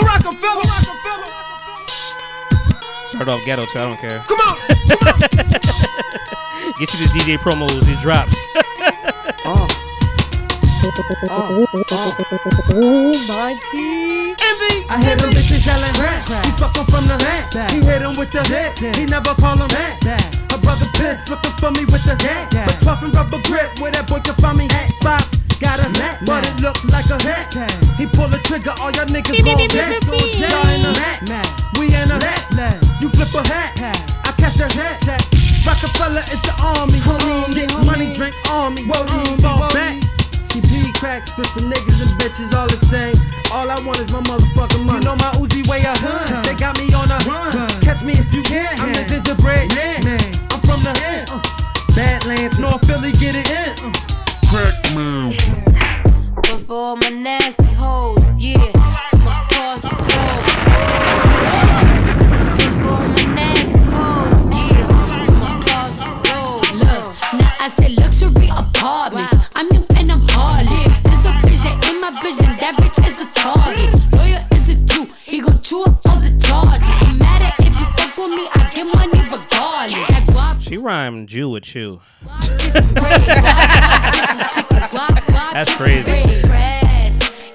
For Roc-A-Fella. Start off ghetto, so I don't care. Come on. Come on. Get you the DJ promos, these drops. Uh, Almighty. Envy. I hear them bitches yelling rat. He fuck 'em from the head. He hit him with the hit. He never call him that. Her brother pissed, looking for me with the hat. But puffin' rubber grip where that boy can find me hat. Bop. Got a mat, but it look like a hat. He pull the trigger, all y'all niggas gon' dead. Y'all in a mat, we in a lat. You flip a hat, I catch a hat. Roc-A-Fella is the army, homie. Get money, drink army. Whoa, fall back. Peedi Crakk, spit for niggas and bitches all the same. All I want is my motherfucking money. You know my Uzi weigh a hun. They got me on a run. Catch me if you can. I'm the gingerbread man. I'm from the hood. Uh, Badlands, North Philly, get it in. Uh. But for all my nasty hoes, yeah, for all my nasty hoes, yeah. Look, now I said luxury apartment. Guap She rhymed Jew with chew. That's That's crazy.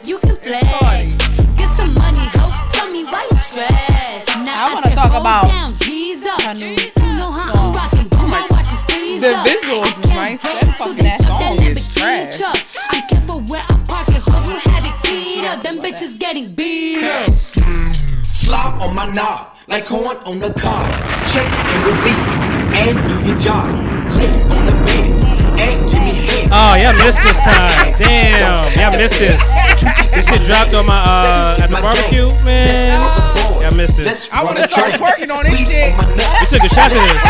You can flex. Get some money, hoes. Tell me why you stressed. Now I wanna talk about down, her new You know how I'm rocking. Put my watches squeezed The visuals is can't nice. wait That fucking that song is trash. I'm careful where I park it. Hoes will have it clean up. Them bitches getting beat up. Slop on my knob, like corn on the cob. Check in with me, and do your job. Lay on the bed, and give me head. Oh, y'all missed this time. Damn, y'all missed this. This shit dropped on my uh at the barbecue, man. Y'all missed it. Let's I run wanna start track. twerking on this shit. on my. We took a shot to this.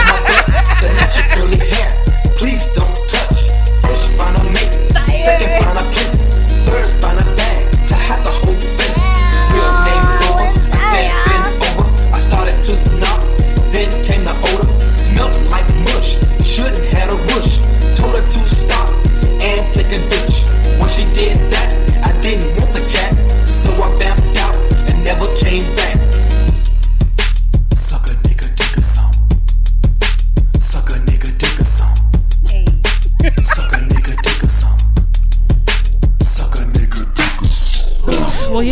The natural curly hair. Please don't touch. First find a mate, second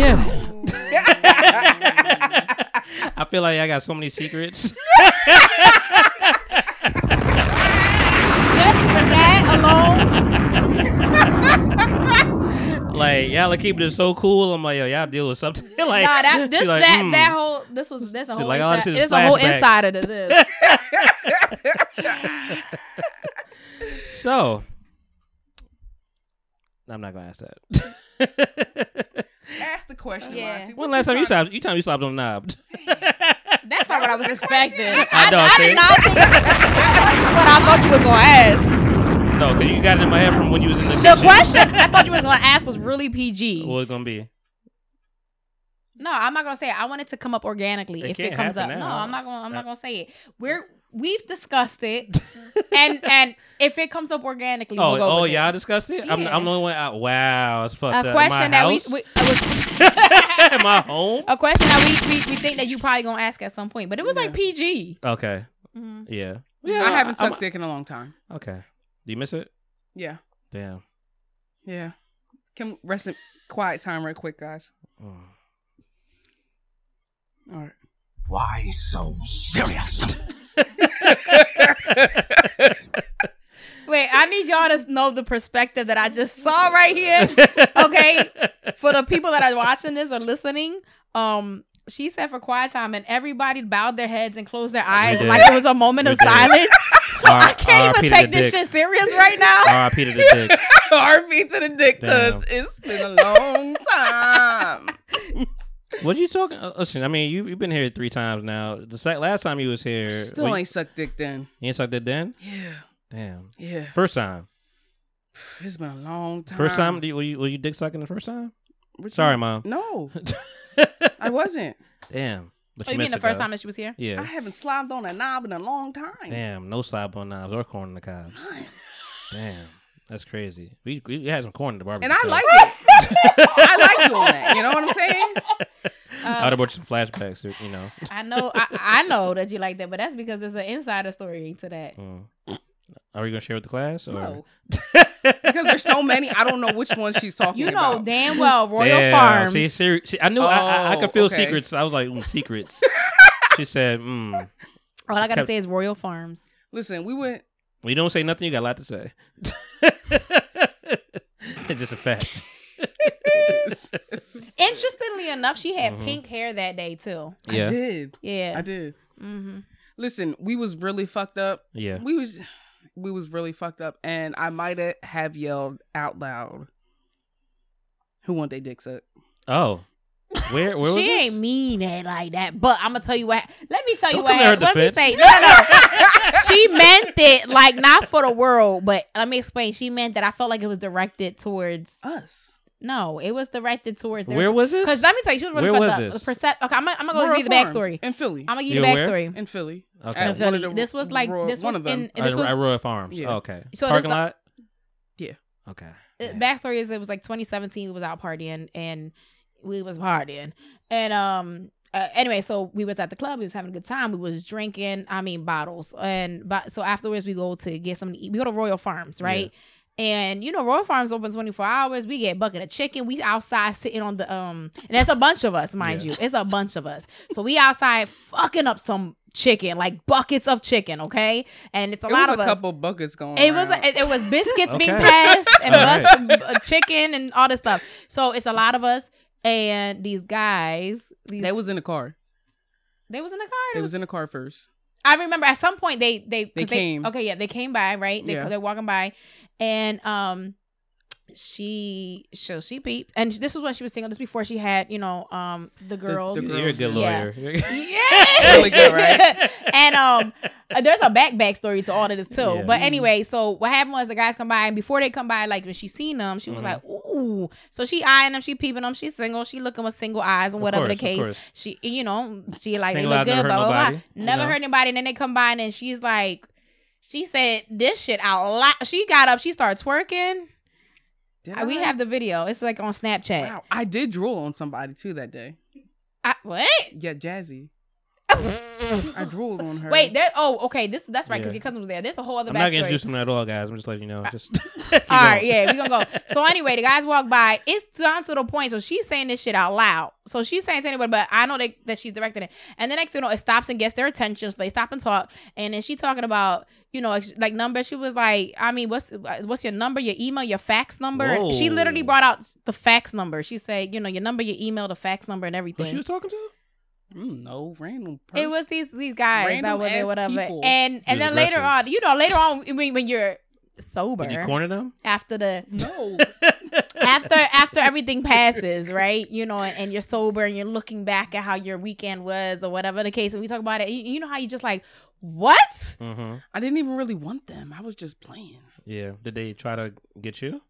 yeah. I feel like I got so many secrets. Just for that alone. like y'all are keeping it so cool. I'm like, yo, y'all deal with something. like, nah, that this like, that hmm. that whole this was this a whole like, oh, this inside, is a whole insider to this. So, I'm not gonna ask that. Ask the question, Yeah. Monty. when last time you trying- slapped? You time you slapped on the knob? That's not what I was expecting. I know, I, see? did not think what I thought you was gonna ask. no, because you got it in my head from when you was in the The kitchen. question I thought you were gonna ask was really PG. What it gonna be? No, I'm not gonna say it. I want it to come up organically It if it can't comes up. happen No. I'm not gonna. I'm not gonna say it. We're we've discussed it, and and if it comes up organically, Oh, we'll go oh, with y'all It. discussed it. I'm, I'm the only one. Out. Wow, it's fucked A up. In question my that we, house? we a in my home. a question that we, we we think that you probably gonna ask at some point, but it was like PG. Okay. Mhm. Yeah. I haven't I'm- sucked dick in a long time. Okay. Do you miss it? Yeah, Damn. yeah. Can rest in quiet time right quick, guys. Oh. All right. Why so serious? Wait, I need y'all to know the perspective that I just saw right here. Okay, for the people that are watching this or listening, um, she said for quiet time, and everybody bowed their heads and closed their eyes like it was a moment We of did. silence. So I R- can't RIP even to take this dick. shit serious right now. R.I.P. to the dick. RP to the dick, cause it's been a long time. What you talking? uh, Listen, I mean, you you've been here three times now. The sec- last time you was here, Still what- ain't sucked dick then. you ain't sucked dick then. Yeah, Damn. yeah. First time. It's been a long time. First time. do you- Were you, were you dick sucking the first time? What you- Sorry, mom. No, I wasn't. Damn. But Oh, you missed mean the it, first though. time that she was here? Yeah. I haven't slobbed on a knob in a long time. Damn. No slap on knobs or corn in the cobs. Damn. That's crazy. We we had some corn in the barbecue. And I like it. I like doing that. You know what I'm saying? I would have brought you some flashbacks, or, you know. I know, I, I know that you like that, but that's because there's an insider story to that. Mm. Are you gonna share with the class? Or? No. because there's so many. I don't know which one she's talking You know about. damn well Royal Damn, Farms. See, ser- see, I knew I, I, I Oh, could feel okay. secrets. I was like, mm, secrets. she said, mm. All I gotta kept- say is Royal Farms. Listen, we went. We don't say nothing, you got a lot to say. it's just a fact. Interestingly enough, she had Mhm. pink hair that day too. I did. Yeah. I did. hmm Listen, we was really fucked up. Yeah. We was we was really fucked up, and I might have yelled out loud. Who want their dick sucked? Oh. Where where was she ain't mean it like that, but I'm gonna tell you what. Let me tell you Don't what. come to Let me say, no, no, no. she meant it like not for the world, but let me explain. She meant that I felt like it was directed towards. Us. No, it was directed towards. Where was this? Because let me tell you, she was really Where fucked was up. this? The percent. Okay, I'm gonna, I'm gonna go Royal give you the Farms backstory. in Philly. I'm gonna give you You the where? backstory. in Philly. Okay. In Philly. the- This was like Royal- this one was of them. in. At, This was at Royal Farms. Yeah. Oh, okay. So Parking lot. Yeah. Okay. Uh, Yeah. backstory is it was like 2017 we was out partying and we was partying and um uh, anyway so we was at the club we was having a good time we was drinking i mean bottles and but so afterwards we go to get something to eat we go to royal farms right And you know, Royal Farms open 24 hours. We get bucket of chicken. We outside sitting on the um and there's a bunch of us, mind Yeah. you. It's a bunch of us. So we outside fucking up some chicken, like buckets of chicken, okay? And it's a It lot was of a us. couple buckets going. It was around. it, it was biscuits being passed and bus, uh, chicken and all this stuff. So it's a lot of us, and these guys, these, They was in the car. they was in the car. They was in the car first. I remember at some point they they They came. Okay, yeah, they came by right. They Yeah. they're walking by, and um, she so she peeped, and this was when she was single. This before she had you know um the girls. the You're a good lawyer. Yeah, Really good, right? and um, there's a back backstory to all of this too. Yeah. But anyway, so what happened was the guys come by, and before they come by, like when she seen them, she was Mhm. like, "Ooh!" So she eyeing them, she peeping them, she's single, she looking with single eyes and whatever course, the case. She, you know, she like Single they look good, hurt blah blah nobody, blah. you Never know? hurt anybody. And then they come by, and she's like, she said this shit out loud. She got up, she started twerking. We have the video. It's like on Snapchat. Wow, I did drool on somebody too that day. I, what? Yeah, Jazzy. I drooled on her. Wait, there. Oh, okay. This that's right because Yeah. your cousin was there. There's a whole other I'm not backstory. gonna introduce him at all, guys. I'm just letting you know. Just All right, yeah, we gonna go. So anyway, the guys walk by. It's down to the point. So she's saying this shit out loud. So she's saying to anybody, but I know that, that she's directing it. And the next thing you know, it stops and gets their attention. So they stop and talk. And then she talking about, you know, like numbers. She was like, I mean, what's what's your number, your email, your fax number? She literally brought out the fax number. She said, you know, your number, your email, the fax number, and Who everything. she was talking to? Mm, no, random. Person. It was these these guys that Random were there, whatever. people. And and was then later on, you know, later on when, when you're sober Did you corner them? after the no. after after everything passes, right? You know, and, and you're sober and you're looking back at how your weekend was or whatever the case, and we talk about it. You, you know how you just like, what? Mm-hmm. I didn't even really want them. I was just playing. Yeah. Did they try to get you?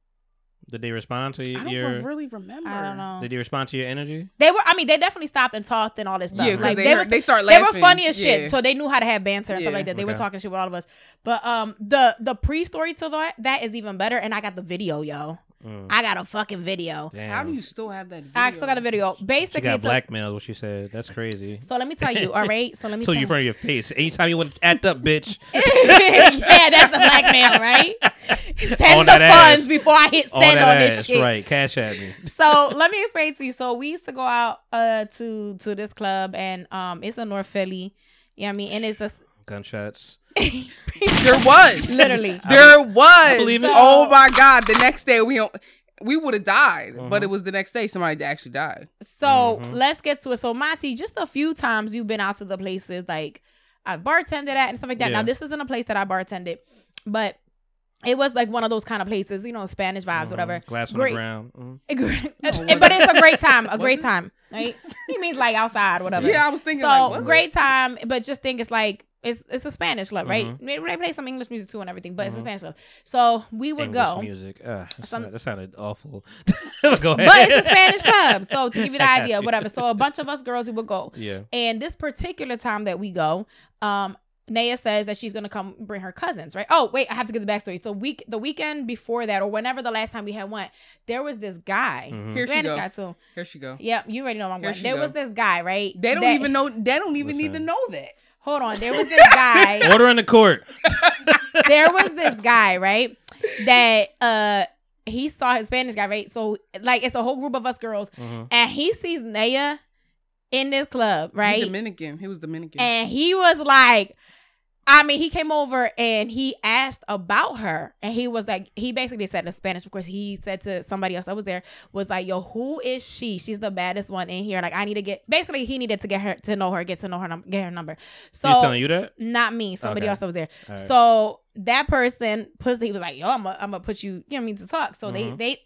Did they respond to your? I don't your? really remember. I don't know. Did they respond to your energy? They were. I mean, they definitely stopped and talked and all this stuff. Yeah, like they, they, heard- was, they start they laughing. were funny as shit, Yeah. so they knew how to have banter and stuff Yeah. like that. They were Okay. talking shit with all of us. But um, the the pre story to that that is even better, and I got the video, yo. Mm. I got a fucking video. Damn. How do you still have that? Video? I still got a video. She Basically, got it's a- blackmailed. What she said. That's crazy. so let me tell you. All right. So let me Told tell you in front of your face. Anytime you want to act up, bitch. yeah, that's the blackmail, right? Send On the that funds ass. before I hit All send that on this ass, shit. right? Cash at me. So let me explain to you. So we used to go out uh to to this club and um it's in North Philly. Yeah, I mean, and it's a Gunshots. There was literally. There was. believe it. Oh my god! The next day we. We would have died, but Mhm. it was the next day somebody actually died. So Mhm. let's get to it. So Monty, just a few times you've been out to the places like I bartended at and stuff like that. Yeah. Now this isn't a place that I bartended, but it was like one of those kind of places, you know, Spanish vibes, Mhm. whatever. Glass on Great. the ground. It- but it's a great time, a Was great it? time, right? He means like outside, whatever. Yeah, I was thinking so like, was it? great time, but just think it's like it's it's a Spanish club, right? Mhm. Maybe they play some English music too and everything, but it's a Mhm. Spanish club. So we would English go, music. Uh, that, Some- sounded, that sounded awful. Go ahead. but it's a Spanish club. So to give you the idea, whatever. So a bunch of us girls we would go, Yeah. and this particular time that we go, um, Neya says that she's gonna come bring her cousins, right? Oh, wait, I have to give the backstory. So week the weekend before that, or whenever the last time we had went, there was this guy, Mhm. Here she Spanish go. guy too. Here she go. Yep, you already know where I'm Here going. she There go. was this guy, right? They don't that- even know. They don't even need to know that. Hold on, there was this guy. Order in the court. there was this guy, right? That uh he saw his Spanish guy, right? So like it's a whole group of us girls, Mhm. and he sees Neya in this club, He right? Dominican. He was Dominican. And he was like, I mean, he came over and he asked about her. And he was like, he basically said in Spanish, of course, he said to somebody else that was there, was like, yo, who is she? She's the baddest one in here. Like, I need to get, basically, he needed to get her, to know her, get to know her, num- get her number. So, He's telling you that? not me, somebody Okay. else that was there. Right. So that person puts he was like, yo, I'm gonna put you, you know what I mean, to talk. So Mhm. they they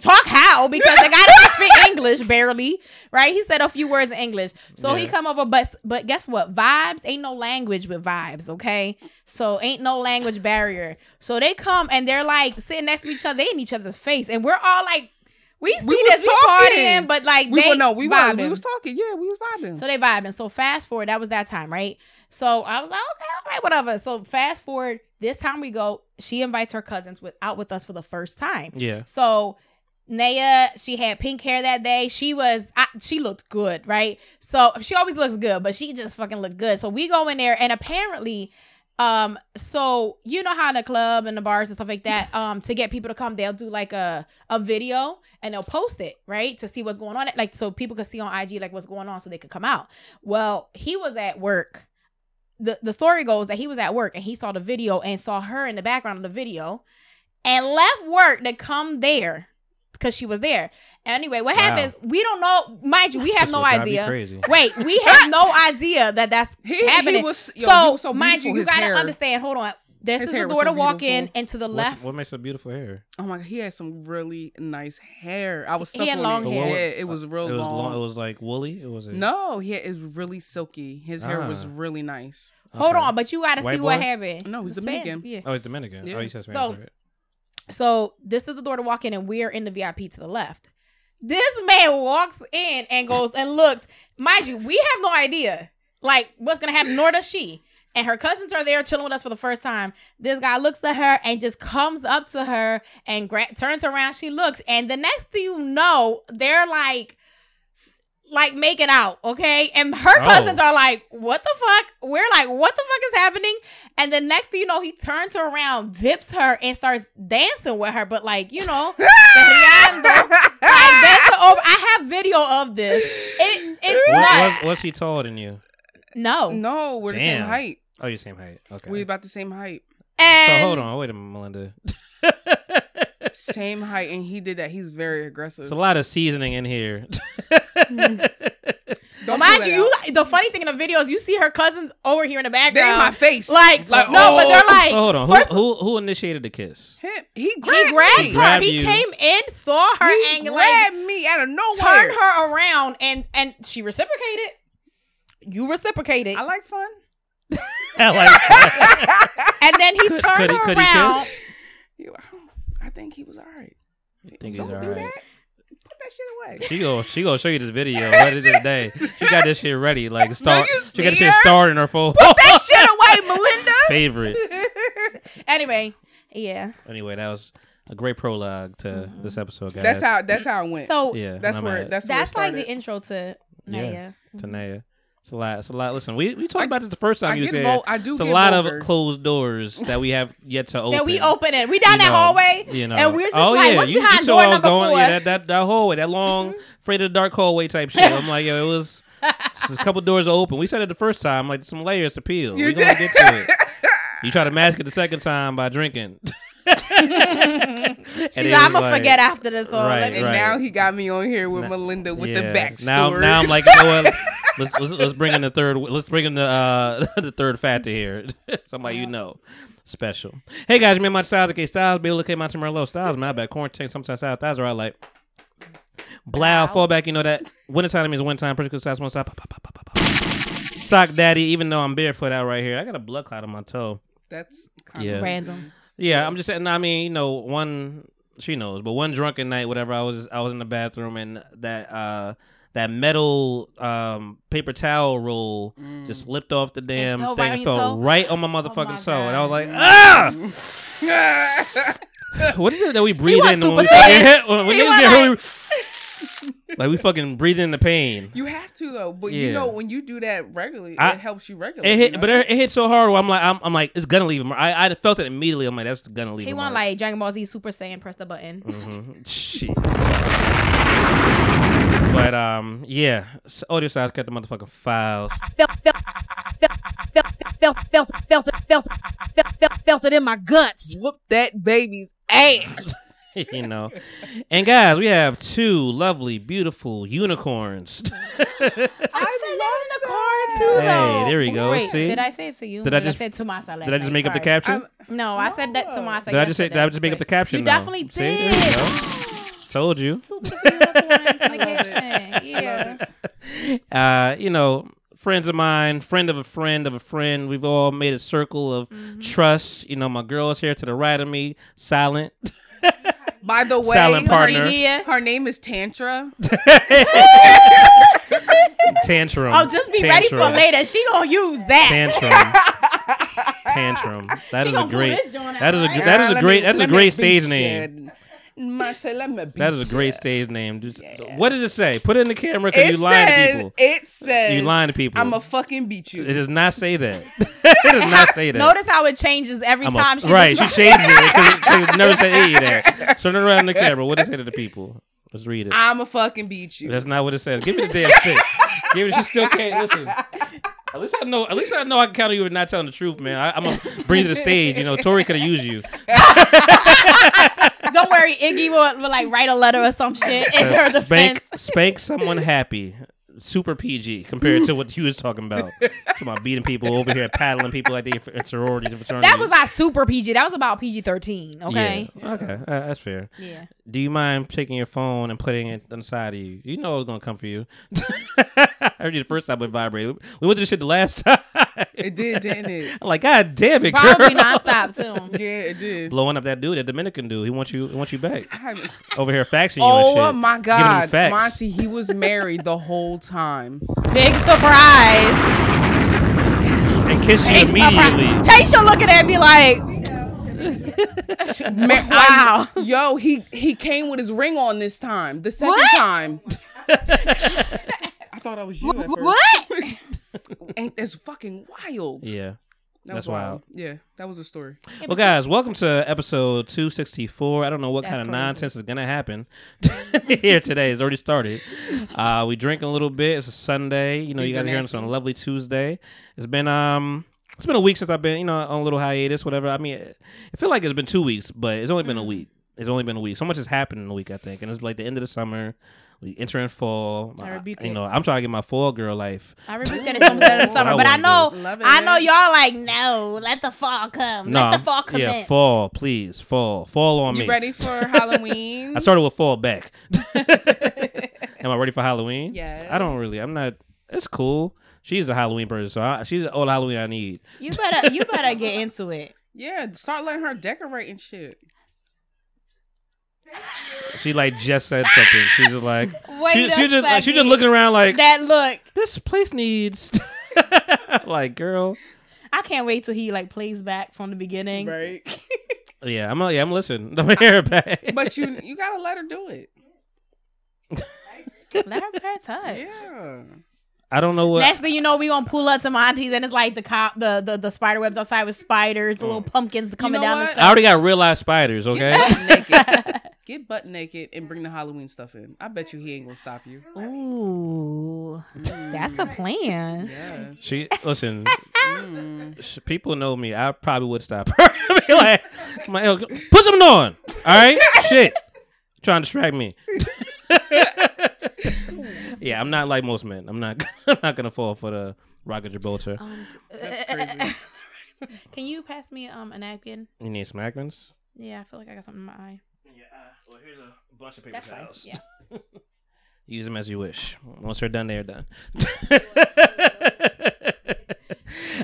talk how because the guy doesn't speak English barely, right? He said a few words in English. So he come over, but but guess what? Vibes ain't no language with vibes, okay? So ain't no language barrier. So they come and they're like sitting next to each other, they in each other's face, and we're all like, we see We this, was we talking. partying, but like we they were no, we were. vibing. We was talking. Yeah, we was vibing. So they vibing. So fast forward, that was that time, right? So I was like, okay, all right, whatever. So fast forward, this time we go, she invites her cousins with out with us for the first time. Yeah. So Neya, she had pink hair that day. She was, I, she looked good, right? So she always looks good, but she just fucking looked good. So we go in there, and apparently, um, so you know how in the club and the bars and stuff like that, um, to get people to come, they'll do like a a video and they'll post it, right, to see what's going on, like so people could see on IG like what's going on, so they could come out. Well, he was at work. The, the story goes that he was at work and he saw the video and saw her in the background of the video and left work to come there because she was there. Anyway, what Wow. happens? We don't know. Mind you, we have This no will drive me idea. Crazy. Wait, we have no idea that that's He- he happening. was- yo, so, he was so mind you, you gotta hair- understand. Hold on. There's his this hair was door so to walk in, and to the What's- left, what makes her beautiful hair? oh my god, he had some really nice hair. I was He had on long it. hair. Yeah, it was real it was long. It was like woolly. It was. A, no, he had, it was really silky. His hair was Ah. really nice. hold on, but you gotta White see what happened. No, he's The Span- Dominican. Yeah. Oh, he's Dominican. Yeah. Oh, he says So- right? So this is the door to walk in, and we're in the VIP to the left. This man walks in and goes and looks. Mind you, we have no idea like what's gonna happen, nor does she. And her cousins are there chilling with us for the first time. This guy looks at her and just comes up to her and gra- turns around. She looks, and the next thing you know, they're like, like making out, okay? And her Oh. cousins are like, "What the fuck?" We're like, "What the fuck is happening?" And the next thing you know, he turns her around, dips her, and starts dancing with her. But like, you know, the like that's over. I have video of this. It it's What, not. was, was he taller than you? no. No, we're the same Damn. height. Oh, you're same height. Okay. We about the same height. so hold on. Wait a minute, Melinda. Same height, and he did that. He's very aggressive. It's a lot of seasoning in here. Don't mind pull you, that you, the funny thing in the video is you see her cousins over here in the out. They're in background. my face. Like, Like, no, but they're oh. oh like, hold on. Who, first who who initiated the kiss? him. He he grabbed, grabbed me. her. grabbed he you. came in, saw her, He and like grabbed me out of nowhere. turned her around, and and she reciprocated. You reciprocated, I like fun. I like. and then he Could- turned could he- her could he around. kiss? I think he was all right. You think he's Don't all do right? that. Put that shit away. She go, she gonna show you this video later this day. She got this shit ready, like start. you she got this shit her? starred in her phone. Put that shit away, Melinda. Favorite. anyway, yeah. Anyway, that was a great prologue to Mm-hmm. this episode, guys. That's how. That's how it went. So Yeah, that's where. at. That's where it that's like the intro to Neya. Yeah, to Neya. It's a lot. It's a lot. Listen, we we talked about this the first time I you said. vul- I do It's a lot vulgar. of closed doors that we have yet to open. That we open it. We down You that know, hallway, You know. and we're just oh, like, yeah. what's you, behind you saw door I was number going, four? Yeah, that, that that hallway, that long, afraid of the dark hallway type shit. I'm like, yo, it was. a couple doors open. We said it the first time, like some layers to peel. You we gonna did. get to it. You try to mask it the second time by drinking. She's it like, I'm gonna like- forget after this. So Right, let me and right. now he got me on here with Now- Melinda with Yeah. the backstory. Now, now I'm like, you know what? Let's, let's let's bring in the third. Let's bring in the uh the third factor here. Somebody you know. Special. Hey guys, you remember my Styles? Okay, Styles, Bill, look at my Merlot. Styles, my bad. Quarantine, sometimes Styles. Styles are all like. Blow, fallback, you know that wintertime means wintertime. Pretty good size, one stop. Sock daddy, even though I'm barefoot out right here. I got a blood clot on my toe. That's kind Yeah. of Random. Yeah, I'm just saying. I mean, you know, one she knows, but one drunken night, whatever. I was I was in the bathroom and that uh that metal um, paper towel roll just slipped off the damn fell thing right fell toe? right on my Oh motherfucking my toe, and I was like, ah. what is it that we breathe was in when we? When, He was get like- we fucking breathe in the pain. You have to though, but Yeah. you know when you do that regularly, I- it helps you regularly. It hit, you know? but it, it hit so hard. Where I'm like, I'm, I'm like, it's gonna leave him. I, I felt it immediately. I'm like, that's gonna leave him. He want like Dragon Ball Z Super Saiyan, press the button. Mhm. Shit. But um, yeah, S- audio size got the motherfucking files. I felt felt felt felt I felt I felt I felt it felt I felt I felt I felt it in my guts. whoop that baby's ass. you know. And guys, we have two lovely, beautiful unicorns. I said that in the too, Hey, though. there we go. Wait, See? did I say it to you? Did I just- say it to myself? last Did I just night? make up the Sorry. caption? No, I said that to myself. Did I just say? Did I just make up the caption? You though? definitely See? There you did. go. Told you. Super unicorns in the caption. Yeah. uh, you know, friends of mine, friend of a friend of a friend. We've all made a circle of Mm-hmm. trust. You know, my girl's here to the right of me, silent. By the way, Silent her, partner. Yeah. her name is Tantra. Tantrum. Oh, just be ready for later. She gonna use that. Tantrum. Tantrum. That She is a gonna pull great. this joint out, That is a right? that is a great me- that's a great beat stage you. name. Mate, let me That is a great stage name. Just, What does it say? Put it in the camera because you lying to people. it says, You lying to people. I'm a fucking beat you. It does not say that. it does not say that. Notice how it changes every I'm a- time she right, she describes- changed it because it never said any of that. Turn it around in the camera. What does it say to the people? Let's read it. I'm a fucking beat you. That's not what it says. Give me the damn shit. Give it. She still can't listen. At least I know. At least I know I can count on you for not telling the truth, man. I, I'm gonna bring you to the stage. You know, Tori could have used you. Don't worry, Iggy will, will like write a letter or some shit in her defense. spank, spank someone happy. Super PG compared to what you was talking about. Talking about beating people over here, paddling people like they in sororities and fraternities. That was not super PG. That was about PG thirteen. Okay. Yeah. Okay. Uh, that's fair. Yeah. Do you mind taking your phone and putting it on the side of you? You know it's gonna come for you. I heard you the first time it vibrated. We went through this shit the last time. It did, didn't it? I'm like, God damn it, Probably girl. nonstop too. Yeah, it did. Blowing up that dude, that Dominican dude. He wants you. He wants you back. Over here faxing you and Oh shit. my God, facts. Monty, he was married the whole time. Big surprise. and kiss you Big immediately. surprise. Tasha looking at me like, Ma- Wow. I- yo, he he came with his ring on this time. The second What? time. I thought I was you at first. what? Ain't that's fucking wild. Yeah. that that's was wild. Yeah, that was a story. Well, guys, welcome to episode 264. I don't know what That's kind of crazy. nonsense is going to happen here today. It's already started. Uh, we drinking a little bit. It's a Sunday. You know, These you guys are are hearing this on a lovely Tuesday. It's been um, it's been a week since I've been, you know, on a little hiatus, whatever. I mean, it feel like it's been two weeks, but it's only been Mm. a week. It's only been a week. So much has happened in a week, I think, and it's like the end of the summer. We enter in fall. I rebuke you it. know, I'm trying to get my fall girl life. I rebuke that it's almost the end of summer, but I wouldn't know, it. I know y'all like no. Let the fall come. No, let the fall come yeah, in. fall, please, fall, fall on me. You ready for Halloween? I started with fall back. Am I ready for Halloween? Yeah. I don't really. I'm not. It's cool. She's a Halloween person, so I, she's all Halloween I need. You better, you better get into it. yeah, start letting her decorate and shit. She like just said something. She's just like Wait she, she just like, she just looking around like That look, this place needs. like girl, I can't wait till he like plays back from the beginning. Right. yeah, I'm yeah, I'm listening. I'm hear back. but you you gotta let her do it. Let her touch. Yeah. I don't know what. Next thing you know, we gonna pull up to Monty's and it's like the cop, the the, the spider webs outside with spiders, the little pumpkins coming know down. what? The I already got real life spiders. Okay. Get butt naked. Get butt naked and bring the Halloween stuff in. I bet you he ain't gonna stop you. Ooh, that's the plan. Yes. She listen. Mm. sh- People know me. I probably would stop her. Be like, my, put something on. All right, shit. Trying to distract me. Yeah, I'm not like most men. I'm not. I'm not gonna fall for the rocket Gibraltar. Um, That's crazy. Can you pass me um a napkin? You need some macarons? Yeah, I feel like I got something in my eye. Yeah. well, here's a bunch of paper That's fine. Yeah. Use them as you wish. Once they're done, they're done.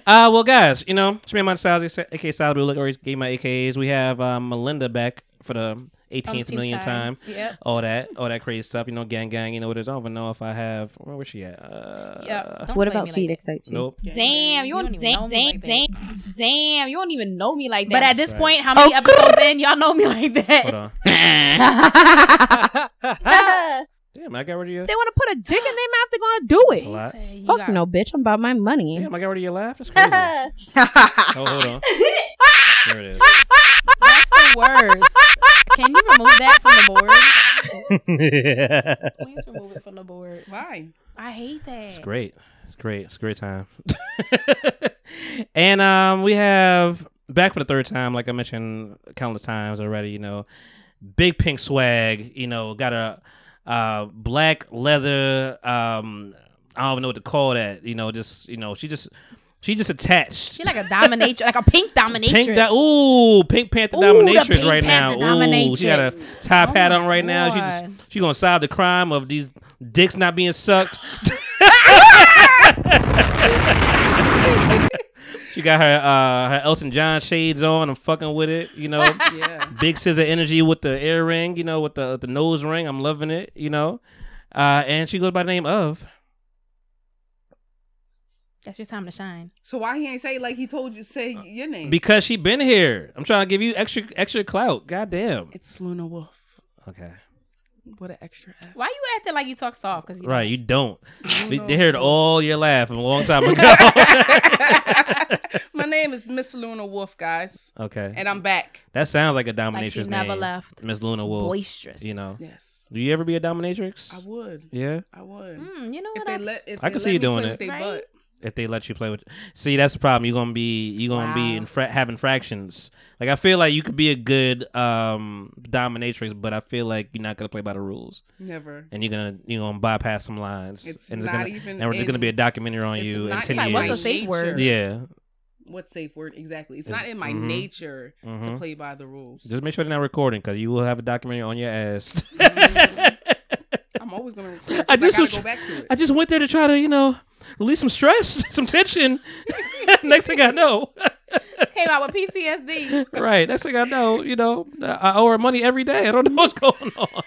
uh, well, guys, you know, it's me and my Styles, aka Styles. We look already gave my AKAs. We have um, Melinda back for the 18th million time. time. Yep. All that, all that crazy stuff. You know, gang, gang. You know what it is. I don't even know if I have. Where was she at? Uh, Yep. Don't What about me feet like excite you? Nope. Damn, you don't, Damn, even know me damn, like damn, that. damn. You don't even know me like that. But at this Right. point, how many episodes in, y'all know me like Hold that? on. Damn, I got rid of you. they want to put a dick in their mouth, they're gonna do That's a it. lot. You Fuck got- no, bitch. I'm about my money. Damn, I got rid of your laugh. That's crazy. oh, hold on. There it is. That's the worst. Can you remove that from the board? it's Please remove it from the board. Why? I hate that. It's great. It's great. It's a great time. and um, we have back for the third time, like I mentioned countless times already. You know, big pink swag. You know, got a uh black leather. Um, I don't even know what to call that. You know, just you know, she just she just attached. She like a dominatrix, like a pink dominatrix. Pink da- ooh, Pink Panther Ooh, dominatrix Pink right Panther now. Ooh, she got a dominatrix. top Oh hat on right now. She just she gonna solve the crime of these dicks not being sucked. she got her uh her Elton John shades on. I'm fucking with it. You know, Yeah. big scissor energy with the earring. You know, with the the nose ring. I'm loving it. You know, uh, and she goes by the name of. That's your time to shine. So why he ain't say like he told you say your name? Because she been here. I'm trying to give you extra extra clout. Goddamn. it's Luna Wolf. Okay. What an extra F. Why you acting like you talk soft? Because Right, don't. you don't. You They, know- they heard all your laugh from a long time ago. My name is Miss Luna Wolf, guys, okay, and I'm back. that sounds like a Like dominatrix she never name. left. Miss Luna Wolf. Boisterous. You know, Yes, do you ever be a dominatrix? I would. yeah, I would. Mm, you know If what? they I, let, if I they can see you doing it. Right? Butt. if they let you play with. See, that's the problem. You're gonna be you're gonna be in fra- have infractions. Like I feel like you could be a good um dominatrix, but I feel like you're not gonna play by the rules, Never. and you're gonna you're gonna bypass some lines. It's and not gonna, even And there's gonna be a documentary on it's you in not ten Like, years. what's a safe word? yeah, What safe word exactly? It's, It's- not in my mhm. nature to Mhm. play by the rules. just make sure they're not recording because you will have a documentary on your ass. I'm always gonna record. I I just just was gotta go back to it. I just went there to try to, you know, release some stress, some tension. Next thing I know, came out with PTSD. right? Next thing I know, you know, I owe her money every day. I don't know what's going on.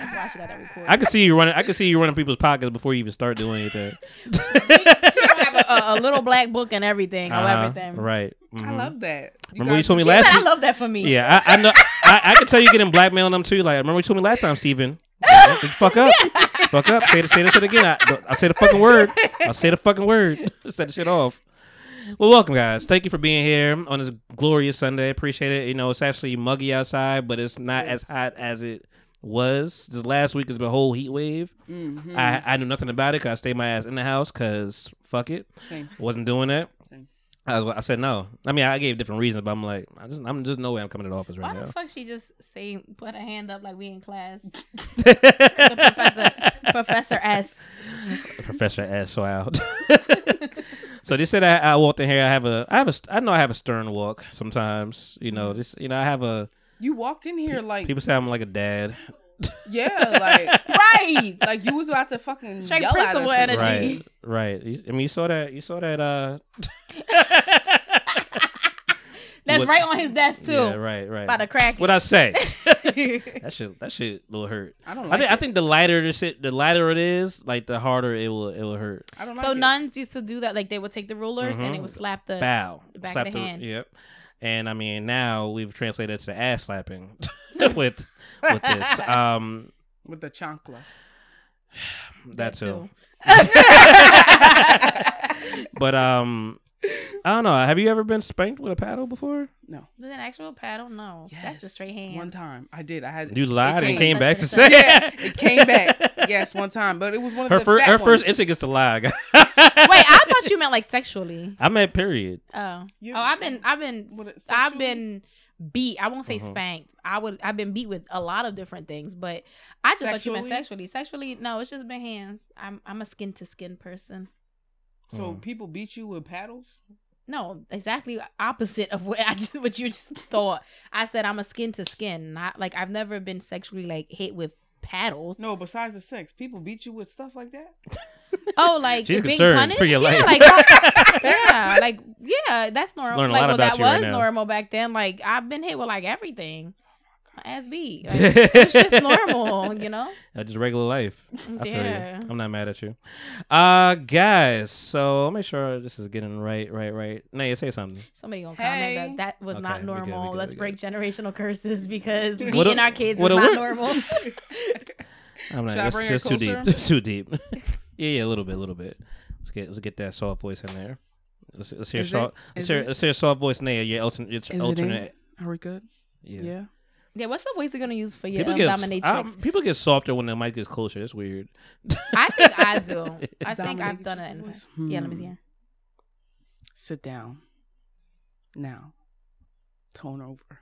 That's why she got that recorded. I can see you running. I can see you running people's pockets before you even start doing anything. she gonna have a, a, a little black book and everything Uh-huh, everything. Right. I mhm. love that. Remember you told me last said, I love that for me. Yeah, I, I know. I, I can tell you getting blackmailing them too. Like, remember you told me last time, Steven? Fuck up, fuck up. Say the say the shit again. I, I say the fucking word. I say the fucking word. Set the shit off. Well, welcome guys. Thank you for being here on this glorious Sunday. Appreciate it. You know, it's actually muggy outside, but it's not as hot as it was. This last week has been a whole heat wave. Mhm. I I knew nothing about it because I stayed my ass in the house because fuck it, Same. wasn't doing that. Same. I was, I said no. I mean, I gave different reasons, but I'm like, I just, I'm just no way I'm coming to the office right now. Why right the fuck she just say put her hand up like we in class? Professor Professor S. Professor S. So out. so they said I, I walked in here. I have a, I have a, I know I have a stern walk sometimes. You know, mm-hmm. this, you know, I have a. You walked in here like People say I'm like a dad. Yeah, like Right. like you was about to fucking Straight yell at us. energy. Right, right. I mean, you saw that. You saw that. Uh, That's What- right on his desk too. yeah, right, right. About to crack What I say? that shit, that shit will hurt. I don't I like think, I think the lighter the shit, the lighter it is, like the harder it will, it will hurt. I don't like so it. nuns used to do that. Like they would take the rulers and they Mhm. would slap the Bow, the back of Slap the hand. Yep. And I mean, now we've translated it to ass slapping with with this. Um, with the chancla. that too. too. But um, I don't know. Have you ever been spanked with a paddle before? No. With an actual paddle? No. That's the straight hand. One time I did. I had You lied it and came back to say yeah, it came back. Yes, one time, but it was one of her the first fat her first ones. instinct is to lie. Wait, I thought you meant like sexually. I meant period. Oh, You- oh, I've been, I've been, I've been beat. I won't say Mhm. spanked. I would, I've been beat with a lot of different things, but I just thought you meant Sexually? sexually. Sexually, no, it's just been hands. I'm, I'm a skin to skin person. So Mm. people beat you with paddles? No, exactly opposite of what I just what you just thought. I said I'm a skin to skin. Not like I've never been sexually like hit with paddles. No, besides the sex, people beat you with stuff like that. Oh, like She's being concerned punished? for your yeah, life. Like, yeah, like yeah, that's normal. Learn a like, lot well, about that you right was now. normal back then. Like, I've been hit with like everything. My ass beat. Like, it's just normal, you know. Uh, just regular life. I yeah, I'm not mad at you. Uh guys, so I'll make sure this is getting right, right, right. Neya, say something. Somebody gonna Hey. comment that that was Okay, not we good, we normal. good, Let's we break generational curses because What beating a- our kids is what a not word. normal. I'm not Should I that's just too deep. It's too deep. Yeah, yeah, a little bit, a little bit. Let's get let's get that soft voice in there. Let's, let's hear Is it? soft let's hear it? let's hear soft voice Neya, your alternate your Is it in? alternate Are we good? yeah. Yeah. yeah, what's the voice you're gonna use for your People um, get dominatrix? um, people get softer when the mic gets closer. It's weird. I think I do. I think I've done it in the voice? past. Yeah, let me Hmm. see. Sit down. Now. Tone over.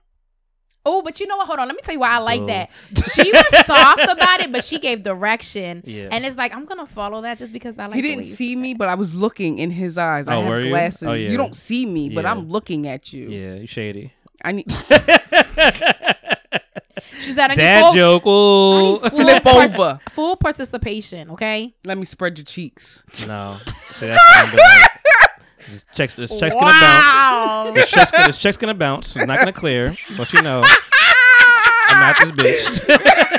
Oh, but you know what? Hold on. Let me tell you why I like Boo. that. She was soft about it, but she gave direction. Yeah. And it's like, I'm going to follow that just because I like he the didn't way you see said me, but I was looking in his eyes. I Oh, were have you? glasses. Oh, yeah. You don't see me, but Yeah. I'm looking at you. yeah, you shady. I need She's said, I Dad full, joke. Ooh. full flip part- over. Full participation, okay? Let me spread your cheeks. No. See, This check's, this check's gonna bounce. Wow. This check's, this check's gonna bounce. It's not gonna clear. But you know, I'm not this bitch.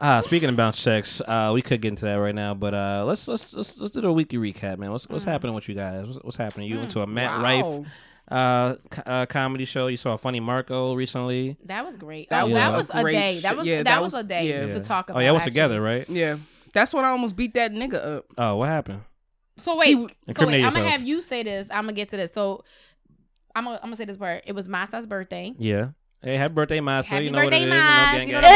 Ah, speaking of bounce checks, uh, we could get into that right now, but uh, let's let's let's let's do a weekly recap, man. What's Mm. what's happening with you guys? What's, what's happening? You went to a Matt Rife uh, co- uh comedy show. You saw a Funny Marco recently. That was great. That oh, was that a was a great day. sh- That was yeah, that, that was, was- a day yeah. to talk about. Oh, yeah, we're together, right? Yeah. That's when I almost beat that nigga up. Oh, what happened? So wait, He- so wait, I'm gonna have you say this. I'm gonna get to this. So I'm gonna, I'm gonna say this part. It was Masa's birthday. Yeah. Hey, happy birthday, Masa. Happy you know birthday, what it is. Mas. You You know, know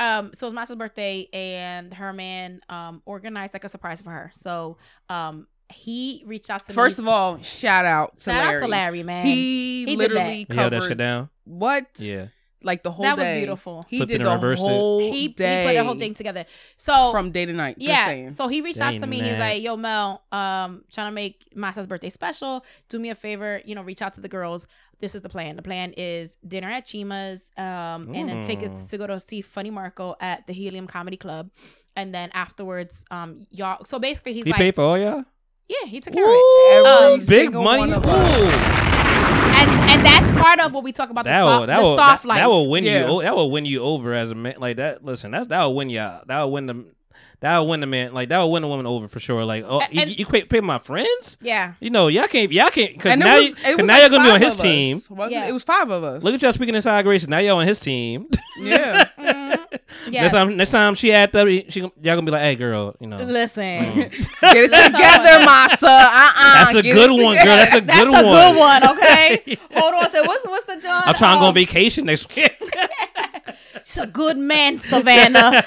Um, so it was Masa's birthday, and her man um organized like a surprise for her. So um, he reached out to me. First of all, shout out to shout out Larry. to Larry, man. He, He literally You held that shit down? what? Yeah. Like the whole That was beautiful. He Flipped did and the reversed it. whole he, he put the whole thing together. So from day to night. Just yeah. saying. So he reached out to me. He was like, "Yo, Mel, um, trying to make Masa's birthday special. Do me a favor, you know, reach out to the girls. This is the plan. The plan is dinner at Chima's, um, and then tickets to go to see Funny Marco at the Helium Comedy Club, and then afterwards, um, y'all. So basically, he's He like, paid for all y'all? yeah, he took care of it. Every Um, Big money. one of us. And and that's part of what we talk about the, That soft, will that the will soft that, life. that will win Yeah. you. That will win you over as a man. Like that. Listen, that that will win you. out. That will win the. That will win the man. Like that will win the woman over for sure. Like oh, A- you, and- you pay, pay my friends. yeah. You know, y'all can't. Y'all can't. Because And now, it was, you, it 'cause was now like you're gonna be on his us, team. Yeah. it? It was five of us. Look at y'all speaking inside grace. Now y'all on his team. yeah. Yeah. Next time, next time she at that, she y'all gonna be like, "Hey, girl, you know." Listen. Mm. Get it together, Masa. Uh-uh. That's a good one, girl. That's a That's good one. That's a good one, okay? Hold on. So what's what's the John? I'm trying to go on vacation next week. She's a good man, Savannah.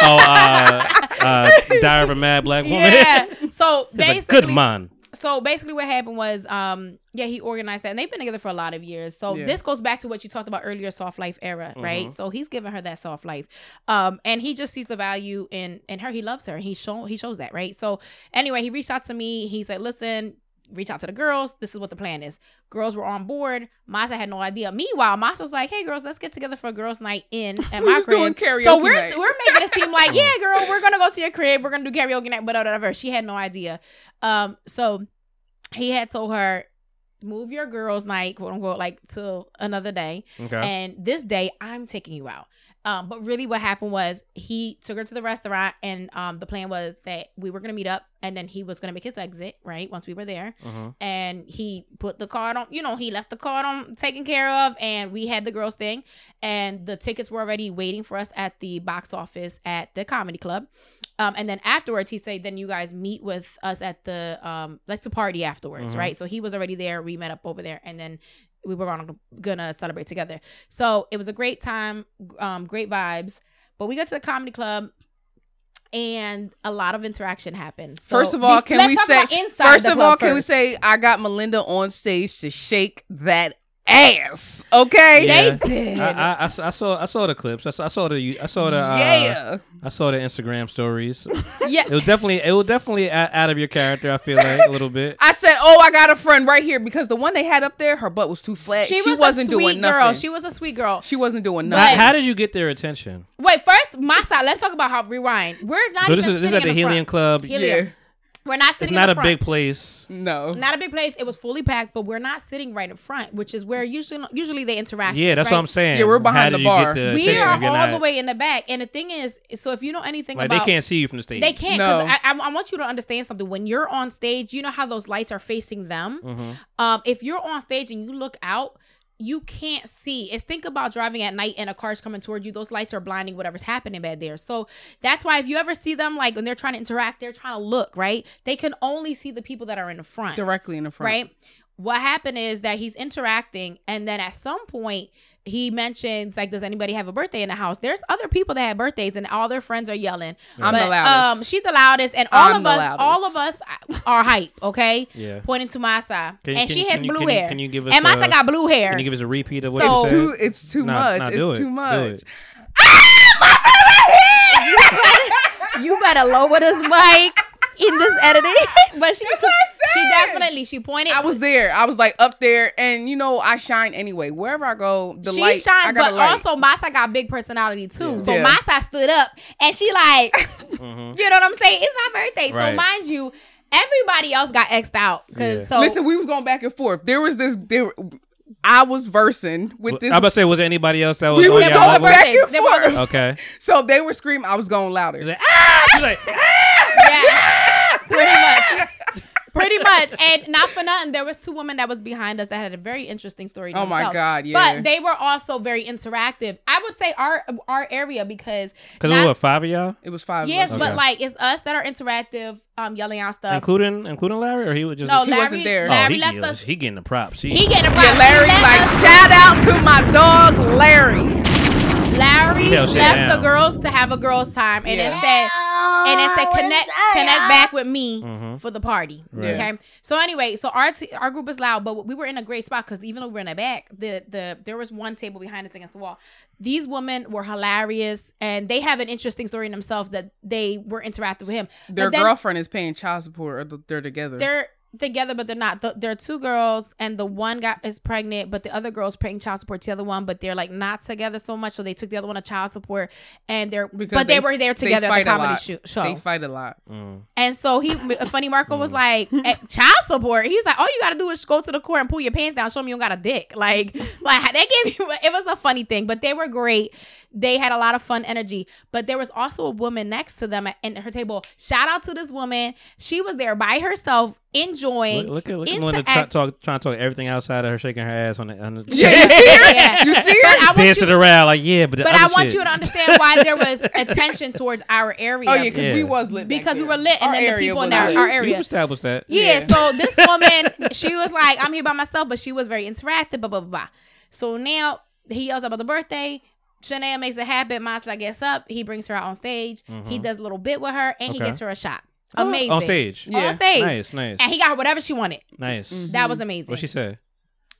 oh, uh, uh, Diary of a Mad Black Woman. yeah. So He's a basically, good man. So basically, what happened was, um, yeah, he organized that, and they've been together for a lot of years. So Yeah. this goes back to what you talked about earlier, soft life era, Mm-hmm. right? So he's giving her that soft life, um, and he just sees the value in in her. He loves her, and he show he shows that, right? So anyway, he reached out to me. He said, "Listen." Reach out to the girls. This is what the plan is. Girls were on board. Masa had no idea. Meanwhile, Masa's like, "Hey, girls, let's get together for a girls' night in at my was crib." doing karaoke so we're night. we're making it seem like, yeah, girl, we're gonna go to your crib. We're gonna do karaoke night, but whatever. She had no idea. Um, so he had told her, move your girls' night, quote unquote, like to another day. Okay. And this day, I'm taking you out. Um, but really, what happened was he took her to the restaurant, and um, the plan was that we were gonna meet up, and then he was gonna make his exit right once we were there. Mhm. and he put the card on you know he left the card on taken care of and we had the girls thing. And the tickets were already waiting for us at the box office at the comedy club. Um, and then afterwards he said then you guys meet with us at the um like to party afterwards Mhm. right? So he was already there. We met up over there. And then we were gonna, gonna celebrate together so it was a great time um great vibes but we got to the comedy club and a lot of interaction happened. So First of all, can we say? First of all, can we say I got Melinda on stage to shake that ass. Okay. Yeah. They did. I, I, I s- I saw I saw the clips. I saw, I saw the I saw the uh, yeah. I saw the Instagram stories. yeah. It was definitely it was definitely out of your character. I feel like a little bit. I said, "Oh, I got a friend right here because the one they had up there, her butt was too flat. She, She was wasn't a sweet doing nothing. girl. She was a sweet girl. She wasn't doing But- How, nothing. how did you get their attention? Wait, first, my side. Let's talk about how rewind. We're not So even this is this is at the in Helium front. Club. Helium. yeah. We're not It's sitting. not in a front. big place. No. Not a big place. It was fully packed, but we're not sitting right in front, which is where usually usually they interact. Yeah, that's right? what I'm saying. Yeah, we're behind How the bar. The We are all not- the way in the back, and the thing is, so if you know anything about Like about, they can't see you from the stage. They can't because No. I, I, I want you to understand something. When you're on stage, you know how those lights are facing them. Mhm. Um, if you're on stage and you look out, you can't see. It's think about driving at night and a car's coming towards you. Those lights are blinding whatever's happening back there. So that's why if you ever see them like when they're trying to interact, they're trying to look right. They can only see the people that are in the front Directly in the front. right? What happened is that he's interacting, and then at some point he mentions like, "Does anybody have a birthday in the house?" There's other people that have birthdays, and all their friends are yelling. I'm the loudest. Um, she's the loudest, and all I'm of us, loudest. all of us are hype. Okay, Yeah. pointing to my side, Can- and can- she has can you- blue you- hair. can you give us and my a- got blue hair. Can you give us a repeat of what So- It's said? too. It's too Nah, much. nah, it's do it. too Do much. it. you better lower this mic in this editing. but she, That's what I she definitely she pointed. I was there. I was like up there, and you know I shine anyway. Wherever I go, the she light. I shines, got but a light. also Masa got big personality too. Yeah. So Yeah. Masa stood up and she like, Mhm. you know what I'm saying? It's my birthday, so mind you, everybody else got xed out because Yeah. so Listen, we was going back and forth. There was this. There, I was versing with this. I'm about to say, was there anybody else that was We on were your there going back and forth. Okay. So they were screaming. I was going louder. She's like, ah! She's like, yeah, pretty much. Pretty much, and not for nothing, there was two women that was behind us that had a very interesting story. Oh my themselves. God, yeah. But they were also very interactive. I would say our our area because because not- there was what five of y'all, It was five. yes, of us. but Okay. like it's us that are interactive, um, yelling out stuff. including including Larry, or he was just no, He Larry, wasn't there. Oh, Larry he, left he, us. he getting the props. He, He getting a Yeah, prize. Larry, He like us- shout out to my dog Larry. Larry Hell, left down. the girls to have a girls' time, and Yeah. it said, and it said connect connect back with me Mhm. for the party. Right. Okay. So anyway, so our t- our group is loud, but we were in a great spot because even though we were in the back, the the there was one table behind us against the wall. These women were hilarious, and they have an interesting story in themselves that they were interacting with him. Their then girlfriend is paying child support, or they're together. They're together, but they're not. The, there are two girls, and the one got is pregnant, but the other girl's paying child support to the other one. But they're like not together so much, so they took the other one to child support, and they're Because but they, were there together at the comedy lot. show. show. They fight a lot. Mm. And so he, funny Marco was like, eh, child support. He's like, all you gotta do is go to the court and pull your pants down, show me you don't got a dick. Like, like they gave you. It was a funny thing, but they were great. They had a lot of fun energy. But there was also a woman next to them at, at her table. Shout out to this woman. She was there by herself, enjoying. Look, look at look at Linda try, talk, trying to talk everything outside of her shaking her ass on the, on the Yeah, you see her? Yeah. You see But I her? dancing you- around like yeah, but the But other I want shit- you to understand why there was attention towards our area. Oh yeah, because we was lit. back because we were lit, and Our then the people in was our, area. our You area. established that. Yeah, Yeah. so this woman, she was like, I'm here by myself, but she was very interactive, blah, blah, blah, blah. So now he yells about the birthday. Shanae makes a habit. Masa gets up. He brings her out on stage. He mm-hmm. does a little bit with her, and he gets her a shot. Oh, Amazing. on stage. Yeah. On stage. Nice, nice, And he got her whatever she wanted. nice. That was mm-hmm. amazing. What she said?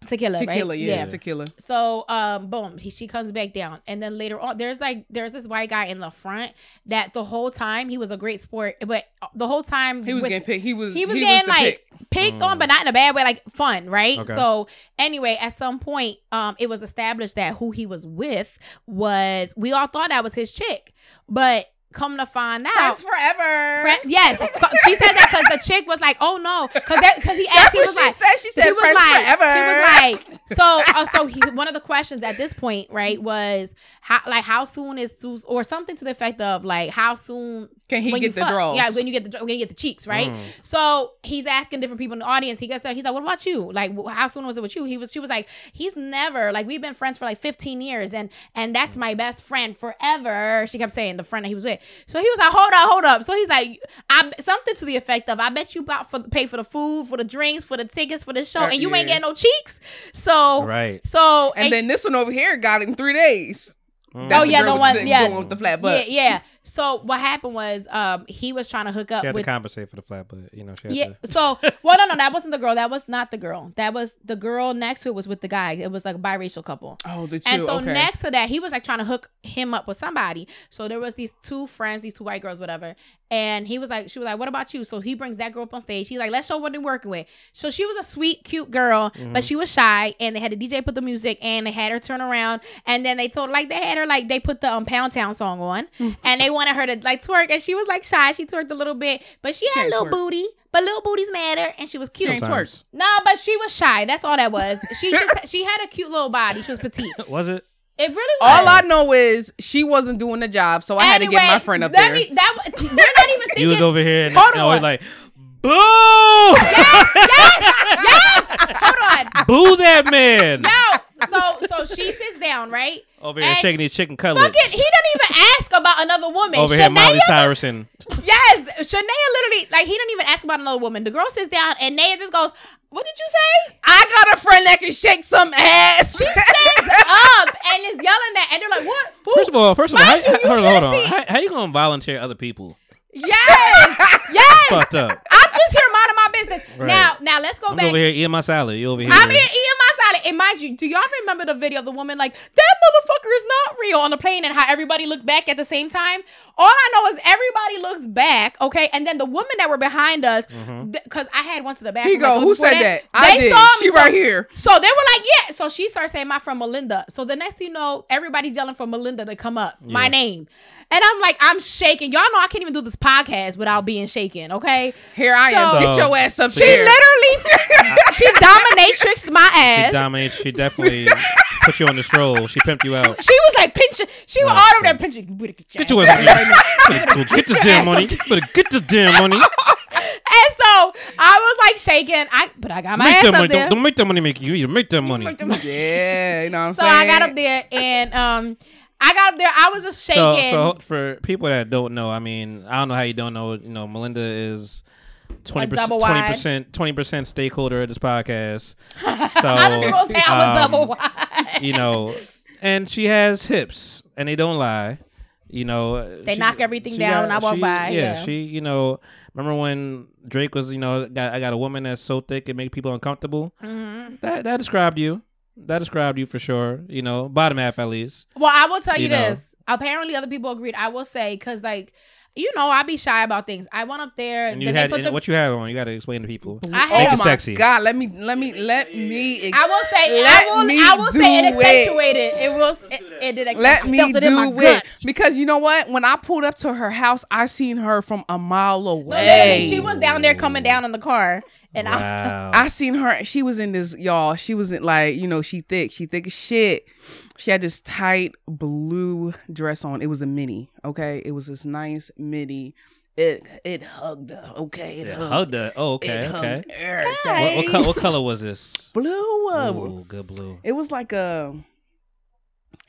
Tequila, Tequila, right? yeah, tequila. So, um, boom, he, she comes back down, and then later on, there's like there's this white guy in the front that the whole time he was a great sport, but the whole time He was with- getting picked. He was. he was getting the like pick. picked on, but not in a bad way, like fun, right? Okay. So anyway, at some point, um, it was established that who he was with was we all thought that was his chick, but come to find out. Friends forever. Friend- yes, she said that because the chick was like, "Oh no," because because he That's asked, he what was she like, said. She said he was like, forever. he was like, so, uh, so he, one of the questions at this point, right, was how, like, how soon is, Sus- or something to the effect of, like, how soon Can he when get the fuck. draws? Yeah, when you get the when you get the cheeks, right? Mm. So he's asking different people in the audience. He gets there. He's like, "What about you? Like, how soon was it with you?" He was. She was like, "He's never like we've been friends for like 15 years, and and that's my best friend forever." She kept saying the friend that he was with. So he was like, "Hold up, hold up." So he's like, "I something to the effect of, I bet you about for pay for the food, for the drinks, for the tickets, for the show, Uh, and you ain't yeah. getting no cheeks." So Right. So and then this one over here got it in three days. Mm. That's Oh, yeah, girl the one- the, yeah. the one with the flat butt. Yeah, yeah. So what happened was, um, he was trying to hook up She had with to compensate for the flat, but you know she had yeah. to. So, well, no, no, that wasn't the girl. That was not the girl. That was the girl next to it was with the guy. It was like a biracial couple. Oh, the two. And so okay. next to that, he was like trying to hook him up with somebody. So there was these two friends, these two white girls, whatever. And he was like, she was like, "What about you?" So he brings that girl up on stage. He's like, "Let's show what they're working with." So she was a sweet, cute girl, Mm-hmm. but she was shy. And they had the DJ put the music, and they had her turn around. And then they told like they had her like they put the um, Pound Town song on, and they wanted her to like twerk, and she was like shy. She twerked a little bit, but she, She had a little twerk. booty. But little booties matter, and she was cute. ain't Sometimes. No, but she was shy. That's all that was. She just she had a cute little body. She was petite. Was it? It really was. All I know is she wasn't doing the job, so I had to get my friend up let there. Me, that wa- we're not even thinking. You was over here and, Hold and always on. like, boo, Yes, yes, yes. Hold on. boo that man. No. So so she sits down, right? Over here And shaking his chicken cutlets. Fucking, he didn't even ask about another woman. Over here, Miley Shania- Cyrus Yes, Shania literally like he didn't even ask about another woman. The girl sits down and Neya just goes, "What did you say?" I got a friend that can shake some ass. She stands up and is yelling at, and they're like, "What? Who?" First of all, first of all, how, you, you hold on, hold on. How, how you gonna volunteer other people? Yes, yes. Fucked up. I'm just here minding my business. Right. Now, now let's go I'm back. over here eating my salad. You over here? I'm here eating my salad. And mind you, do y'all remember the video of the woman like that motherfucker is not real on the plane and how everybody looked back at the same time? All I know is everybody looks back, okay, and then the women that were behind us, Mm-hmm. because I had one to the bathroom. Here you go. like, Who said that? I they did. saw me. She so- right here. So they were like, yeah. So she starts saying my friend Melinda. So the next thing you know, everybody's yelling for Melinda to come up, my name. And I'm like, I'm shaking. Y'all know I can't even do this podcast without being shaken, okay? Here I am. Get your ass up She there. literally, she dominatrixed my ass. She ass. dominates. She definitely put you on the stroll. She pimped you out. She was like pinching. She was Oh, all over there pinching. You Get Get your your ass ass. Better go Get the damn money. Better get the damn money. And so I was like shaking. I but I got my Make ass that up money. there. Don't, don't make that money make you. You make that money. Yeah, you know what I'm so saying? So I got up there and um I got there. I was just So, shaking. so for people that don't know, I mean, I don't know how you don't know. You know, Melinda is twenty percent, 20%, twenty percent stakeholder of this podcast. So How did you gonna say I'm a um, double wide? you know, and she has hips, and they don't lie. You know, They she- knock everything down when I walk she- by, Yeah, yeah. she, you know, remember when Drake was, you know, got, I got a woman that's so thick it make people uncomfortable. Mm-hmm. That that described you. That described you for sure. You know, bottom half at least. Well, I will tell you, You know. this. Apparently, other people agreed. I will say because like. You know, I be shy about things. I went up there. And you had put and the, what you had on. You got to explain to people. I Oh had Make it my sexy. God, let me let me let me I will say, Let I will, me I will say it do it. accentuated. It will, it, it did. let accentuate. me felt it in my do it guts. because you know what? When I pulled up to her house, I seen her from a mile away. literally, she was down there coming down in the car, and I. Wow. I seen her. She was in this, y'all. She wasn't like, you know, she thick. She thick as shit. She had this tight blue dress on. It was a mini. Okay, it was this nice mini. It it hugged her. Okay, it Yeah, hugged. hugged that. Oh, okay, it okay. hugged everything. What, what, co- what color was this? Blue. Ooh, good blue. It was like a.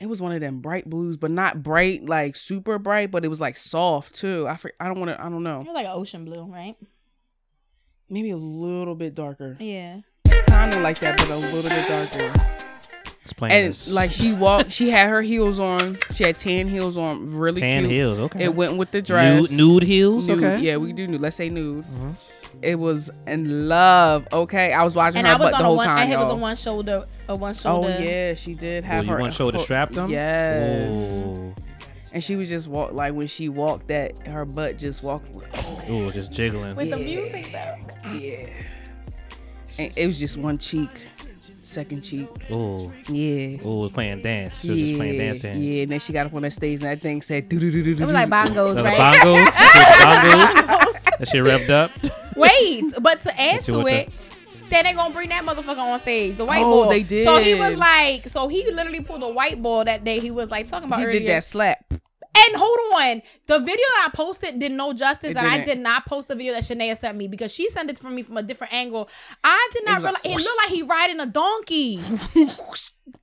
It was one of them bright blues, but not bright like super bright, but it was like soft too. I for, I don't want to. I don't It know. was like an ocean blue, right? Maybe a little bit darker. Yeah. Kind of like that, but a little bit darker. Explain and this. like she walked, she had her heels on. She had tan heels on, really tan cute. heels. Okay. It went with the dress. nude, nude heels. Nude. Okay. Yeah, we do nude. Let's say nude. Mhm. It was in love. Okay, I was watching And her I was butt on the a whole one. time. I was y'all. on one shoulder. A one shoulder. Oh yeah, she did have Ooh, you her one shoulder ho- strapped them? Yes, Ooh. And she was just walk like when she walked that her butt just walked. Ooh, just jiggling. With the music though. Yeah, and it was just one cheek, second cheek. Ooh. Yeah. Ooh, was playing dance. She was yeah, just playing dance dance. yeah, and then she got up on that stage and that thing said do do do do do. It was like bongos, right? bongos. bongos. That shit revved up. Wait, but to add to with it, then they gonna bring that motherfucker on stage, the white Oh, boy. they So he was like, so he literally pulled a white ball that day. He was like talking about He earlier. did that slap. And hold on, the video I posted did no justice, It and I did not post the video that Shania sent me because she sent it for me from a different angle. I did not was realize like, it looked like he riding a donkey.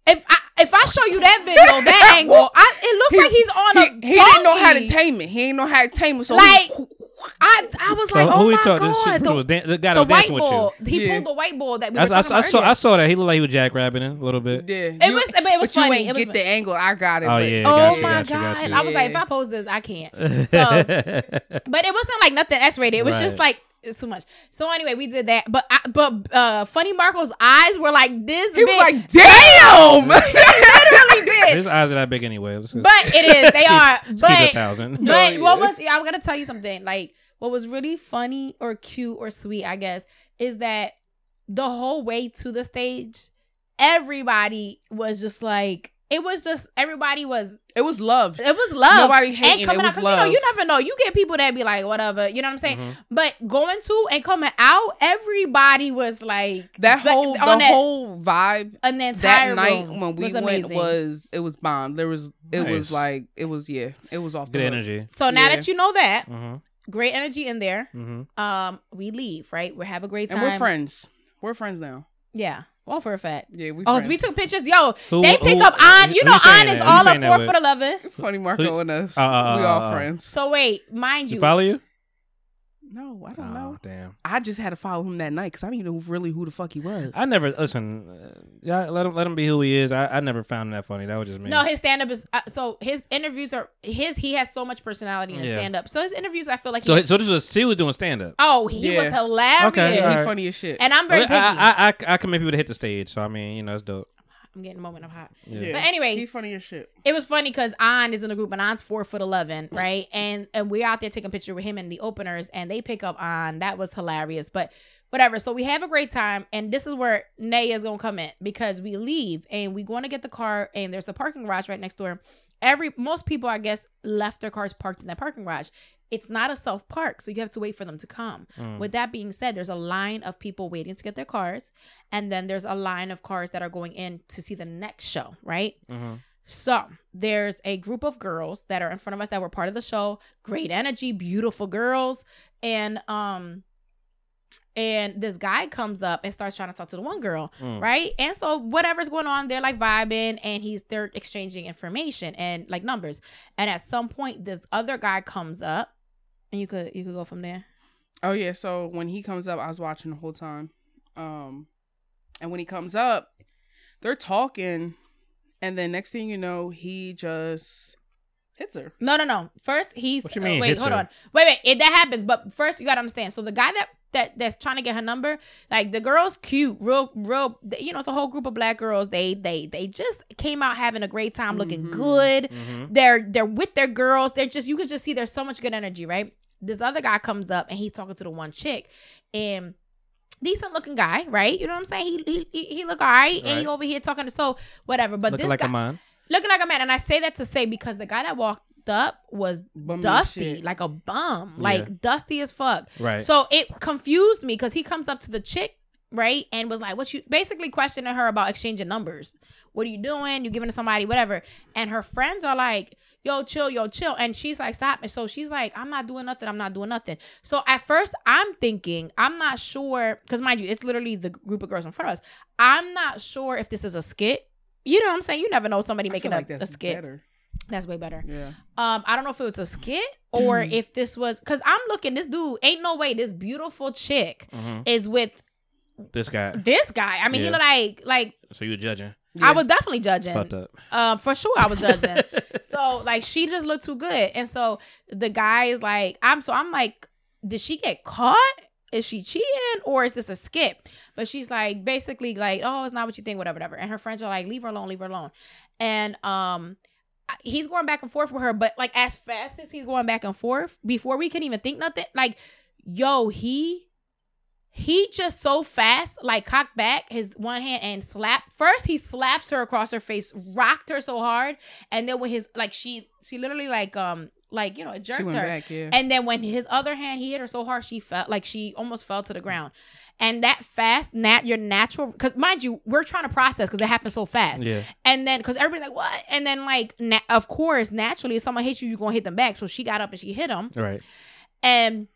if I if I show you that video, that angle, I, it looks like he's on a he, he didn't know how to tame it. He didn't know how to tame it. So Like, he, I I was So like, who oh we my talking? This god, shit the, dan- the guy the white dancing with bull. you. He Yeah. pulled the white bull that we I, were I, talking I about saw I saw that. He looked like he was jackrabbing a little bit. Yeah, It was, but it was but you funny. ain't It was get the angle. I got it. Oh, but- yeah. Oh you, my got you, got god! you. I was like, if I post this, I can't. So, but it wasn't like nothing X rated. It was just like it's too much. So anyway, we did that. But I, but uh, Funny Marco's eyes were like this. He was like, "Damn!" literally did. His eyes are that big anyway. Just- But it is. They are. let's keep it a But thousand. but Oh, what yeah. was I'm gonna tell you something. Like what was really funny or cute or sweet, I guess, is that the whole way to the stage, everybody was just like it was just everybody was it was love. it was love. Nobody and hating. coming It was out, 'cause, love. You know, you never know. You get people that be like, whatever. You know what I'm saying? Mhm. But going to and coming out, everybody was like that whole the on that, whole vibe on the entire that night when we was went amazing. was it was bomb. There was it Nice. was like it was yeah it was off Good the hook. energy. so now Yeah. that you know that, hmm great energy in there. hmm Um, we leave right. We have a great time. and we're friends. We're friends now. Yeah, all for a fact. Yeah, we. Oh, friends. we took pictures. Yo, Who- they who- pick up on. You know, you on is that? All you a four foot eleven. funny Marco Who- and us. Uh, uh, we uh, all uh, friends. So wait, mind You you, follow you? No, I don't Oh, know. damn. I just had to follow him that night because I didn't even know really who the fuck he was. I never listen. Uh, yeah, let him let him be who he is. I, I never found him that funny. That was just me. No, his stand up is uh, so his interviews are his. He has so much personality in his Yeah. stand up. So his interviews, I feel like. so he, so this was he was doing stand up. oh, he Yeah. was hilarious. Okay, yeah, all right. funny as shit. And I'm very picky. I, I, I, I can make people to hit the stage. So I mean, you know, it's dope. I'm getting a moment of hot. Yeah. But anyway, he funny as shit. it was funny because An is in the group and An's four foot eleven, right? And and we're out there taking a picture with him and the openers, and they pick up An. That was hilarious. But whatever. So we have a great time, and this is where Nay is gonna come in because we leave and we going to get the car, and there's a parking garage right next door. Every most people, I guess, left their cars parked in that parking garage. It's not a self park, so you have to wait for them to come. Mm. With that being said, there's a line of people waiting to get their cars, and then there's a line of cars that are going in to see the next show, right? Mhm. So there's a group of girls that are in front of us that were part of the show. Great energy, beautiful girls, and um, and this guy comes up and starts trying to talk to the one girl, Mm. right? And so whatever's going on, they're like vibing, and he's they're exchanging information and like numbers. And at some point, this other guy comes up, and you could you could go from there. Oh yeah, so when he comes up, I was watching the whole time. Um and when he comes up, they're talking and then next thing you know, he just hits her. No, no, no. First, he's What you uh, mean, wait, hits hold her? on. Wait, wait. It, that happens, but first you gotta understand. So the guy that that that's trying to get her number, like the girl's cute, real, real. You know, it's a whole group of black girls. They they they just came out having a great time, looking Mhm. good. Mhm. They're they're with their girls. They're just you could just see there's so much good energy, right? This other guy comes up and he's talking to the one chick, and decent looking guy, right? You know what I'm saying? He he he, he look all right, and he over here talking to so whatever. But Looking this like guy, a man. looking like a man. And I say that to say because the guy that walked up was Bummy dusty, shit. like a bum, Yeah. like dusty as fuck. Right. So it confused me because he comes up to the chick, right, and was like, "What you?" Basically questioning her about exchanging numbers. What are you doing? You giving to somebody, whatever. And her friends are like, "Yo, chill, yo, chill," and she's like, "Stop!" And so she's like, "I'm not doing nothing. I'm not doing nothing." So at first, I'm thinking, I'm not sure, because mind you, it's literally the group of girls in front of us. I'm not sure if this is a skit. You know what I'm saying? You never know somebody making feel a, like a skit. better. That's way better. Yeah. Um, I don't know if it was a skit or if this was because I'm looking. This dude ain't no way. This beautiful chick Mhm. is with This guy. this guy. I mean, he look like like So you were judging. I was definitely judging. Fucked up. Um, for sure, I was judging. so like, she just looked too good, and so the guy is like, I'm so I'm like, did she get caught? Is she cheating or is this a skip?" But she's like, basically like, oh, it's not what you think, whatever, whatever. And her friends are like, leave her alone, leave her alone. And um, he's going back and forth with her, but like as fast as he's going back and forth, before we can even think nothing, like, yo, he he just so fast, like cocked back his one hand and slap. First, he slaps her across her face, rocked her so hard, and then with his like she she literally like um like you know it She jerked went her. back, yeah. And then when his other hand, he hit her so hard she felt like she almost fell to the ground. And that fast, nat your natural, because mind you, we're trying to process because it happened so fast. Yeah. And then, because everybody's like, what? And then, like, na- of course, naturally, if someone hits you, you're going to hit them back. So she got up and she hit him. Right. And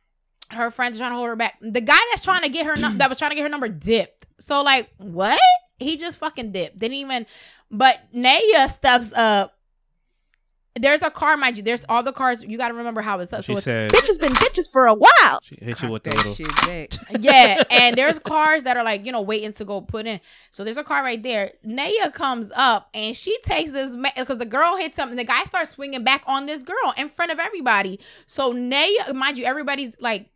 her friends are trying to hold her back. The guy that's trying to get her, num- that was trying to get her number dipped. So, like, what? He just fucking dipped. Didn't even, but Neya steps up there's a car, mind you. There's all the cars. You got to remember how it's. So She it's said has been bitches for a while. she hit you with the little. shit yeah, and there's cars that are like you know waiting to go put in. So there's a car right there. Neya comes up and she takes this because the girl hits him. And the guy starts swinging back on this girl in front of everybody. So Neya, mind you, everybody's like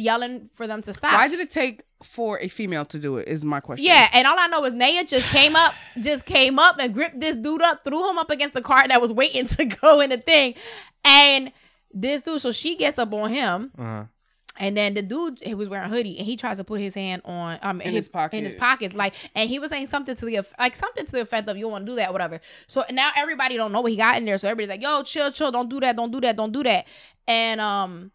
yelling for them to stop. Why did it take for a female to do it? Is my question. Yeah, and all I know is Neya just came up, just came up and gripped this dude up, threw him up against the car that was waiting to go in the thing, and this dude. So she gets up on him, Uh-huh. and then the dude he was wearing a hoodie, and he tries to put his hand on um In his pocket. in his pockets, like, and he was saying something to the eff- like something to the effect of you don't want to do that, whatever. So now everybody don't know what he got in there, so everybody's like, yo, chill, chill, don't do that, don't do that, don't do that, and um.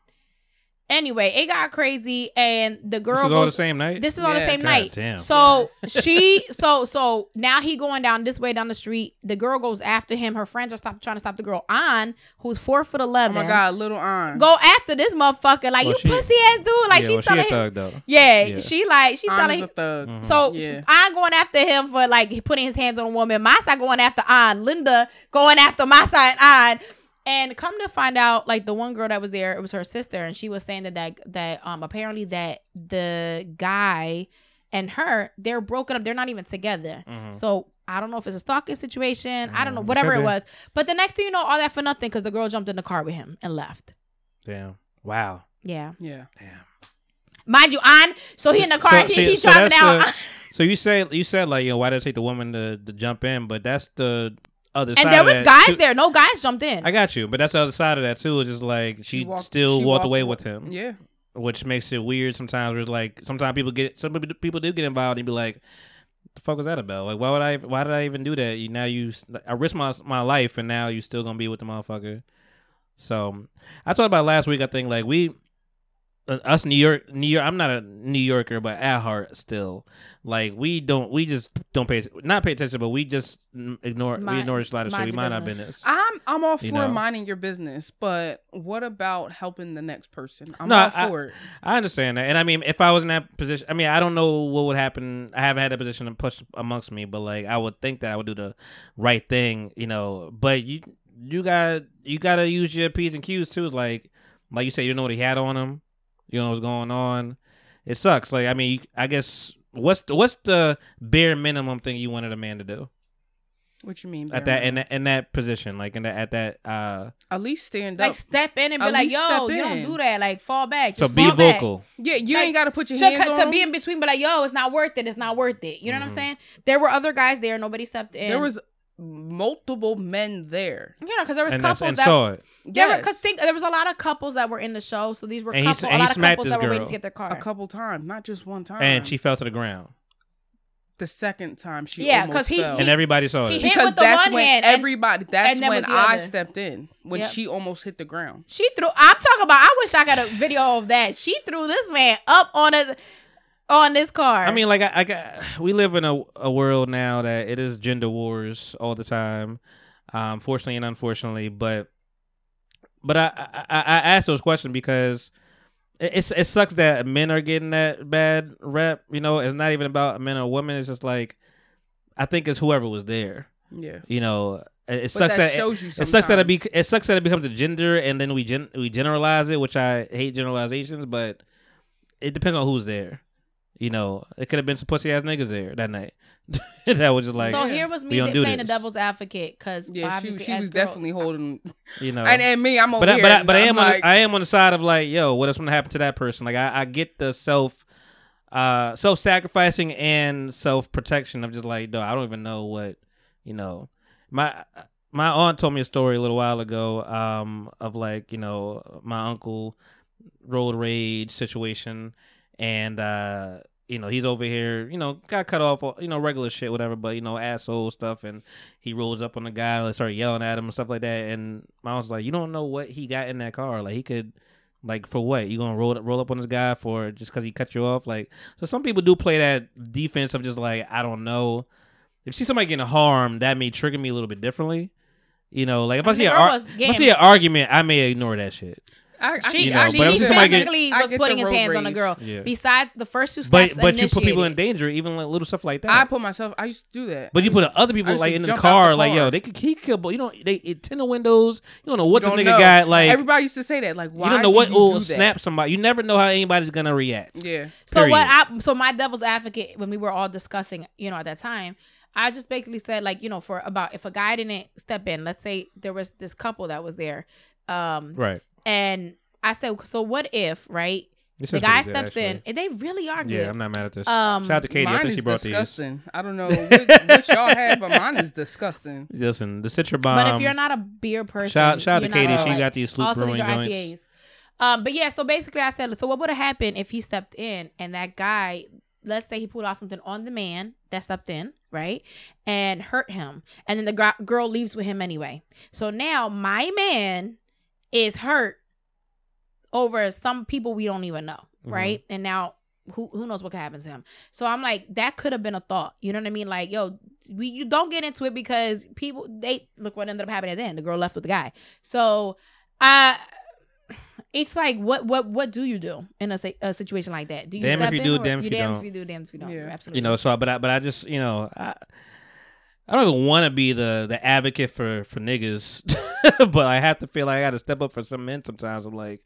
Anyway, it got crazy, and the girl This is all the same night. this is on the same God night. damn. So she so so now he going down this way down the street. The girl goes after him. Her friends are stop trying to stop the girl on, who's four foot Oh eleven. my god, little on. Go after this motherfucker. Like Well, you she- pussy ass dude. Like yeah, she well, she a telling him. thug though. Yeah, Yeah. she like she On telling is a him. thug. Mhm. So Yeah. I'm going after him for like putting his hands on a woman. My side going after on. Linda going after my side on. And come to find out, like the one girl that was there, it was her sister, and she was saying that that, that um apparently that the guy and her they're broken up. They're not even together. Mhm. So I don't know if it's a stalking situation. I don't know Mm, whatever it was. But the next thing you know, all that for nothing because the girl jumped in the car with him and left. Damn. Wow. Yeah, Yeah. Damn. mind you, on. So he in the car. So- he, see, he's so driving out. the- So you said you said like you know why did it take the woman to, to jump in, but that's the other side. and there of was that, guys too. there. No guys jumped in. I got you, but that's the other side of that too. Is just like she, walked- still she walked walked away with him, Yeah. which makes it weird sometimes. Where it's like sometimes people get some people, people do get involved and be like, "The fuck was that about? Like why would I? Why did I even do that? You now you I risked my my life and now you still gonna be with the motherfucker." So I talked about last week. I think like we Uh, us New York, New York. I'm not a New Yorker, but at heart, still, like we don't, we just don't pay, not pay attention, but we just ignore, we ignore a lot of shit. We your mind our business. business. I'm I'm all for You know. minding your business, but what about helping the next person? I'm No, all I- for it. I understand that, and I mean, if I was in that position, I mean, I don't know what would happen. I haven't had that position pushed amongst me, but like, I would think that I would do the right thing, you know. But you, you got, you got to use your p's and q's too. Like, like you said, you know what he had on him, you know what's going on. It sucks. Like, I mean, I guess what's the, what's the bare minimum thing you wanted a man to do What you mean? at that in that in that position, like in that at that. uh At least stand up, like step in and be At like, yo, you don't do that. Like fall back. So be fall back. vocal. yeah, you like, ain't got to put your To, hands to on. be in between, but like, yo, it's not worth it. It's not worth it. You know what I'm Mhm. saying? There were other guys there. Nobody stepped in. there was multiple men there. you know, because there was And, couples and that saw it. there were Yes. because think there was a lot of couples that were in the show. So these were And couple, and a lot of couples that were waiting to get their car. a couple times, not just one time. And she fell to the ground. the second time she Yeah, almost 'cause he- fell. and everybody saw it. he it. hit because with the that's one when hand and- everybody. That's and when I other. stepped in when Yep. she almost hit the ground. She threw. I'm talking about. I wish I got a video of that. She threw this man up on a on this car. I mean, like I, I got, we live in a, a world now that it is gender wars all the time, um, fortunately and unfortunately. But, but I, I, I I asked those questions because it, it's it sucks that men are getting that bad rep. You know, it's not even about men or women. It's just like I think it's whoever was there. Yeah, You know, it, it sucks that that, shows you. it sucks that it be sometimes. it sucks that it becomes a gender and then we gen, we generalize it, which I hate generalizations, but it depends on who's there. You know, it could have been some pussy ass niggas there that night. that was just like so here was me don't that do playing the devil's advocate because Yeah, she, she was definitely holding, you know. and, and me, I'm over but I, here. but I, but I I'm am on the, I am on the side of like, yo, what is going to happen to that person? Like I, I get the self uh self sacrificing and self protection of just like, no, I don't even know what you know. My my aunt told me a story a little while ago um of like you know my uncle road rage situation and uh you know he's over here you know got cut off you know regular shit whatever but you know asshole stuff. And he rolls up on the guy and started yelling at him and stuff like that. And I was like you don't know what he got in that car. Like he could like for what? You gonna roll roll up on this guy for just because he cut you off? Like so some people do play that defense of just like I don't know. If you see somebody getting harmed that may trigger me a little bit differently. You know like if I, I mean, see ar- if I see an argument I may ignore that shit I, I, She, You know, I, she but I'm he get- basically was putting his road hands on the rage. girl. Yeah. Besides the first two But steps, but you put people in danger, even like little stuff like that. I put myself. I used to do that. but you put other people like in the jump out car, like yo, they could he could, but you don't they it tint the windows. You don't know what You this don't nigga know. got. Like everybody used to say that. Like, why you don't know do what you will snap somebody. You never know how anybody's gonna react. Yeah. So Period. what? I so my devil's advocate when we were all discussing, you know, at that time, I just basically said like, you know, for about if a guy didn't step in, let's say there was this couple that was there, um, Right. And I said, so what if, right? This the guy pretty good, steps actually. in, and they really are good. Yeah, I'm not mad at this. Um, Shout out to Katie. I mine think is she brought disgusting. I don't know what, what y'all had, but mine is disgusting. these. Listen, the Citra bomb. But if you're not a beer person, shout shout out to you're not Katie. gonna She like- got these sloop also these brewing are joints. IPAs. Um, but yeah, so basically, I said, so what would have happened if he stepped in and that guy, let's say he pulled out something on the man that stepped in, right, and hurt him, and then the gr- girl leaves with him anyway. So now my man is hurt over some people we don't even know, Mhm. right? And now who who knows what could happen to him. So I'm like, that could have been a thought. You know what I mean? Like, yo, we you don't get into it because people they look what ended up happening at the end. The girl left with the guy. So I it's like what what what do you do in a, a situation like that? Do you Damn if you in do, damn if you you damn don't. if you do, damn if you don't. Yeah. Absolutely. you know so but i but i just you know i i don't even want to be the the advocate for for niggas but i have to feel like i gotta step up for some men sometimes. I'm like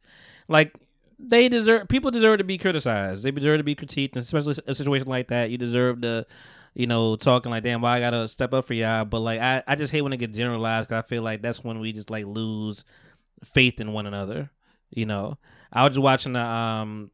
like they deserve people deserve to be criticized. They deserve to be critiqued and especially a situation like that you deserve to you know talking like damn why i gotta step up for y'all? But like i i just hate when it get generalized because i feel like that's when we just like lose faith in one another you know? I was just watching the um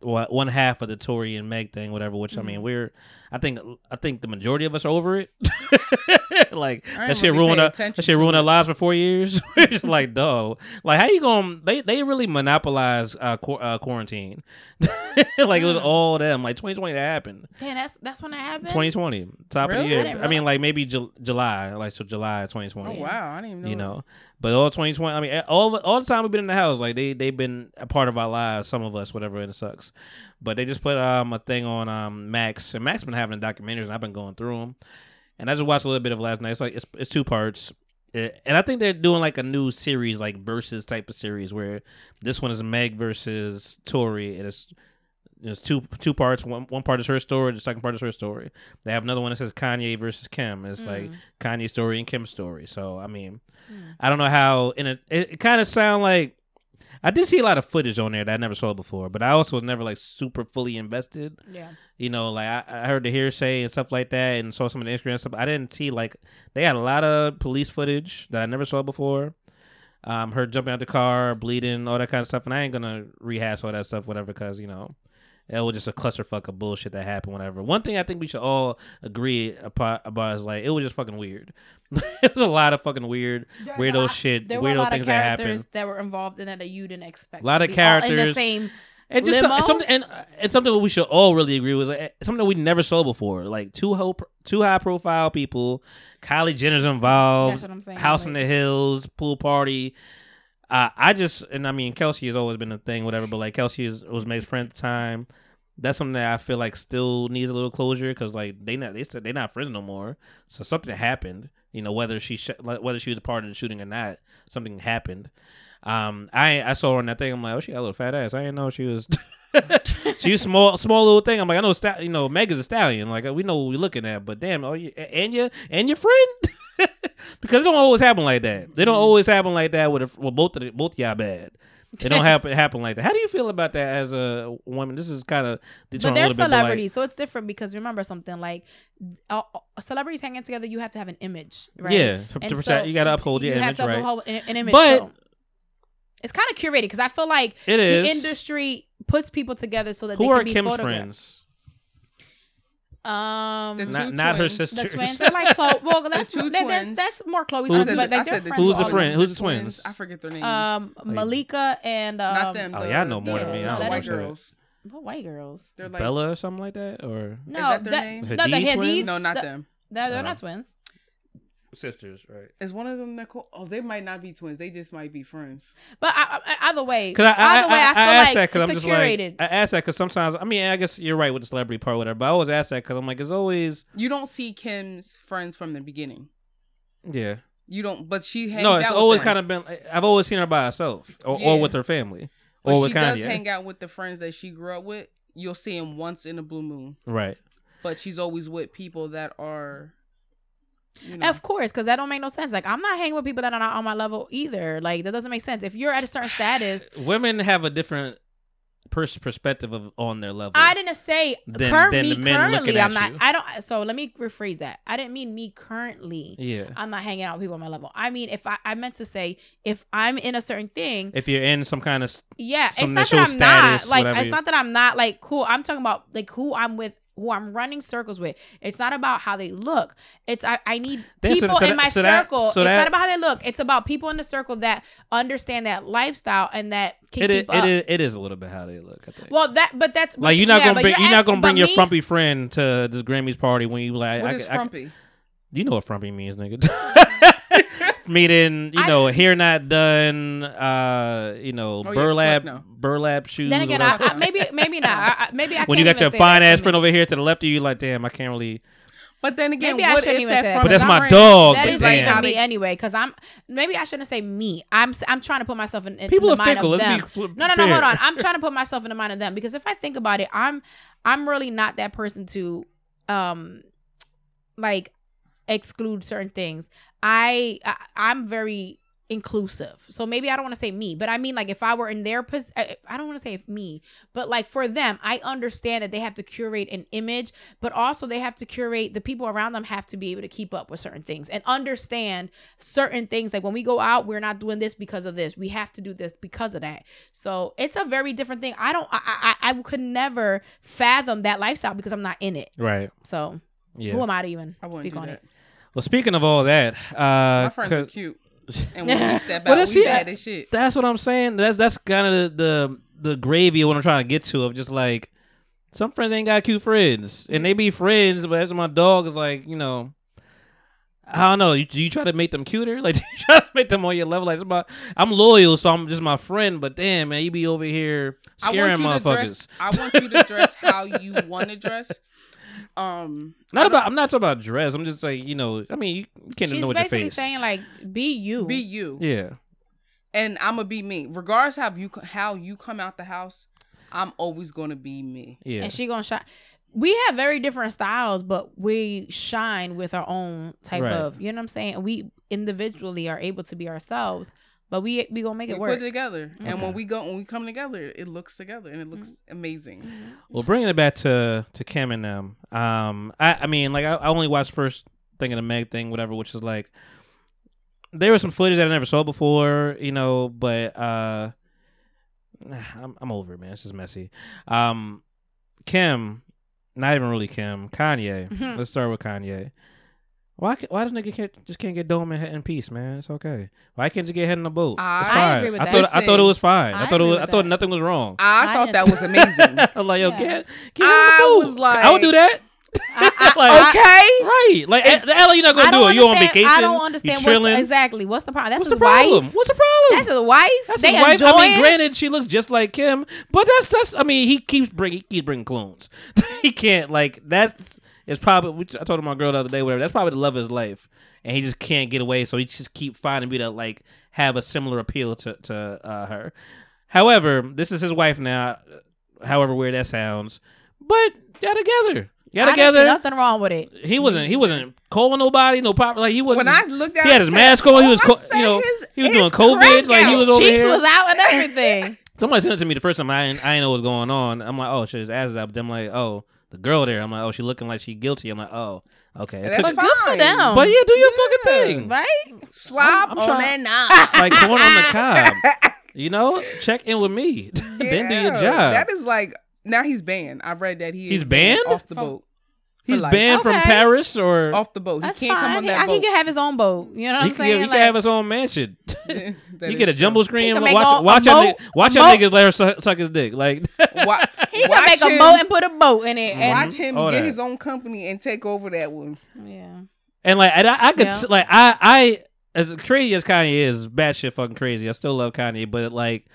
what one half of the Tory and Meg thing, whatever. Which I mean, Mhm. we're I think I think the majority of us are over it. like I that ain't shit really ruined pay our, attention that shit ruined our lives for four years. We're like, dog. Like, how you going? They they really monopolize uh, qu- uh, quarantine. like it was Mm. all them. Like 2020 that happened. Damn, that's that's when it happened. 2020 top of the I year. didn't I, mean, like maybe Ju- July, like so July 2020. Oh wow, I didn't even know. You that. know, but all 2020. I mean, all all the time we've been in the house, like they they've been a part of our lives. Some of us, whatever, and it sucks. But they just put um a thing on um Max, and Max been having documentaries, and I've been going through them. And I just watched a little bit of last night. It's like it's, it's two parts, Eh, and I think they're doing like a new series, like versus type of series, where this one is Meg versus Tory, and it's there's two two parts. One one part is her story, the second part is her story. They have another one that says Kanye versus Kim. It's like Kanye's story and Kim's story. So I mean, I don't know how. In it, it, it kind of sound like I did see a lot of footage on there that I never saw before, but I also was never like super fully invested. Yeah. You know, like I, I heard the hearsay and stuff like that, and saw some of the Instagram stuff. I didn't see like they had a lot of police footage that I never saw before. Um, her jumping out the car, bleeding, all that kind of stuff, and I ain't gonna rehash all that stuff, whatever, because you know it was just a clusterfuck of bullshit that happened. Whatever. One thing I think we should all agree about, is like it was just fucking weird. it was a lot of fucking weird, weirdo shit, There were a weirdo lot things of that characters happened. that were involved in that that you didn't expect. A lot of all in the characters. same. And just some- something, and and something that we should all really agree with, like, something that we never saw before. Like two ho- two high profile people, Kylie Jenner's involved, That's what I'm saying, House in the Hills, pool party. Uh, I just and I mean Kelsey has always been a thing, whatever. But like Kelsey is, was Meg's friend at the time. That's something that I feel like still needs a little closure because like they not they said they're not friends no more. So something happened. You know whether she sh- whether she was a part of the shooting or not, something happened. Um, I I saw her on that thing. I'm like, oh, she got a little fat ass. I didn't know she was. she was small, small little thing. I'm like, I know, sta- you know, Meg is a stallion. Like we know what we're looking at, but damn, oh, you, and your and your friend, because it don't always happen like that. They don't always happen like that with a, with both of the, both y'all bad. It don't happen happen like that. How do you feel about that as a woman? This is kind of But they're celebrities, so it's different because remember something like uh, uh, celebrities hanging together. You have to have an image, right? Yeah, to- to protect- you gotta uphold your you image, have to right. an, an image. But- so it's kind of curated because I feel like It the industry puts people together so that Who they are can be Kim's photographed. friends? Um, The the, Not two not her sister. sisters. twins are like Khloe. Well, that's two that- that- twins. that's more Khloe's Who's twins, the- but they're said the friends. Who's the friend? Who's the twins? I forget their name. Um, Malika and um, Not them. Oh, yeah, I know more the- than me. I don't white watch that. girls. what white girls? They're like Bella or something like that, or No, that their name? No, the Hadid twins? No, not the- them. They're, they're Oh. not twins. Sisters, right? Is one of them Nicole? Oh, they might not be twins. They just might be friends. But I, I, either way, Because I, I, either way, I, I, I feel asked like that because it's I'm just curated. like I ask that because sometimes I mean I guess you're right with the celebrity part, whatever. But I always ask that because I'm like it's always You don't see Kim's friends from the beginning. yeah. You don't, but she hangs no, it's with always kind of been. I've always seen her by herself or, Yeah. or with her family But or with she does Kanye. hang out with the friends that she grew up with. You'll see him once in a blue moon, Right. but she's always with people that are, you know, Of course, because that don't make no sense. Like I'm not hanging with people that are not on my level either. Like that doesn't make sense. If you're at a certain status, Women have a different pers- perspective of on their level. I didn't say Than- current than me currently. I'm not. you. I don't. So let me rephrase that. I didn't mean me currently. yeah. I'm not hanging out with people on my level. I mean, if I, I meant to say, if I'm in a certain thing, If you're in some kind of yeah, it's not that I'm not like. whatever It's not that I'm not like cool. I'm talking about like who I'm with, who I'm running circles with. It's not about how they look. It's I, I need Then people so in that- my so that- circle. so it's that- not about how they look. It's about people in the circle that understand that lifestyle and that can it is, keep it up. is it is a little bit how they look. I think. Well, that but that's like you're not yeah, gonna bring you're, not asking- gonna bring your me- frumpy friend to this Grammys party when you like. what I, is I- frumpy? you know what frumpy means, nigga. Meaning, you I- know, hair not done, uh, you know, Oh, burlap, fuck no. burlap shoes. Then again, I, whatever. I, maybe maybe not. I, I- maybe I when can't you got your fine ass friend over here to the left of you, like, damn, I can't really. But then again, Maybe I shouldn't if even that say that. But that's my dog. That is but like not me anyway, because I'm maybe I shouldn't say me. I'm s- I'm trying to put myself in, in People the are mind fickle. of Let's them. be fl- no, no, no. fair. Hold on. I'm trying to put myself in the mind of them because if I think about it, I'm I'm really not that person to um like exclude certain things. I, I I'm very inclusive. So maybe I don't want to say me, but I mean like if I were in their pos- I I don't want to say if me, but like for them, I understand that they have to curate an image, but also they have to curate the people around them have to be able to keep up with certain things and understand certain things like when we go out, we're not doing this because of this. We have to do this because of that. So it's a very different thing. I don't I I, I could never fathom that lifestyle because I'm not in it. Right. So Yeah. who am I to even I speak on that. it? Well, speaking of all that, uh, My friends are cute, and when we step out, we bad as shit. That's what I'm saying. That's that's kind of the, the the gravy of what I'm trying to get to. Of just like some friends ain't got cute friends, and they be friends, but as my dog is like, you know, I don't know. You, do you try to make them cuter? Like, do you try to make them on your level? Like, I'm loyal, so I'm just my friend. But damn, man, you be over here I scaring want you to dress. I want you to dress how you want to dress. Um, Not about. I'm not talking about dress. I'm just like, you know. I mean, you, you can't She's know with your basically face. saying like be you. be you, yeah. and I'm gonna be me, regardless how you how you come out the house. I'm always gonna be me. Yeah. and she gonna shine. We have very different styles, but we shine with our own type Right. of. You know what I'm saying? We individually are able to be ourselves, but we we gonna make We work. put it together, and when we go when we come together, it looks together and it looks Mm-hmm. amazing. Well, bringing it back to to Kim and them. Um, I I mean, like I, I only watched first thing of the Meg thing, whatever, which is like there was some footage that I never saw before, you know, but uh, I'm I'm over it, man. It's just messy. Um, Kim, not even really Kim, Kanye. Let's start with Kanye. Why ca- why does nigga can't, just can't get dome and head in peace, man? It's okay. Why can't you get head in the boat? I- it's I fine. agree with I that. thought I thought it was fine. I, I thought it was, I thought that. nothing was wrong. I, I thought that was amazing. I'm like, yo, Yeah. get, get I in the boat. was like- I would do that. I, I, Like, I- okay, right. Like, eh, the hell you're not gonna do don't it? You on understand- vacation? I don't understand You what's chilling? the, exactly what's the problem. That's What's his the problem? wife. What's the problem? That's his wife. That's they his wife. enjoy I mean, it. granted, she looks just like Kim, but that's that's. I mean, he keeps bringing he keeps bringing clones. he can't like that's. It's probably. Which I told my girl the other day. Whatever. That's probably the love of his life, and he just can't get away. So he just keep finding me to like have a similar appeal to to uh, her. However, this is his wife now. However weird that sounds, but y'all together. Y'all I didn't see together. nothing wrong with it. He wasn't. He wasn't calling nobody. No pop. Like he wasn't. when I looked at, he had his I mask said, on. He oh, was, co- said you know, his- he was doing COVID. Like he out. was over Cheeks here. was out and everything. Somebody sent it to me the first time. I didn't, I didn't know what was going on. I'm like, oh shit, his ass is out. But then I'm like, oh, the girl there. I'm like, oh, she looking like she guilty. I'm like, oh, okay. It That's took- But good for fine. them. but yeah, do your fucking thing. right? Slob I'm on trying- that knob. Like corn on the cob. You know, check in with me. then do your job. That is like now he's banned. I've read that he He's is banned banned? off the From- boat. He's life. banned from Paris, or Off the boat. That's he can't fine. come on He, that he boat. can have his own boat. You know what he I'm can, saying? he can have his own mansion. That you is get a jumbo screen. can Watch, make a- watch, a your boat- watch a your niggas let her suck, suck his dick. Like Wa- he can watch make a boat and put a boat in it. And, Watch him All get that. his own company and take over that one. yeah. And like, and I, I could Yeah. like, I, I, as crazy as Kanye is, batshit fucking crazy. I still love Kanye, but like,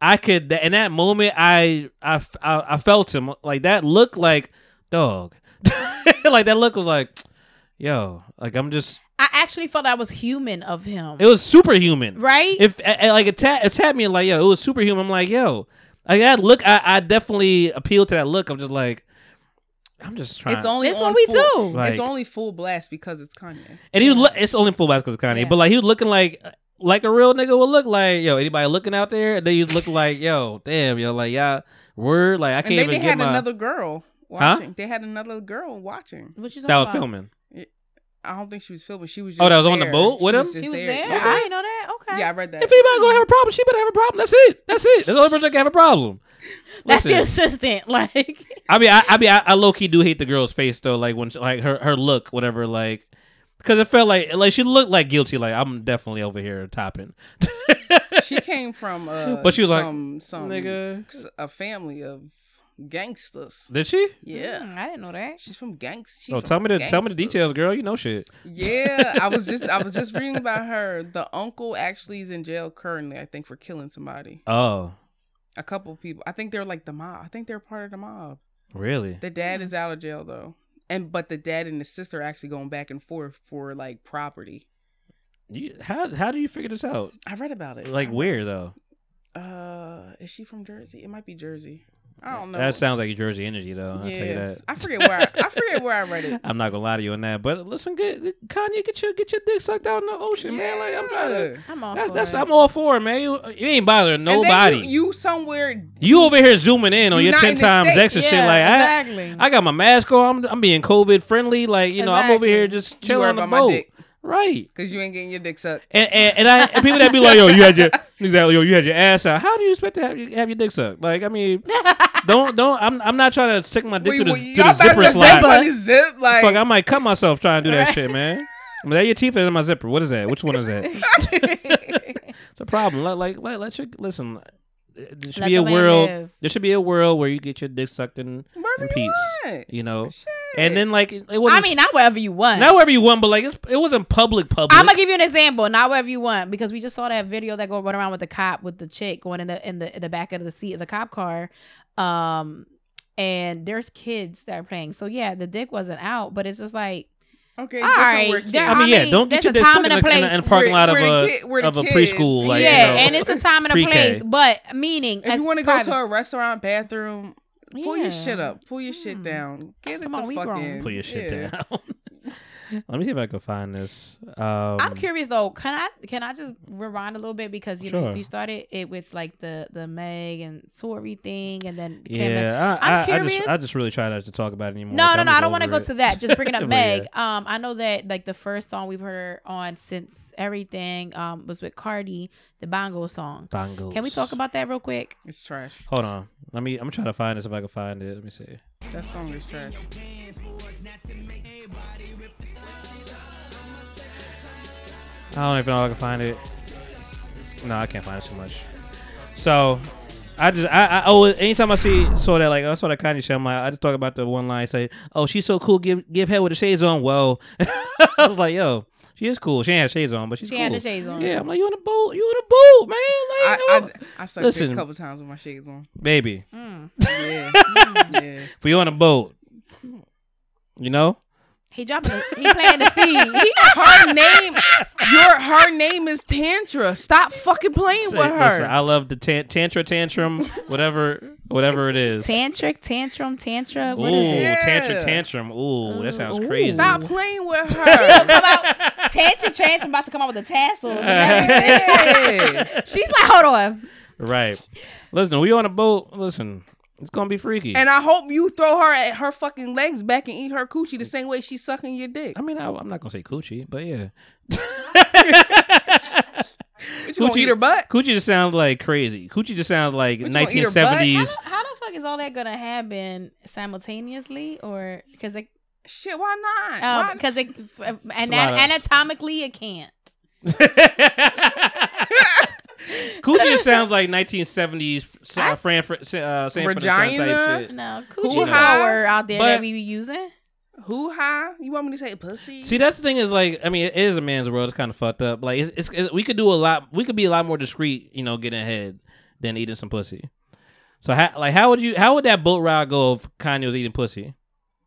I could in that moment, I, I, I felt him like that. Looked like dog, like that look was like, yo, like I'm just. I actually felt I was human of him. It was superhuman. right? If like it, ta- it tapped me like yo, it was superhuman. I'm like yo, like that look. I, I definitely appeal to that look. I'm just like, I'm just trying. It's only It's on what we full, do. Like- it's only full blast because it's Kanye. and he was look. It's only full blast because of Kanye, Yeah. but like he was looking like like a real nigga would look like. Yo, anybody looking out there? And then you look like yo, damn, yo, like yeah, word. Like I can't they, even they get had my. another girl watching. They had another girl watching. what you that was about? filming. I don't think she was filming. She was. Just oh, that was on the boat with She him? Was She was there. there. Yeah. I didn't know that. Okay. Yeah, I read that. If anybody gonna have a problem, she better have a problem. That's it. That's it. That's the only person that can have a problem. That's Listen, the assistant. Like, I mean, I, I mean, I, I low key do hate the girl's face though. Like when, she, like her her look, whatever. Like, because it felt like like she looked like guilty. Like I'm definitely over here topping. she came from. Uh, But she was like, some, some "Nigga." a family of gangsters. Did she? Yeah, hmm, I didn't know that. she's from gangs. Oh, tell me the tell me the details, girl. You know shit. Yeah, I was just I was just reading about her. The uncle actually is in jail currently. I think for killing somebody. Oh, A couple people. I think they're like the mob. I think they're part of the mob. really? The dad is out of jail though, and but the dad and the sister are actually going back and forth for like property. You, how how do you figure this out? I read about it. Like I- where though? Uh, is she from Jersey? It might be Jersey. I don't know. That sounds like your Jersey energy though. I'll tell you that. I forget where I, I forget where I read it. I'm not gonna lie to you on that, but listen, get Kanye, get your get your dick sucked out in the ocean, man. Like I'm trying to. I'm all That's, for that's it. I'm all for it, man. You, you ain't bothering And then nobody. You, you somewhere. You over here zooming in on your ten times States. X and shit. Like exactly. I, I got my mask on. I'm, I'm being COVID friendly. Like you know, I'm over here just chilling on the about my boat. Dick Right. because you ain't getting your dick sucked. And, and and I and people that be like, yo, you had your exactly, yo, you had your ass out. How do you expect to have, have your dick sucked? Like, I mean, don't don't. I'm I'm not trying to stick my dick Wait, through the, wait, through y'all the about zipper to slot. zip zip like Fuck, I might cut myself trying to do that shit, man. I mean, that your teeth is in my zipper. What is that? Which one is that? it's a problem. Let, like, let, let your listen. There should Let be a world. live. There should be a world where you get your dick sucked in, in you peace. want. You know, Shit. And then like it, it wasn't. I mean, not wherever you want. not wherever you want, but like it's, it wasn't public. Public. I'm gonna give you an example. Not wherever you want, because we just saw that video that go run around with the cop with the chick going in the in the in the back of the seat of the cop car, um, and there's kids that are playing. So yeah, the dick wasn't out, but it's just like Okay, All different right, where there- I mean, yeah, don't get there's your dick time in and a, a in a, place in a parking lot of a kid- of a kids- preschool. Like, yeah, you know. and it's a time and a pre-K. place, but meaning If as you want to go to a restaurant bathroom, pull your shit up, pull your shit Hmm. down, get it Come the on, we fuck grown. in. Put your shit Yeah. down. Let me see if I can find this. Um, I'm curious though. Can I can I just rewind a little bit because you know you started it with like the the Meg and Sorry thing, and then Kim and- Yeah, I, I'm I, I curious. just I just really try not to talk about it anymore. No, no, no. I don't want to go to that. Just bringing up Meg. yeah. Um, I know that like the first song we've heard her on since everything um was with Cardi, the Bongo song. Bongos. Can we talk about that real quick? It's trash. Hold on. Let me. I'm trying to find this if I can find it. Let me see. That song is trash. I don't even know if I can find it. No, I can't find it too much. So, I just I, I oh anytime I see saw that like I saw that Kanye show, like, I just talk about the one line say, "Oh, she's so cool. Give give head with the shades on." Well, I was like, "Yo, she is cool. She ain't had shades on, but she's She cool." had the shades on. Yeah, I'm like, "You on a boat? You on a boat, man? I Like, I, no." I sucked Listen. it a couple times with my shades on. baby, Mm. Yeah, yeah. for you on a boat, you know." He dropping. The, he planting the seed. Her name, your her name is Tantra. Stop fucking playing with Listen, her. I love the tan- tantra tantrum, whatever, whatever it is. Tantric, tantrum, tantra. Ooh, What is it? Yeah. tantra tantrum. Ooh, that sounds Ooh. crazy. Stop playing with her. Come out, tantric trans about to come out with the tassels and She's like, hold on. Right. Listen, we on a boat. Listen, it's gonna be freaky. And I hope you throw her at her fucking legs back and eat her coochie the same way she's sucking your dick. I mean, I, I'm not gonna say coochie, but yeah. But you gonna eat her butt? Coochie just sounds like crazy. Coochie just sounds like What, you gonna eat her butt? 1970s. How the fuck is all that gonna happen simultaneously, or because it, Shit, why not? um, because it, and a of- anatomically it can't. Coochie sounds like 1970s I- uh, Fran, uh, Sanford and Son type shit. No, Who coochie's high? not a word out there But- that we be using. Who high? You want me to say pussy? See, that's the thing is like, I mean, it is a man's world. It's kind of fucked up. Like, it's, it's, it- we could do a lot. We could be a lot more discreet, you know, getting ahead than eating some pussy. So, how, like, how would you? How would that boat ride go if Kanye was eating pussy?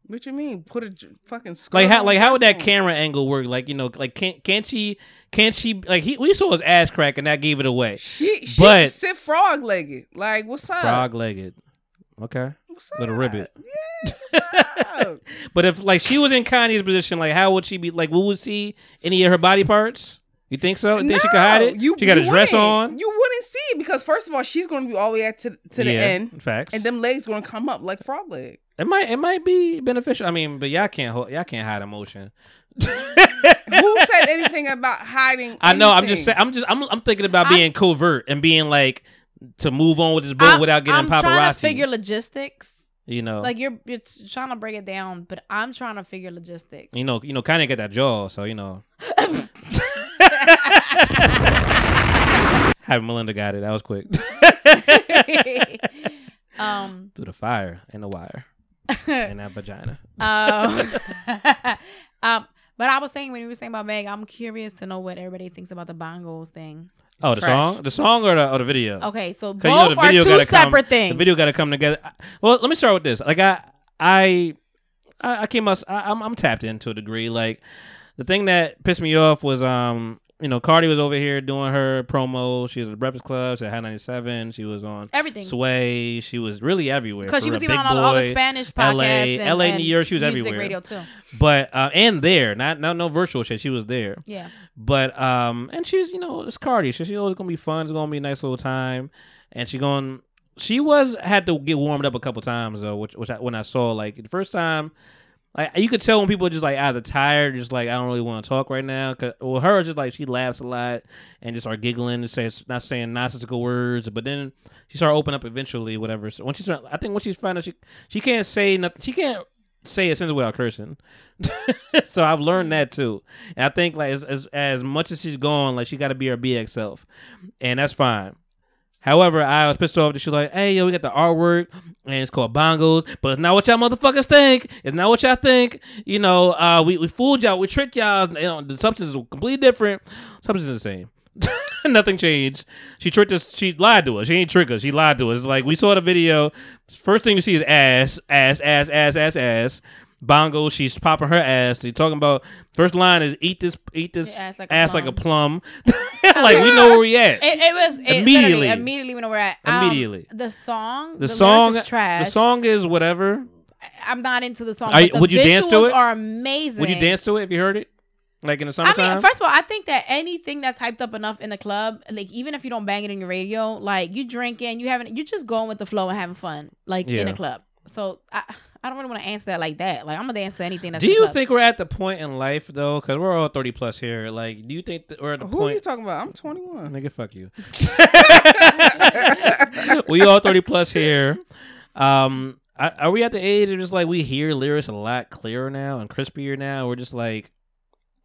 What you mean? Put a j- fucking skirt Like how like how would that camera angle work? Like you know, like can't can't she can't she like he we saw his ass crack and that gave it away. She she But- sit frog legged. Like what's up? Frog legged. Okay. What's up? Little up? ribbit. Yeah, what's up? But if like she was in Kanye's position, like how would she be? Like, we would see any of her body parts? You think so? You think she could hide it? You, she got a dress on. You wouldn't see it because first of all, she's going to be all the way at to, to the Yeah, end, Facts. and them legs going to come up like frog leg. it might it might be beneficial. I mean, but y'all can't hold, y'all can't hide emotion. Who said anything about hiding? I know. I'm just saying. I'm just. I'm. I'm thinking about I- being covert and being like to move on with this boat I'm- without getting I'm paparazzi. trying to figure logistics. You know. Like you're, you're trying to break it down, but I'm trying to figure logistics. you know. You know. Kind of get that jaw. So you know. Having Melinda got it. That was quick. um, Through the fire and the wire and that vagina. um, um, but I was saying when you were saying about Meg, I'm curious to know what everybody thinks about the bongos thing. Oh, the Trash. song, the song, or the or the video. Okay, so both you know the are two separate come, things. The video got to come together. I- Well, let me start with this. Like I, I, I I came up. I, I'm I'm tapped into a degree. Like the thing that pissed me off was um. You know, Cardi was over here doing her promo. She was at the Breakfast Club. She had High 97. She was on Everything. Sway. She was really everywhere. Because she was even on all, all the Spanish LA, podcasts. and, LA, and New York. She was music everywhere. radio too. But uh, and there, not not no virtual shit. She was there. Yeah. But um, and she's you know it's Cardi, she always gonna be fun. It's gonna be a nice little time, and she going. She was had to get warmed up a couple times though, which which I, when I saw like the first time, like you could tell when people are just like either tired, just like I don't really want to talk right now. Cause well, her just like she laughs a lot and just start giggling and says not saying nonsensical words, but then she started opening up eventually, whatever. So when she started, I think when she's found she she can't say nothing, she can't say a sentence without cursing. so I've learned that too. And I think like as as, as much as she's gone, like she got to be her BX self, and that's fine. However, I was pissed off that she was like, "Hey, yo, we got the artwork, and it's called bongos, but it's not what y'all motherfuckers think. It's not what y'all think. You know, uh, we we fooled y'all, we tricked y'all. You know, the substance is completely different. Substance is the same. Nothing changed. She tricked us. She lied to us. She ain't trick us. She lied to us. It's Like we saw the video. First thing you see is ass, ass, ass, ass, ass, ass. Bongo. She's popping her ass. They talking about first line is eat this, eat this Your ass ass like like a a plum. like we know where we at. It, it was it, Immediately. immediately. We know where we're at. Um, Immediately. the song. the, The, song, is trash. the song is whatever. I'm not into the song. Are the would you dance to it? Are amazing. Would you dance to it if you heard it? Like in the I summertime? mean, first of all, I think that anything that's hyped up enough in the club, like even if you don't bang it in your radio, like you drinking, you having, you're just going with the flow and having fun, like in a club. So I, I don't really want to answer that like that. Like I'm gonna answer anything that's. do you club. think we're at the point in life though? Because we're all thirty plus here. Like, do you think that we're at the point? Who are you point? talking about? I'm 21. Nigga, fuck you. we all thirty plus here. Um, are are we at the age of just like we hear lyrics a lot clearer now and crispier now? We're just like,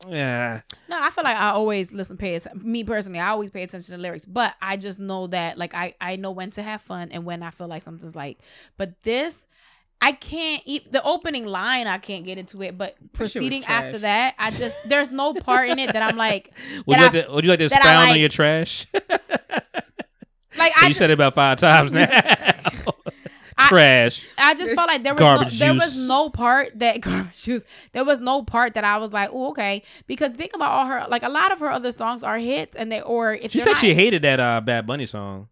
yeah, No, I feel like I always listen, pay attention. Me personally, I always pay attention to lyrics, but I just know that, like, I I know when to have fun and when I feel like something's like. But this, I can't eat the opening line. I can't get into it, but proceeding after that, I just there's no part in it that I'm like, would you, like I- to, would you like to expound on your trash? like I you just, said it about five times now. I- trash. I just felt like there was Garbage no, there was no part that garbage juice. There was no part that I was like, oh, okay. Because think about all her like a lot of her other songs are hits, and they or if She said not- she hated that uh, Bad Bunny song.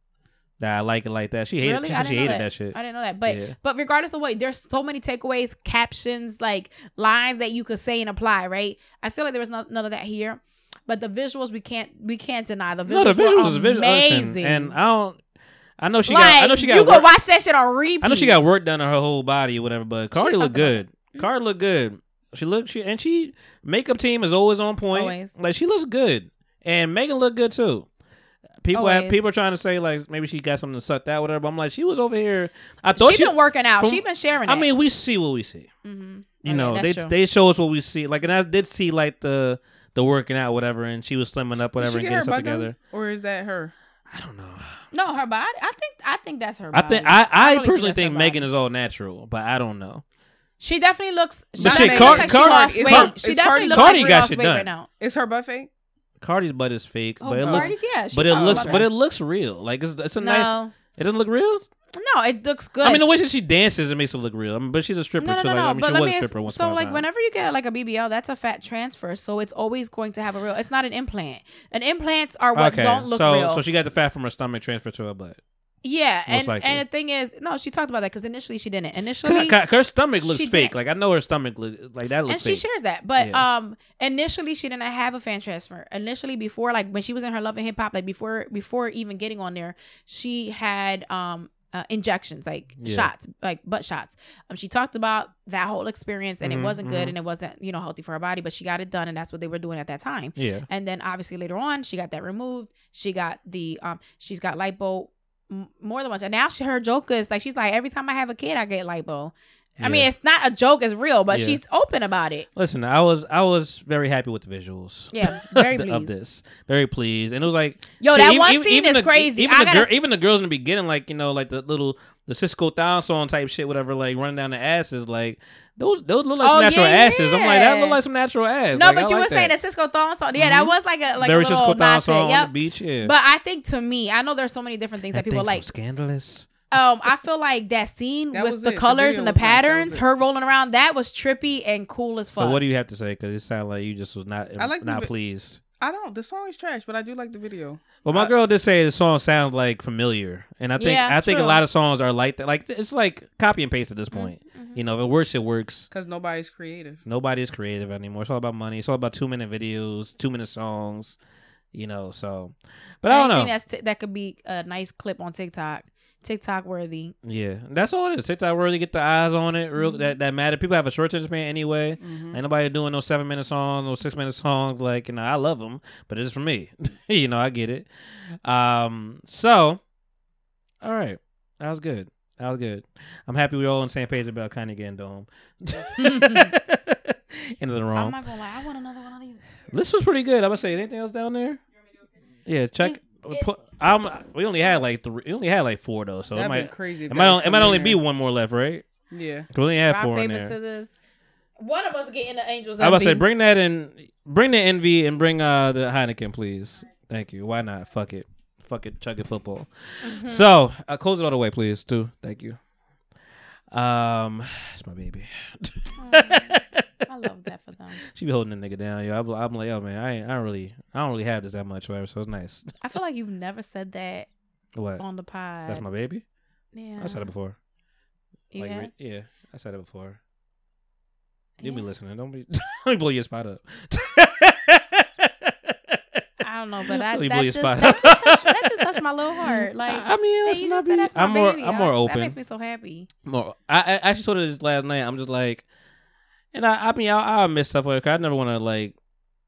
That I like it like that. She hated. Really? She she hated that. that. shit. I didn't know that. But Yeah. but regardless of what, there's so many takeaways, captions, like lines that you could say and apply, right? I feel like there was no, none of that here. But the visuals we can't we can't deny. The visuals, No, the visuals is visual. amazing. And I don't. I know she like, got. I know she got. you could watch that shit on repeat. I know she got work done on her whole body or whatever. But Cardi looked about good. Mm-hmm. Cardi looked good. She looked. She and she makeup team is always on point. Always. Like she looks good, and Megan looked good too. People have, people are trying to say like maybe she got something to suck that whatever. But I'm like she was over here. I thought She she. been working out. from- She been sharing. I it. mean, we see what we see. Mhm. You Okay, know, they true. they show us what we see. Like, and I did see like the the working out whatever, and she was slimming up whatever and get getting stuff together. Or is that her? I don't know. no her body. I think I think that's her. I think I, I, really personally that's think Megan is all natural, but I don't know. She definitely looks. She But definitely shit, looks Car- like Cardi- she lost is weight. Car- she definitely Cardi- looks Cardi like she lost weight right now. Is her butt fake? Cardi's butt is fake, Oh, but it looks yeah. she but it looks but it looks real. Like it's it's a no. nice. It doesn't look real. No, it looks good. I mean, the way that she dances, it makes it look real. I mean, but she's a stripper no, no, too. no, like, no. I mean, but she let was me a stripper once so upon a like time. whenever you get like a BBL, that's a fat transfer, so it's always going to have a real. It's not an implant. And implants are what okay, don't look so real. so she got the fat from her stomach transferred to her butt. Yeah, and likely. and the thing is, no, she talked about that because initially she didn't. Cause, Initially, 'cause her stomach looks fake. didn't. Like I know her stomach look like that and looks she fake. shares that. But Yeah. um, initially she didn't have a fan transfer. Initially, before like when she was in her Love and Hip Hop, like before before even getting on there, she had um. Uh, injections like Yeah. shots like butt shots um she talked about that whole experience and Mhm, it wasn't good mhm. and it wasn't you know healthy for her body but she got it done and that's what they were doing at that time yeah. and then obviously later on she got that removed she got the um she's got lipo m- more than once and now she her joke is like she's like every time i have a kid i get lipo i mean it's not a joke it's real but Yeah. she's open about it Listen, I was I was very happy with the visuals. yeah very the- of pleased this. Very pleased, and it was like Yo, shit, that even- one even- scene even is the- crazy. Even the gotta girl, s- even the girls in the beginning, like you know, like the little the Sisqo Down song type shit, whatever, like running down the asses, like those those look like Oh, some natural yeah, asses. I'm like that look like some natural ass. no Like, but I you like were saying that. that Sisqo thong song yeah that Mhm. was like a like very a little Sisqo Down nod song it. on Yep. the beach. Yeah, but i think to me i know there's so many different things that, people thing's so like scandalous. um i feel like that scene That with the it. Colors video and the was nice. Patterns her rolling around that was trippy and cool as fuck So what do you have to say? Because it sounded like you just was not I like not vi- pleased. I don't. The song is trash, but I do like the video. Well, my Uh, girl did say the song sounds like familiar, and I think Yeah, I think a lot of songs are like that. Like it's like copy and paste at this point. Mm-hmm. You know, if it works, it works. Because nobody's creative. Nobody is creative anymore. It's all about money. It's all about two minute videos, two minute songs. You know, so. But I don't Anything know. That's t- that could be a nice clip on TikTok, TikTok worthy. Yeah, that's all it is. TikTok worthy. get the eyes on it. Real Mm-hmm. that that matter. People have a short attention span anyway. Mhm. Ain't nobody doing no seven minute songs, no six minute songs. Like you know, I love them, but it's for me. you know, I get it. Um, so, all right, that was good. That was good. I'm happy we're all on the same page about kind of getting dome. Into the wrong. I'm not gonna lie, I want another one of these. This was pretty good. I'm gonna say anything else down there. Yeah, check. Is- it- put, I'm, we only had like three. We only had like four though, so it That'd be might. crazy. It might, was it might only be one more left, right? Yeah. 'Cause We only had Rock four in paper there. scissors. One of us get in the angels. I was about to say, bring that in, bring the envy, and bring uh the Heineken, please. Thank you. Why not? Fuck it, fuck it, chug it football. Mm-hmm. So, uh, close it all the way, please, too. Thank you. Um, it's my baby. I love that for them. she be holding the nigga down, yo. I'm, I'm like, oh man, I ain't, I don't really, I don't really have this that much, whatever. So it's nice. I feel like you've never said that What? on the pod. That's my baby. yeah. I said it before. You Like, yeah, I said it before. You be listening. Don't be, don't be blow your spot up. I don't know, but I, that, just, spot that, up. just touched, that just touched my little heart. Like, I mean, hey, listen, you I just be- that's my I'm more, baby. I'm I- more That open. makes me so happy. more. I, I actually told her this last night. I'm just like, and I, I mean, I, I miss stuff like I never want to like.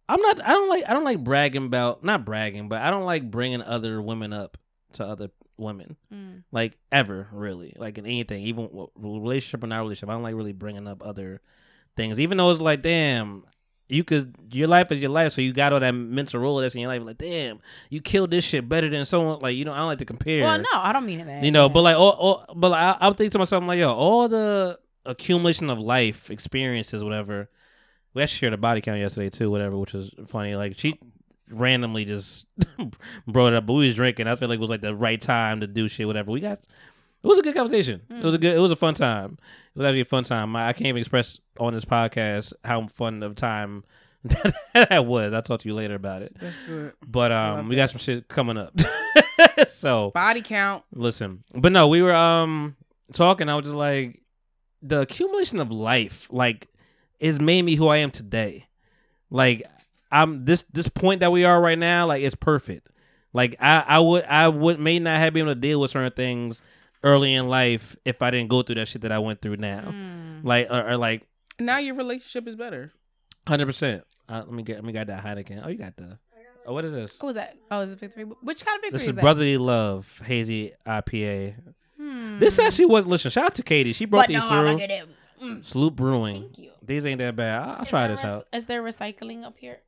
I'm not. I don't like. I don't like bragging about. Not bragging, but I don't like bringing other women up to other women. Mm. Like ever, really. Like in anything, even relationship or not relationship. I don't like really bringing up other things, even though it's like, damn. You could your life is your life, so you got all that mental Rolodex in your life. Like, damn, you killed this shit better than someone. Like, you know, I don't like to compare. Well, no, I don't mean it. You know, but like, all, all, but like, I, I think to myself, I'm like, yo, all the accumulation of life experiences, whatever. We actually shared a body count yesterday too, whatever, which was funny. Like she randomly just brought it up, but we was drinking. I feel like it was like the right time to do shit, whatever. We got. It was a good conversation. It was a good. It was a fun time. It was actually a fun time. I, I can't even express on this podcast how fun of time that was. I'll talk to you later about it. That's good. But um, we got some shit coming up. so Body count. Listen, but no, we were um talking. I was just like, the accumulation of life, like, is made me who I am today. Like, I'm this this point that we are right now. Like, it's perfect. Like, I I would I would may not have been able to deal with certain things early in life if I didn't go through that shit that I went through now. Mm. Like, or, or like, Now your relationship is better. hundred percent. Uh, let me get let me get that Heineken. Oh, you got the. Oh, what is this? What was that? Oh, is it victory? Which kind of victory This is, is that? Brotherly Love Hazy IPA. This actually was listen. Shout out to Katie. She brought But no, these I'm through. gonna get it. Mm. Sloop Brewing. Thank you. These ain't that bad. I'll, I'll try this out. Is there recycling up here?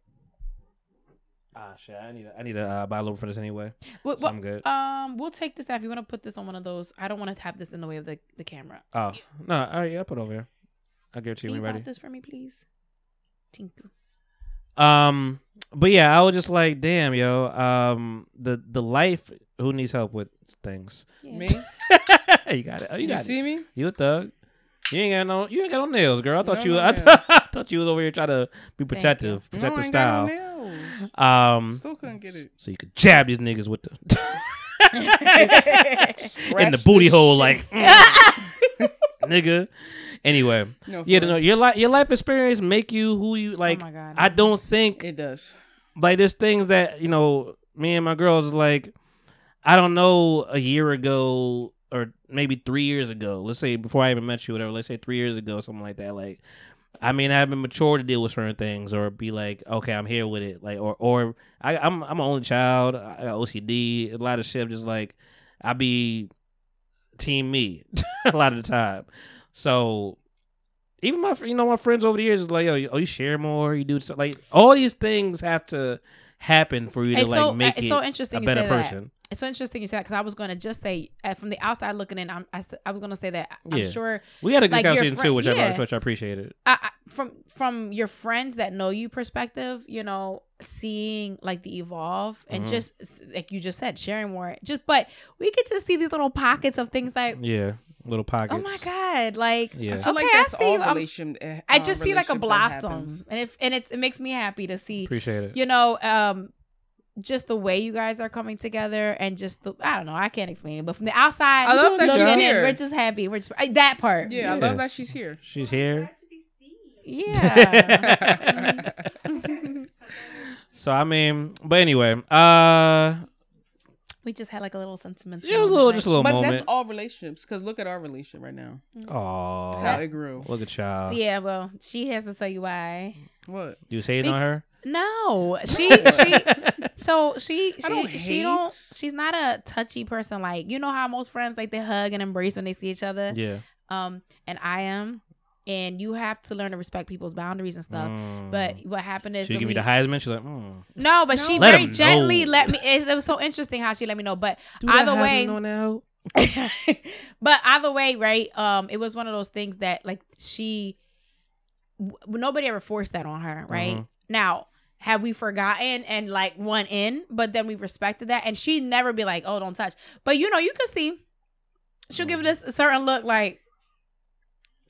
Ah, shit. I need. A, I need a uh, bottle for this anyway. What, So I'm good. Um, we'll take this out. If you want to put this on one of those, I don't want to have this in the way of the, the camera. Oh no. All right. Yeah, I'll put it over here. I'll give it to you you when you're ready. this for me, please? Thank you. Um, but yeah, I was just like, damn, yo. Um, the the life. Who needs help with things? Yeah. Me? you got it. Oh, you You, got it. see me? You a thug. You ain't got no. You ain't got no nails, girl. I thought No, you. no I, nails. thought, I thought you was over here trying to be you. protective, No, I protective ain't got style. no nails. Um, Still couldn't get it. so you could jab these niggas with the in the booty the hole, shit. like mm, nigga. Anyway, No, yeah, no, your life, your life experience make you who you oh like. Oh my God. I don't think It does. like there's things that you know me and my girls like i don't know a year ago or maybe three years ago let's say before i even met you whatever let's say three years ago something like that like i mean i haven't matured to deal with certain things or be like okay i'm here with it like or or I, i'm i'm an only child i got ocd a lot of shit just like i be team me a lot of the time so even my you know my friends over the years is like yo you, oh you share more you do stuff like all these things have to happen for you to It's like so make it's it so interesting a better person. that. Person It's so interesting you say that because I was going to just say uh, from the outside looking in, I'm, I, s- I was going to say that I'm Yeah. sure we had a good like, conversation friend- too which, I, which I appreciated I, I, from from your friends that know you perspective, you know, seeing like the evolve and Mhm. just like you just said, sharing more. Just but we could just see these little pockets of things like, yeah little pockets oh my god, like Yeah. I feel like okay, that's I see all. I'm- relation. uh, I just see like a blossom, happens. and if and it, it makes me happy to see appreciate it you know um just the way you guys are coming together and just the I don't know I can't explain it but from the outside I love that looking she's in, here. we're just happy we're just uh, that part Yeah, I love that she's here. she's here yeah so i mean but anyway uh we just had like a little sentimental yeah, it was a little just a little But moment that's all relationships. Because look at our relationship right now. Oh, how it grew. look at y'all yeah well she has to tell you why What? you was hating Be- on her no she she so she she don't she don't she's not a touchy person like you know how most friends like they hug and embrace when they see each other yeah um and I am and you have to learn to respect people's boundaries and stuff Mm. but what happened is she give me the heisman she's like mm. No, but she Let very gently know. let me. It, it was so interesting how she let me know. But Do either way, but either way, right? Um, it was one of those things that like she, w- nobody ever forced that on her, right? Mhm. Now, have we forgotten and like went in, but then we respected that, and she'd never be like, "Oh, don't touch." But you know, you can see she'll give this a mm. certain look, like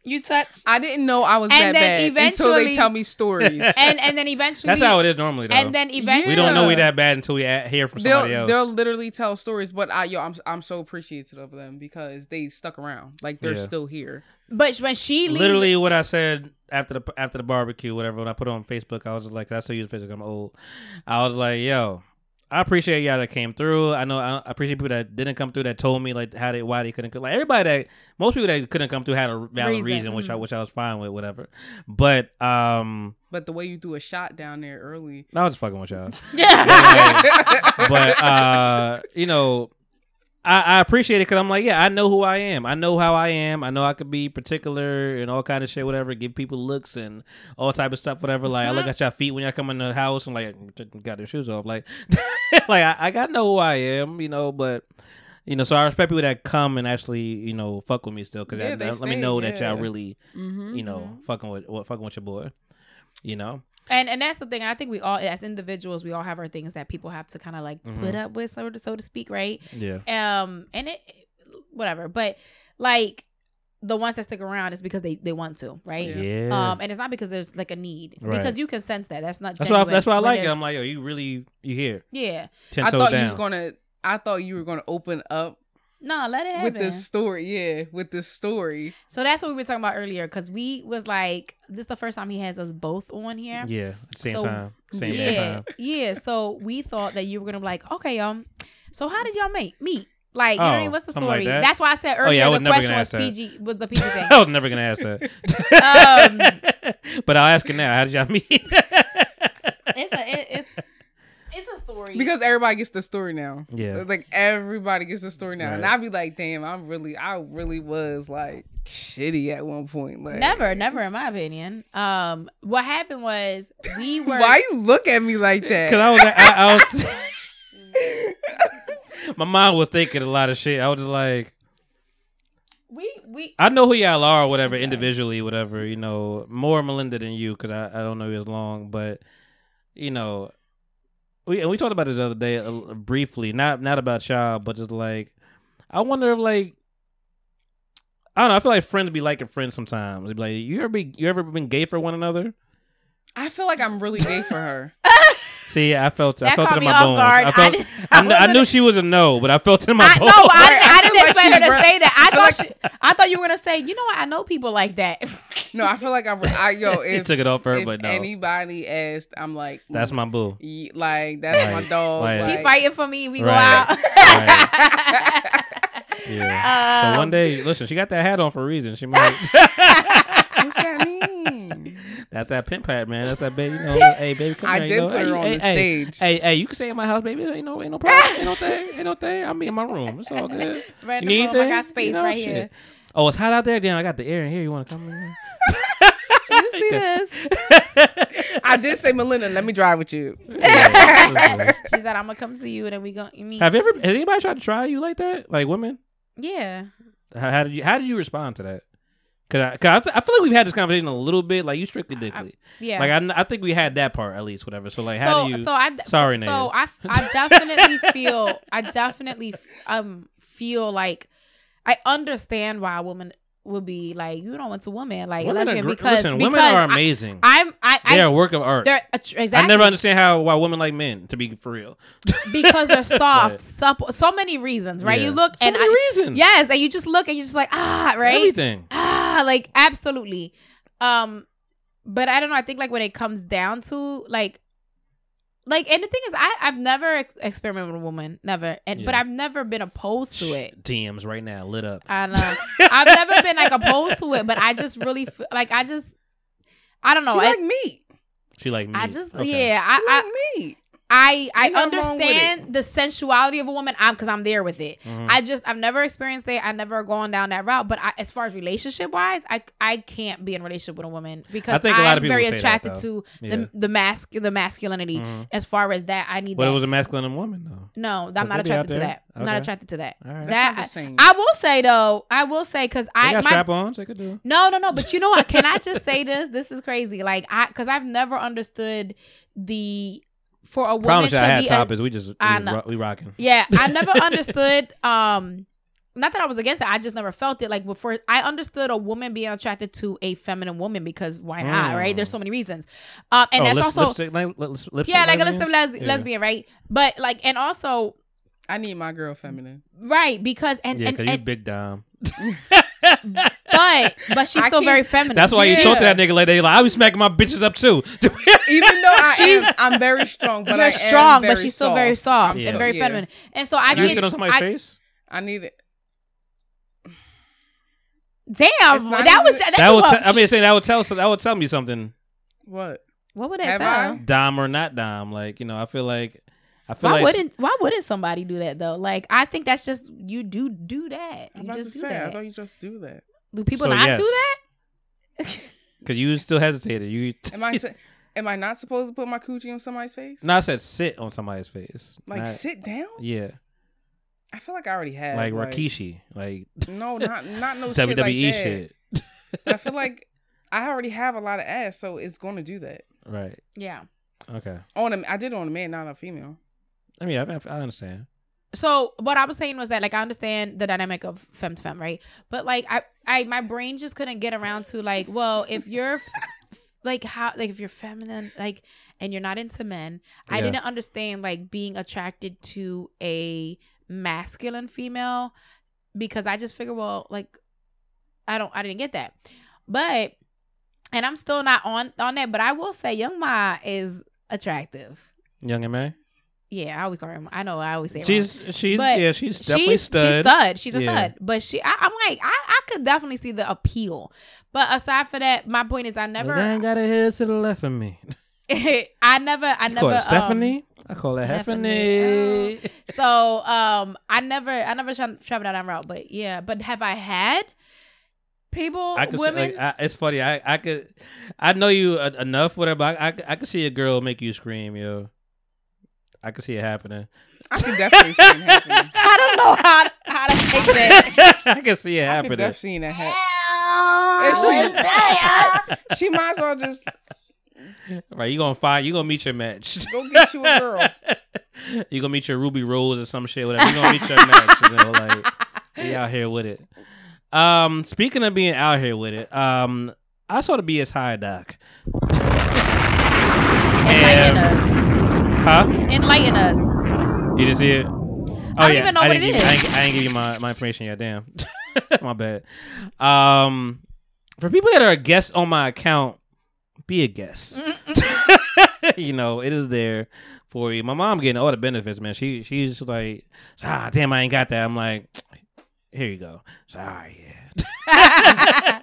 you touch, I didn't know I was And that then bad until they tell me stories. and and then eventually, that's how it is normally though and then eventually, we don't know we that bad until we hear from somebody they'll else they'll literally tell stories, but I yo I'm I'm so appreciative of them because they stuck around, like they're Yeah. still here. But when she leaves, literally what I said after the after the barbecue, whatever. When I put it on Facebook, I was just like, I still use Facebook. I'm old. I was like, yo, I appreciate y'all that came through. I know I appreciate people that didn't come through that told me like how they why they couldn't come. Like everybody that most people that couldn't come through had a valid Reason, reason, which I mhm. which I was fine with, whatever. But um, But the way you threw a shot down there early, I was just fucking with y'all. yeah. but uh, you know, I, I appreciate it because I'm like, yeah, I know who I am. I know how I am. I know I could be particular and all kind of shit, whatever. Give people looks and all type of stuff, whatever. Like I look uh-huh. at y'all feet when y'all come in the house and like mm, got their shoes off. Like, like I, I got know who I am, you know. But you know, so I respect people that come and actually, you know, fuck with me still because Yeah, that, they that- let me know that y'all really, mm-hmm. you know, mm-hmm. fucking with what fucking with your boy. You know, And and that's the thing. I think we all, as individuals, we all have our things that people have to kind of like put up with, so to so to speak, right? yeah. Um, and it, whatever. But like the ones that stick around is because they they want to, right? Yeah. Um, and it's not because there's like a need, Right. because you can sense that. That's not. that's why. I, genuine that's why I like it. I'm like, yo, you really, you here? yeah. Ten I toes thought down. you was gonna. I thought you were gonna open up No, let it happen. with this story. Yeah, with this story. So that's what we were talking about earlier, because we was like, this is the first time he has us both on here. Yeah, same So, time, same yeah, time. yeah. Yeah. So we thought that you were gonna be like, okay, um, so how did y'all meet? Meet? Like, you know what I mean? Oh, What's the something like story? that? That's why I said earlier Oh, earlier yeah, I was the never question gonna was ask that. PG was the PG thing. I was never gonna ask that. Um, but I'll ask it now. How did y'all meet? It's a it, it's it's a story Because everybody gets the story now. Yeah. Like everybody gets the story now. And I'd be like, damn, I'm really I really was like shitty at one point. Like never, never in my opinion. Um, what happened was we were Why you look at me like that? Because I was, I, I was. my mind was thinking a lot of shit. I was just like, we we I know who y'all are, or whatever, individually, whatever. You know, more Melinda than you, because I, I don't know you as long, but you know, we and we talked about this the other day uh, briefly, not not about y'all, but just like, I wonder if like I don't know. I feel like friends be liking friends sometimes. They be like, you ever be, you ever been gay for one another? I feel like I'm really gay for her. See, I felt, I felt it in my off bones. guard. I, I felt, didn't- I, I kn- I wasn't- knew she was a no, but I felt it in my I, no, bones. I, Right, didn't, I I didn't like expect her to brought- say that. I, thought like- she, I thought you were gonna say, you know what? I know people like that. No, I feel like I'm. I, yo, he if, took it off her, if but no, anybody asked, I'm like, that's mm, my boo. ye- like that's my Like- dog. like- she fighting for me. We go Right. out. Yeah. so one Um, day, listen, she got that hat on for a reason. She might. What's that mean? That's that pimp hat, man. That's that baby. You know, hey, baby, come I here. did you know, put her on hey, the hey, stage. Hey, hey, you can stay in my house, baby. Ain't no, ain't no problem. Ain't no thing. Ain't no thing. I'm in my room. It's all good. Random you need room, I got space You know, right shit. here. Oh, it's hot out there. Damn, I got the air in here. You want to come in? You see this? I did say, Melinda, let me drive with you. Yeah. She said, "I'm gonna come see you, and then we gonna meet." Have you ever? Has anybody tried to try you like that? Like women? yeah. How, how did you? How did you respond to that? Cause I, cause I, I feel like we've had this conversation a little bit. Like you strictly dickly. Yeah. Like I, I think we had that part at least. Whatever. So like, how so, do you? so I Sorry, so. I, I definitely feel I definitely um feel like I understand why a woman would be like you don't want to woman like a women are lesbian gr- because listen, because women are amazing. I'm I I They're a work of art. they're exactly I never understand how why women like men. To be for real, because they're soft supple so many reasons right Yeah. you look So and many I, reasons. yes and you just look and you're just like ah It's right everything. ah like absolutely um but i don't know i think like when it comes down to like like and the thing is i i've never ex- experimented with a woman never and but i've never been opposed to it DMs right now lit up. i know i've never been like opposed to it but i just really feel like i just i don't know she I, like meat. She like me. I just Okay. yeah She i like i meat. I, I Ain't nothing wrong with understand the sensuality of a woman. I'm because I'm there with it. Mhm. I just I've never experienced it. I never gone down that route. But I, as far as relationship wise, I I can't be in a relationship with a woman because I think a lot I'm of people very say that, attracted though. to Yeah. the the mask the masculinity. Mhm. As far as that, I need to But that. it was a masculine woman though. no, I'm not they be out attracted to there? that. I'm not attracted to that. All right. That's That not the same. I will say though, I will say because I got my strap-ons. They could do. no, no, no. But you know what? Can I just say this? This is crazy. Like I, because I've never understood the for a woman Promise you, to I had be a- we just we, I was know. ro- we rocking. yeah, I never understood. Um, not that I was against it. I just never felt it. Like before, I understood a woman being attracted to a feminine woman because why not? Mm. Right? There's so many reasons. Um, and oh, that's lip, also lipstick, like, lip, lipstick yeah, like a list of lesbians? les- Yeah. lesbian, right? But like, and also I need my girl feminine. right because and Yeah, and, because you big dom. but but she's I still can't- very feminine. That's why you Yeah. talk to that nigga like that. Like, I be smacking my bitches up too. Even though I am, I'm very strong, but You're I am strong, but very she's still very soft Yeah. and very yeah. feminine. And so I you get sit on somebody's I- face. I need it. Damn, It's not that was even- that, That would. a- T- I mean, saying that would tell. That would tell me something. What? what would that Have sound? I? Dom or not dom. Like you know, I feel like. I feel Why like wouldn't Why wouldn't somebody do that though? Like I think that's just you do do that. I'm You about to just do say. I thought you just do that. Do people So, not yes. do that? because you still hesitated. You. Am I? sa- am I not supposed to put my coochie on somebody's face? No, I said sit on somebody's face. Like Not- sit down. Yeah, I feel like I already have. like Rikishi, like No, not not no shit WWE like that. E shit. I feel like I already have a lot of ass, so it's going to do that. Right. Yeah. Okay. On a, I did it on a man, not a female. I mean, I, I understand. So what I was saying was that like I understand the dynamic of femme to femme, right? But like I, I my brain just couldn't get around to like, well, if you're like how like if you're feminine, like and you're not into men, I didn't understand like being attracted to a masculine female because I just figured, well, like I don't I didn't get that. But and I'm still not on on that, but I will say Young M.A is attractive. Young and May. Yeah, I always call her. I know I always say it wrong. She's she's But yeah she's definitely she's, stud. She's stud. She's a Yeah. stud. But she, I, I'm like, I, I could definitely see the appeal. But aside for that, my point is, I But never, I ain't got a head to the left of me. I never, I You never, call it um, Stephanie. I call it Stephanie. Stephanie. so, um, I never, I never tra- traveled down that route. But yeah, but have I had people, I could see, women? like, I, it's funny. I I could I know you uh, enough, whatever. I, I I could see a girl make you scream, yo. I could see it happening. I can definitely see it happening. I don't know how to, how to take that. I can see it happening. I can happening. definitely see that happen. She might as well just Right, you gonna find you gonna meet your match. go get you a girl. you gonna meet your Ruby Rose or some shit. Whatever. You gonna meet your match. You know, like be out here with it. Um, speaking of being out here with it, um, I saw the BS High doc. Enlighten And- us. Huh? Enlighten us. You didn't see it? Oh don't yeah, even know I what it give, is. I didn't, I didn't give you my, my information yet. Damn, my bad. Um, for people that are guests on my account, be a guest. you know, it is there for you. My mom getting all the benefits, man. She she's like, ah, damn, I ain't got that. I'm like, here you go. Sorry, yeah.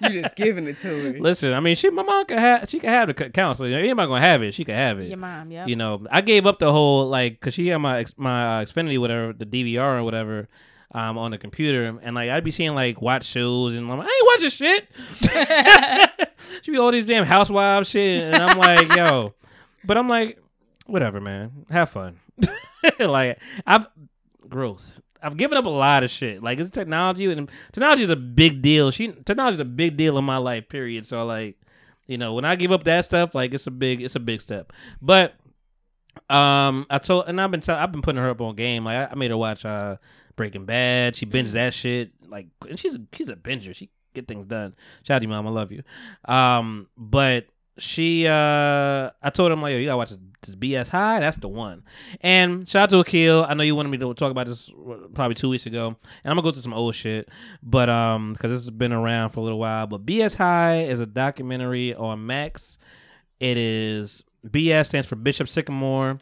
You just giving it to her. Listen, I mean, she my mom could have she could have the account. So if anybody gonna have it, she could have it. Your mom, yeah. You know, I gave up the whole like because she had my my uh, Xfinity whatever the DVR or whatever um on the computer and like I'd be seeing like watch shows and I'm like I ain't watching shit. she be all these damn housewives shit and I'm like yo, but I'm like whatever man, have fun. like I've growth. I've given up a lot of shit. Like it's technology and technology is a big deal. She technology is a big deal in my life. Period. So like, you know, when I give up that stuff, like it's a big, it's a big step. But um, I told, and I've been, I've been putting her up on game. Like I, I made her watch uh Breaking Bad. She binged that shit. Like, and she's a, she's a binger. She get things done. Shout out to you, mom. I love you. Um, but she, uh, I told him like, yo, you gotta watch this, this BS High. That's the one. And shout out to Akil. I know you wanted me to talk about this probably two weeks ago, and I'm gonna go through some old shit, but um, because this has been around for a little while. But BS High is a documentary on Max. It is BS stands for Bishop Sycamore,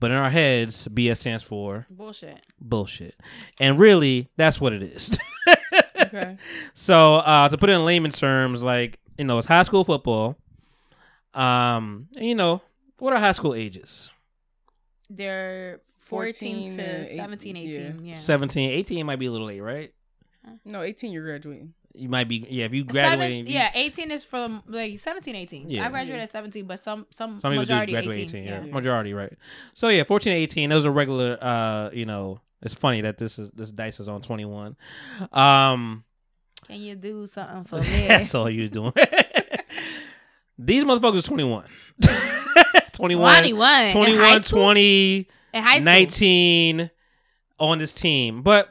but in our heads, BS stands for Bullshit. bullshit, and really, that's what it is. Okay. So uh, to put it in layman's terms, like you know, it's high school football. Um, and, you know, what are high school ages? They're 14, 14 to and eight- 17, 18. Yeah. 17, 18 might be a little late, right? No, 18, you're graduating. You might be, yeah. If you Seven- graduate, if you- yeah, 18 is from like 17, 18. Yeah. I graduated at 17, but some some, Some people do majority graduate 18. 18, yeah. yeah. Majority, right. So yeah, 14 18, those are regular uh, you know, it's funny that this is this dice is on 21. Um Can you do something for me? that's all you're doing. These motherfuckers are 21. 21 21. 21 high 20 In high school. 19 on this team. But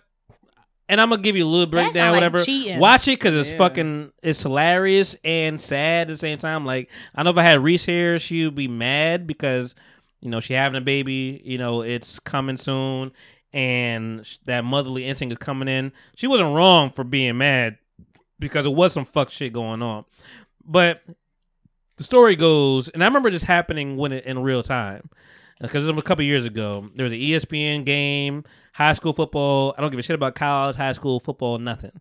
and I'm gonna give you a little breakdown, sound like whatever. cheating. Watch it because it's Yeah. fucking it's hilarious and sad at the same time. Like I know if I had Reese here, she would be mad because you know she having a baby. You know it's coming soon, and that motherly instinct is coming in. She wasn't wrong for being mad because it was some fuck shit going on, but the story goes, and I remember this happening when it in real time uh, because it was a couple years ago. There was an ESPN game, high school football. I don't give a shit about college, high school football, nothing.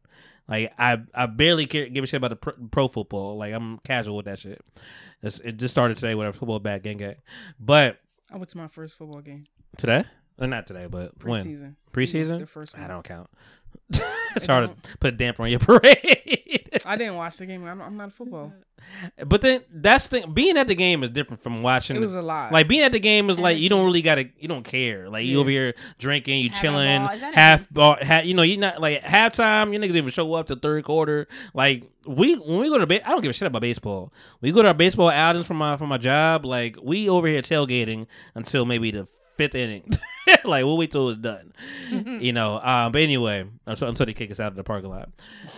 Like I, I barely care, give a shit about the pro, pro football. Like I'm casual with that shit. It's, it just started today, whatever. Football back, gang gang. But I went to my first football game. today, or not today, but when Preseason. preseason. The first one. I don't count. It's hard to put a damper on your parade. I didn't watch the game. I'm, I'm not football. but then that's the being at the game is different from watching. It the- was a lot. Like being at the game is like you don't really gotta, you don't care. Like you over here drinking, you Having chilling, ball. Is that half, ball, half, you know, you not like halftime. You niggas even show up to third quarter. Like we when we go to, ba- I don't give a shit about baseball. We go to our baseball outings from my from my job. Like we over here tailgating until maybe the fifth inning. like we'll wait till it's done. you know. Um, but anyway, I'm until they kick us out of the parking lot.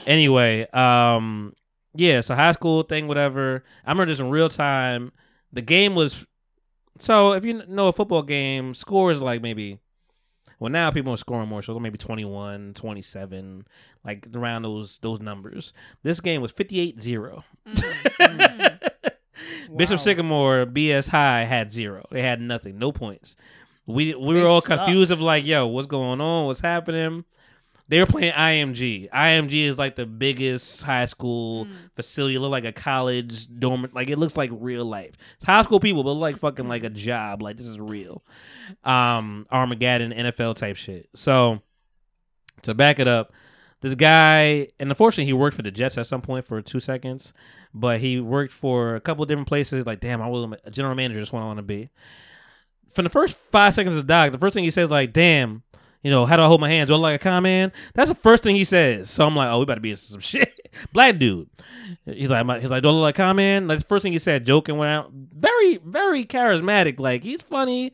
Anyway, um, yeah. So high school thing, whatever. I remember this in real time. The game was so if you know a football game, score is like maybe well now people are scoring more, so maybe 21, 27, like around those those numbers. This game was 58-0. Bishop Wow. Sycamore BS High had zero. They had nothing, no points. We we were all suck. confused of like, yo, what's going on? What's happening? They were playing IMG. IMG is like the biggest high school facility. It look like a college dorm. Like it looks like real life. It's high school people, but like fucking like a job. Like this is real. Um, Armageddon NFL type shit. So to back it up, this guy, and unfortunately, he worked for the Jets at some point for two seconds, but he worked for a couple different places. Like, damn, I was a general manager. Just what I want to be. From the first five seconds of the doc, the first thing he says, like, damn, you know, how do I hold my hands? Do I look like a con man? That's the first thing he says. So I'm like, oh, we better be in some shit. Black dude. He's like, he's like, do I look like a con man? Like the first thing he said, joking went out. Very, very charismatic. Like he's funny.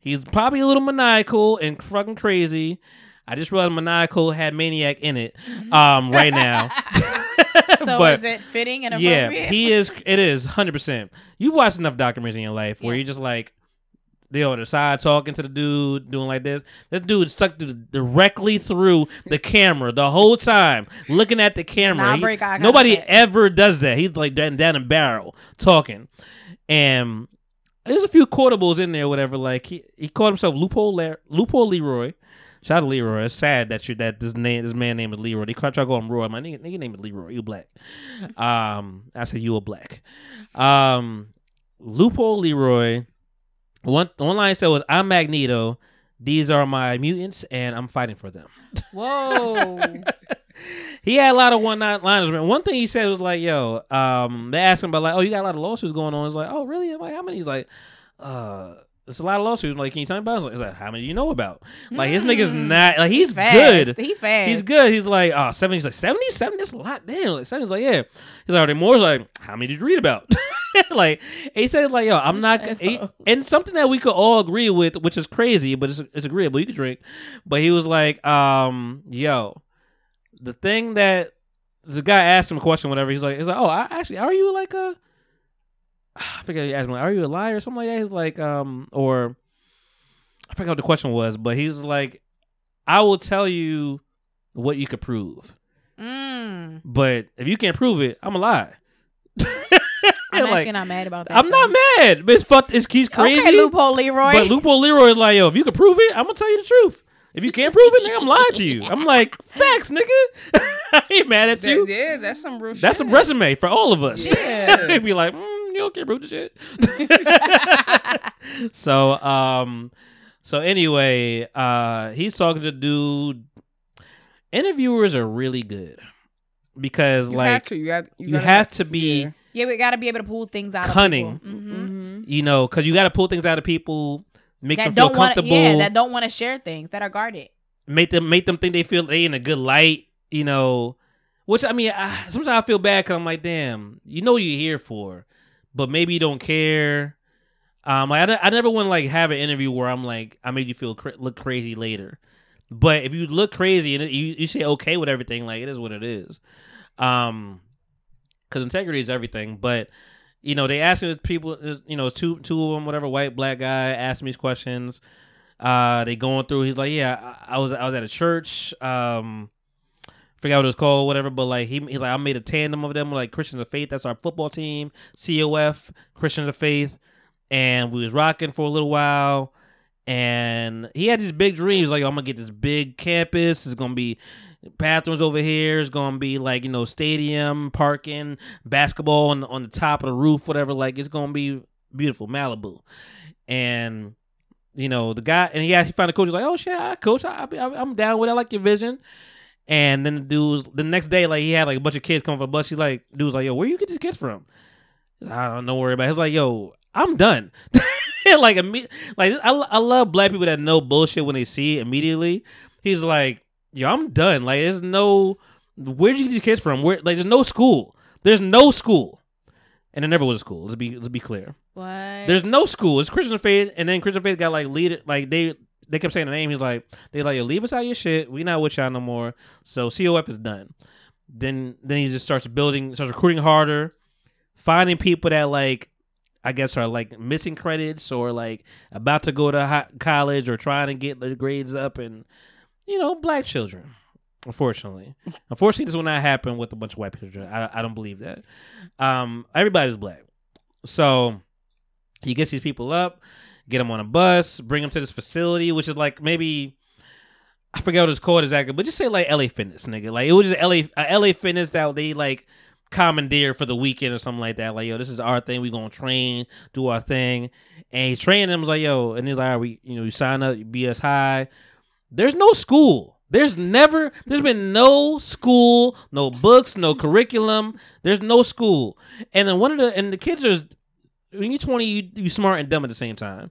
He's probably a little maniacal and fucking crazy. I just realized Maniacal had Maniac in it um, right now. So But- is it fitting and yeah, he is. It is hundred percent. You've watched enough documentaries in your life where Yes. you're just like, they on the side talking to the dude, doing like this. This dude stuck to directly through the camera the whole time, looking at the camera. He- nobody ever does that. He's like down, down in barrel talking, and there's a few quotables in there, whatever. Like he, he called himself loophole La- loophole Leroy. Shout out to Leroy. It's sad that you that this name this man name is Leroy. They try to call him Roy. My nigga, nigga name is Leroy. You black. Um, I said you a black. Um, loophole Leroy. One one line said was I'm Magneto. These are my mutants, and I'm fighting for them. Whoa. He had a lot of one liners. Man, one thing he said was like, "Yo," um, they asked him about like, "Oh, you got a lot of lawsuits going on." It's like, "Oh, really?" I'm like, "How many?" He's like, "Uh." It's a lot of lawsuits. I'm like, can you tell me about? it? It's like, how many do you know about? Like, his nigga's not like he's fast. good. He fast. He's good. He's like, oh, 70. He's like, 70? 70? That's a lot. Damn. Like, 70. He's like, yeah. He's like, are there more? He's like, how many did you read about? like, he said, like, yo, I'm not. He- and something that we could all agree with, which is crazy, but it's, it's agreeable. You could drink. But he was like, um, yo, the thing that the guy asked him a question, whatever. He's like, he's like, oh, I, actually, are you like a? I forget. He asked him, like, are you a liar or something like that? He's like, um, or I forgot what the question was, but he's like, I will tell you what you could prove, Mm. but if you can't prove it, I'm a lie. I'm Like, actually not mad about that. I'm not mad. But it's fucked. It's he's crazy. Okay, loophole Leroy. But loophole Leroy is like, yo, if you can prove it, I'm gonna tell you the truth. If you can't prove it, nigga, I'm lying to you. I'm like, facts, nigga. I ain't mad at That- you. yeah, that's some real shit. That's a resume for all of us. Yeah. They'd be like, mm, you don't care prove the shit. so, um, so anyway, uh, he's talking to dude. Interviewers are really good because, You like, have to. You have, you you gotta have to be, yeah. Yeah, we got to be able to pull things out. Cunning. Of people. Mhm. Mhm. you know, because you got to pull things out of people, make That them feel don't want, comfortable, yeah, that don't want to share things that are guarded. make them make them think they feel they in a good light, you know. Which I mean, I, sometimes I feel bad because I'm like, damn, you know, what you're here for, but maybe you don't care. Um, like, I, I never want to like have an interview where I'm like, I made you feel cra- look crazy later. But if you look crazy and you you say okay with everything, like it is what it is. Um, because integrity is everything. But you know, they asked people, you know, two two of them, whatever, white black guy, asked me these questions. Uh, they going through. He's like, yeah, I, I was I was at a church. Um, forgot what it was called, whatever. But like he he's like, I made a tandem of them, like Christians of Faith. That's our football team. COF Christians of Faith, and we was rocking for a little while. And he had these big dreams, like I'm gonna get this big campus. It's gonna be bathrooms over here. It's gonna be like you know stadium parking, basketball on on the top of the roof, whatever. Like it's gonna be beautiful, Malibu. And you know the guy, and he actually found the coach. He's like, "Oh shit, I coach, I, I, I'm down with it. I like your vision." And then the dudes the next day, like he had like a bunch of kids come the bus. He's like, dude's like, "Yo, where you get these kids from?" He's like, I don't know worry about. It. He's like, "Yo, I'm done." like, like I, I love black people that know bullshit when they see it immediately. He's like, "Yo, I'm done." Like, there's no, where'd you get these kids from? Where, like, there's no school. There's no school, and there never was a school. Let's be let's be clear. What? There's no school. It's Christian faith, and then Christian faith got like lead like they they kept saying the name. He's like they like yo leave us out your shit. We not with y'all no more. So COF is done. Then then he just starts building, starts recruiting harder, finding people that like I guess are like missing credits or like about to go to college or trying to get their grades up, and you know black children. Unfortunately, unfortunately, this will not happen with a bunch of white children. I, I don't believe that. Um, everybody's black, so he gets these people up, get them on a bus, bring them to this facility, which is like maybe I forget what it's called exactly, but just say like LA Fitness, nigga. Like it was just LA uh, LA Fitness that they like commandeer for the weekend or something like that. Like yo, this is our thing. We gonna train, do our thing, and he's training them. Was like yo, and he's like, all right, we you know you sign up, you be us high. There's no school. There's never, there's been no school, no books, no curriculum. There's no school. And then one of the, and the kids are, when you're 20, you, you smart and dumb at the same time.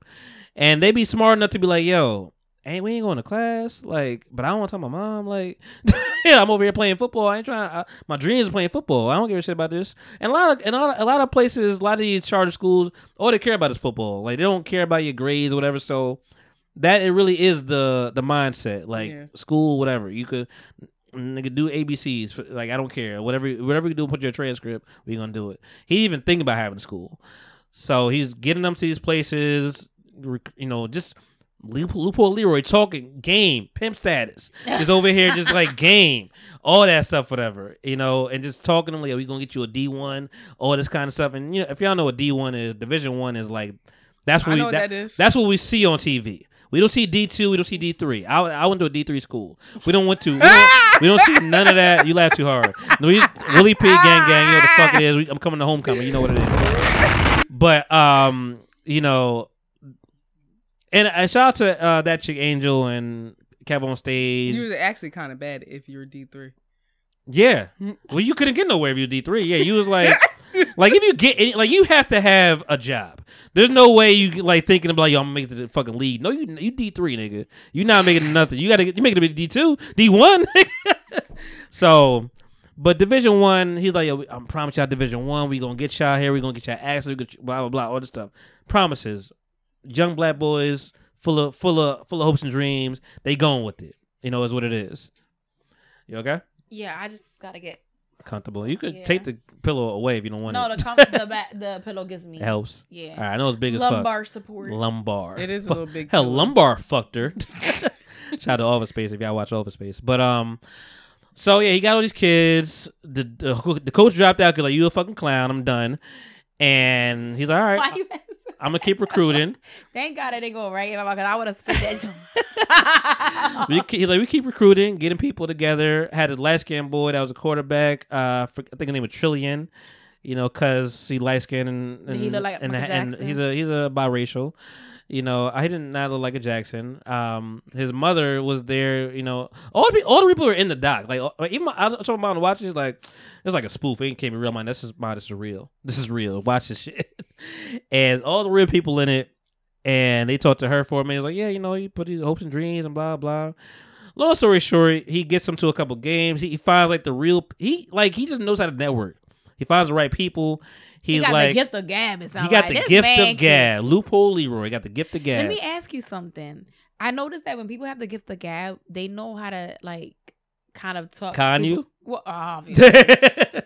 And they be smart enough to be like, yo, ain't we ain't going to class? Like, but I don't want to tell my mom, like, yeah, I'm over here playing football. I ain't trying, I, my dreams is playing football. I don't give a shit about this. And a lot of, and a lot, a lot of places, a lot of these charter schools, all they care about is football. Like, they don't care about your grades or whatever. So, that it really is the the mindset. Like Yeah. school, whatever you could. Nigga, do ABCs. for- Like I don't care. Whatever, whatever you do, put your transcript. We gonna do it. He didn't even think about having school, so he's getting them to these places. You know, just Loop- loophole Leroy talking game pimp status. Just over here, just like game, all that stuff, whatever. You know, and just talking to them like, we gonna get you a D one, all this kind of stuff. And you know, if y'all know what D one is, Division one is like that's what we that- that is. That's what we see on TV. We don't see D two. We don't see D three. I, I went to a D three school. We don't want to. We don't, we don't see none of that. You laugh too hard. We, Willie P gang gang. You know what the fuck it is. We, I'm coming to homecoming. You know what it is. But um, you know, and uh, shout out to uh, that chick Angel and Kev on stage. You was actually kind of bad if you were D three. Yeah. Well, you couldn't get nowhere if you D three. Yeah, you was like, like if you get any, like you have to have a job. There's no way you like thinking about gonna make the fucking league. No, you you D three nigga. You not making nothing. You gotta you making it D two, D one. so, but Division One, he's like, yo, I'm promise y'all Division One. We gonna get y'all here. We gonna get y'all access. Blah blah blah. All this stuff. Promises. Young black boys, full of full of full of hopes and dreams. They going with it. You know, is what it is. You okay? Yeah, I just gotta get comfortable. You could Yeah. take the pillow away if you don't want no it. the com- the back the pillow gives me it helps. Yeah. All right, I know it's big as lumbar support. Lumbar. It is a little big Hell, pillow. lumbar fucked her. Shout out to Office Space if y'all watch Office Space. But um, so yeah, he got all these kids. The the, the coach dropped out because like you a fucking clown. I'm done. And he's like, all right, Why you? I'm gonna keep recruiting. Thank God I didn't go right because I would have spit that joint. we, ke- he's like, we keep recruiting, getting people together. Had a light skinned boy that was a quarterback. Uh, for, I think his name was Trillion. You know, cause he light skinned and, Did he and, look like and, and he's a he's a biracial. You know, I did not look like a Jackson. Um, his mother was there. You know, all the all the people were in the doc. Like even my, I told my mom to watch it. Like it's like a spoof. It can't be real. Man, this is mine. This is real. This is real. Watch this shit. and all the real people in it. And they talked to her for a minute. Like, yeah, you know, you put these hopes and dreams and blah blah. Long story short, he gets them to a couple games. He, he finds like the real. He like he just knows how to network. He finds the right people. He He's got like the gift of gab. It he sounds got like. the gift of gab. Loophole Leroy got the gift of gab. Let me ask you something. I noticed that when people have the gift of gab, they know how to like kind of talk. Con people- you? Well, obviously.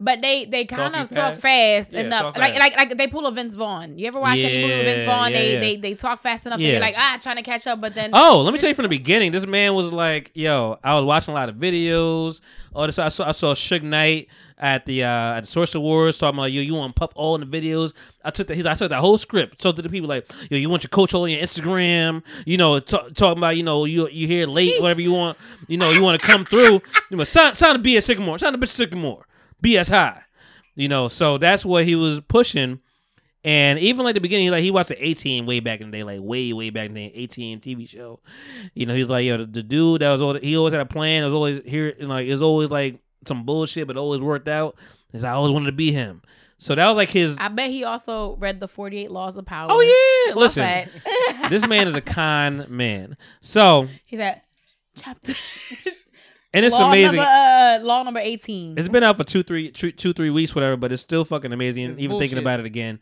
but they they kind Talk of talk fast? Yeah, enough. talk Like, fast. like like they pull a Vince Vaughn. You ever watch any movie with Vince Vaughn? they, they they talk fast enough. that Yeah. You're like ah, trying to catch up, but then Oh, let me tell you from the beginning. This man was like, "Yo, I was watching a lot of videos. All this, I saw, I saw Suge Knight at the uh, at the Source Awards talking about, yo, you want Puff all in the videos. I took that. He's, I took that whole script. Talked to the people like, yo, you want your coach all on your Instagram. You know, talk, talking about, you know, you you here late, whatever you want. You know, you want to come through. You know, sign sign to be a Sycamore. Sign to be a Sycamore. BS high. You know, so that's what he was pushing. And even like the beginning, he like he watched the A-Team way back in the day, like way, way back in the A-Team TV show. You know, he's like, yo, the, the dude that was always, he always had a plan. It was always here, know, like it was always like some bullshit, but it always worked out. Is I always wanted to be him. So that was like his. I bet he also read the Forty Eight Laws of Power. oh yeah, listen, this man is a con man. So he's at chapter. and it's law amazing. Number, uh, law number eighteen. It's been out for two, three, two, two, three weeks, whatever. But it's still fucking amazing. It's even thinking about it again,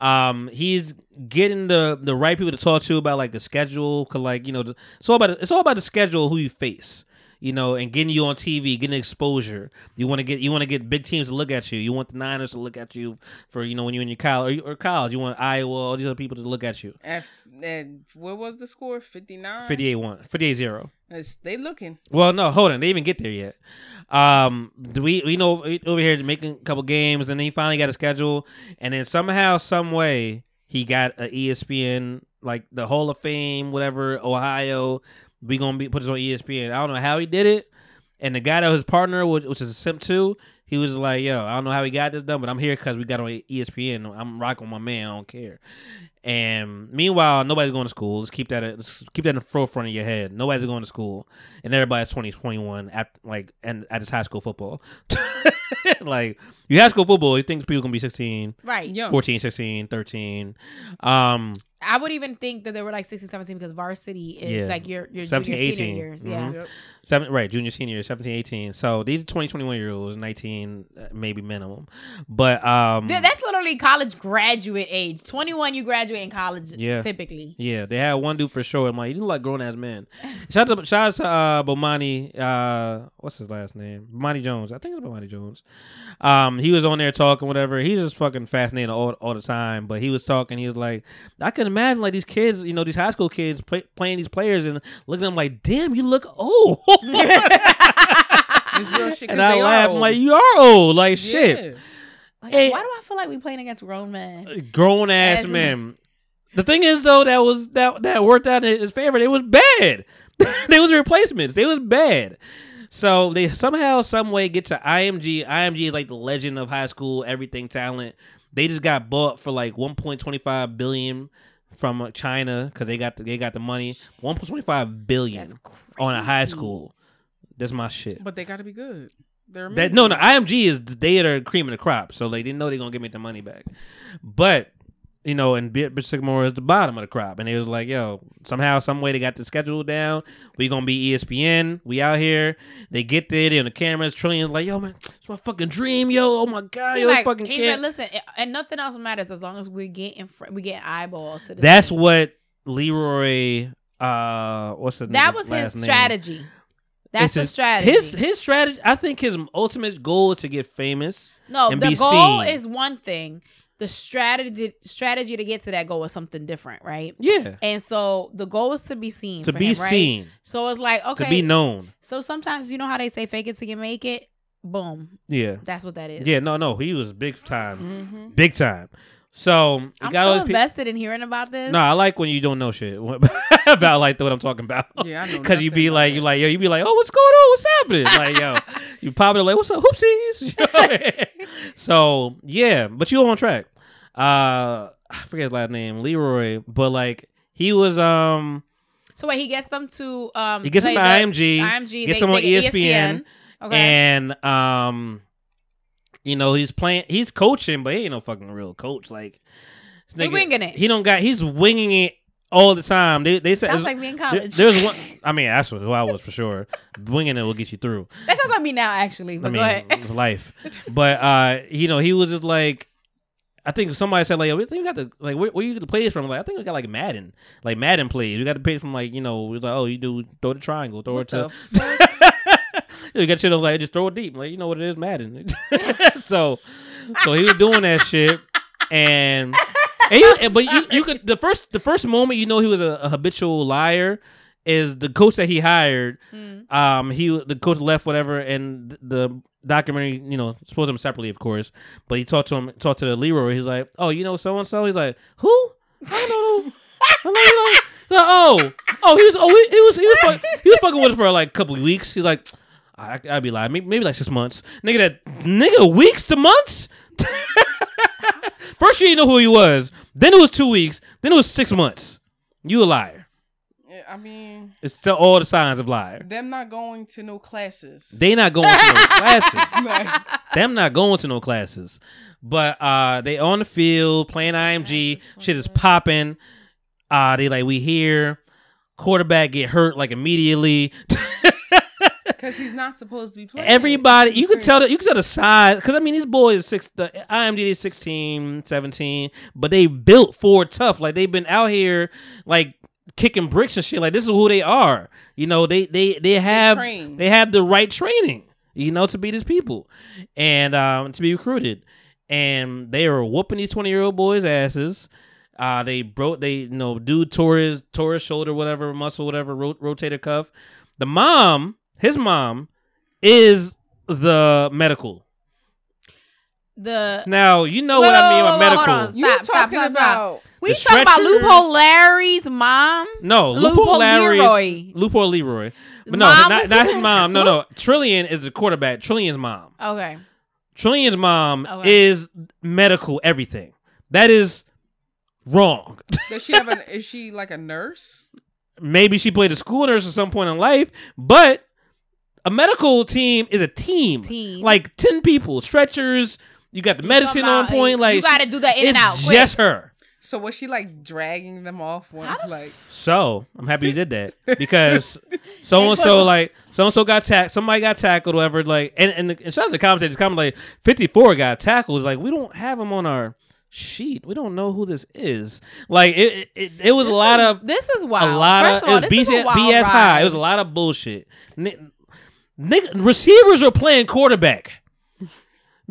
um, he's getting the the right people to talk to about like the schedule. Cause like you know, the, it's all about it's all about the schedule, who you face. You know, and getting you on TV, getting exposure. You want to get you want to get big teams to look at you. You want the Niners to look at you for you know when you're in your college or, or college. You want Iowa, all these other people to look at you. And, and what was the score? 59? 58 1, 58 0. It's- They looking. Well, no, hold on. They even get there yet. Um, do we we know over here making a couple games, and then he finally got a schedule, and then somehow, some way, he got a ESPN like the Hall of Fame, whatever Ohio. We gonna be put this on ESPN. I don't know how he did it, and the guy that was partner, which, which is a simp too. He was like, "Yo, I don't know how he got this done, but I'm here because we got on ESPN. I'm rocking with my man. I don't care." And meanwhile, nobody's going to school. Let's keep that. Let's keep that in the forefront of your head. Nobody's going to school, and everybody's 20, 21 at like and at his high school football. like you high school football, you think people gonna be 16, right. Young. 14, 16, 13. Um, I would even think that they were like 16, 17 because varsity is Yeah. like your your 17, junior 18. senior years. Yeah. Mhm. Yep. Seven, right, junior, senior, 17, 18. So these are 20, 21 year olds, 19, uh, maybe minimum. But um, Th- That's literally college graduate age. 21, you graduate in college Yeah. typically. yeah, they had one dude for sure. I'm like, you look like grown ass men. Shout out to shout out to uh, Bomani. Uh, what's his last name? Bomani Jones. I think it's Bomani Jones. Um, he was on there talking, whatever. He's just fucking fascinating all, all the time. But he was talking. He was like, I can imagine like these kids, you know, these high school kids play, playing these players and looking at them like, damn, you look old. It's real and I laugh I'm like, you are old. Like shit. Like, Hey. why do I feel like we playing against grown men? Uh, grown ass men. The thing is though that was that that worked out in his favor. It was bad. they was replacements. They was bad. So they somehow, some way get to IMG. IMG is like the legend of high school everything talent. They just got bought for like 1.25 billion from uh, China because they got the, they got the money. 1.25 billion on a high school. That's my shit. But they got to be good. They're That no, no. IMG is they are the cream of the crop, so they didn't know they're gonna give me the money back. But you know, and Bi- Bitch Sycamore is the bottom of the crop, and it was like, yo, somehow, some way they got the schedule down. We gonna be ESPN. We out here. They get there. They on the cameras. Trillions like, yo, man, it's my fucking dream, yo. Oh my god, He's yo, like, fucking he kid. said, listen, and nothing else matters as long as we get in front, we get eyeballs to this. That's thing." what Leroy. Uh, what's the that nigga's was his name? strategy. That's his- strategy. His his strategy. I think his ultimate goal is to get famous. no, and the be goal seen. is one thing. The strategy strategy to get to that goal is something different, right? Yeah, And so the goal is to be seen. to for be him, right? seen, So it's like okay, to be known. So sometimes you know how they say fake it till you make it. Boom, Yeah. that's what that is. Yeah, no, no, he was big time, mm-hmm. big time. So he. I'm got so all these people. invested in hearing about this. No, I like when you don't know shit about like what I'm talking about. Yeah, I know Because you nothing be about like, that. you like, yo, you be like, oh, what's going on? What's happening? like, yo, you pop it like, what's up? Hoopsies. You know what I mean? so yeah, but you on track. Uh, I forget his last name, Leroy, but like he was um So wait, he gets them to um. he gets them to IMG, IMG gets they- him on E they get ESPN, Okay. and um, you know he's playing, he's coaching, but he ain't no fucking real coach. Like this He winging it. He don't got. He's winging it all the time. They they said Sounds like me in there- college. there's one. I mean, that's what who I was for sure. Winging it will get you through. that sounds like me now, actually. But I go mean, it's life. But uh, you know, he was just like. I think somebody said like, "Yo, we think we got the like, where, where you get the plays from?" Like, I think we got like Madden, like Madden plays. We got the plays from like, you know, we was like, "Oh, you do throw the triangle, throw What it to." You got shit of like just throw it deep, like you know what it is, Madden. so, so he was doing that shit, and, and you, but you, you could the first the first moment you know he was a, a habitual liar is the coach that he hired. Mm. Um, he the coach left whatever, and the documentary, you know, supposed him separately, of course, but he talked to him, talked to the Leroy. He's like, oh, you know, so and so. He's like, who? I don't know. I you know. Like, oh, oh, he was, oh, he, he was, he was, fuck, he was fucking with it for like a couple of weeks. He's like, I, I'd be lying, maybe, maybe like six months. Nigga, that nigga, weeks to months. First, you didn't know who he was. Then it was two weeks. Then it was six months. You a liar. I mean, It's all the signs of liar. them not going to no classes. They not going to no classes. Like, Them not going to no classes. But uh they on the field playing IMG. Shit is popping. Uh they like we here. Quarterback get hurt like immediately. Because he's not supposed to be playing. Everybody, you can tell that you can tell the size because I mean these boys are six the IMG is 16, 17, but they built for tough. Like they've been out here like kicking bricks and shit. Like this is who they are. You know, they they they have train. they have the right training, you know, to be these people and um to be recruited. And they are whooping these 20 year old boys' asses. Uh, they broke, they, you know, dude tore his, tore his shoulder, whatever, muscle, whatever, rot- rotator cuff. The mom, his mom, is the medical. The Now, you know Wait, what I mean by wait, hold medical. on. you Stop, stop, talking stop, stop. we The talking about stretchers- loophole Larry's mom. No, Loophole Loophole Larry Leroy. is Loophole Leroy. But no, Mom not, was not his mom. No, no. Trillion is the quarterback. Trillion's mom. Okay. Trillion's mom Okay. is medical everything. That is wrong. Does she have an? Is she like a nurse? Maybe she played a school nurse at some point in life, but a medical team is a team. Team. Like 10 people, stretchers, you got the medicine on about, point. Like you gotta do that in and out, quick. just her. So was she like dragging them off one like So I'm happy you did that because so and so like so and so got tackled. Somebody got tackled, whatever. Like and and, the, and shout out to the commentators. Comment like 54 got tackled. It's like we don't have him on our sheet. We don't know who this is. Like it it, it, it was a lot of This is wild. a lot First of, all, it was this is a BS, wild BS high. It was a lot of bullshit. Ni- Nigga, receivers are playing quarterback.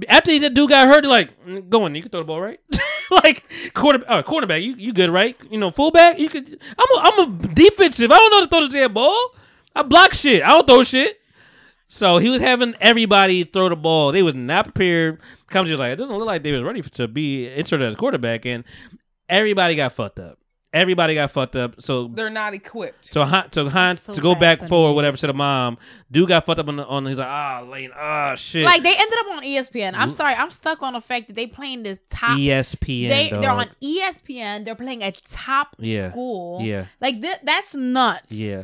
After that dude got hurt, like, "Mm, go on, you can throw the ball, right? like quarter, uh, cornerback, you you good, right? You know, fullback, you could. I'm a, I'm a defensive. I don't know to throw this damn ball. I block shit. I don't throw shit. So he was having everybody throw the ball. They was not prepared. Comes just like it doesn't look like they was ready to be inserted as quarterback, and everybody got fucked up. Everybody got fucked up. So they're not equipped. so Han, so Han so to go back fascinated. forward, whatever to the mom. Dude got fucked up on the on. He's like, ah, Lane, ah, shit. Like they ended up on ESPN. I'm sorry, I'm stuck on the fact that they playing this top. ESPN. they dog. they're on ESPN. They're playing a top Yeah. school. Yeah. like th- that's nuts. Yeah.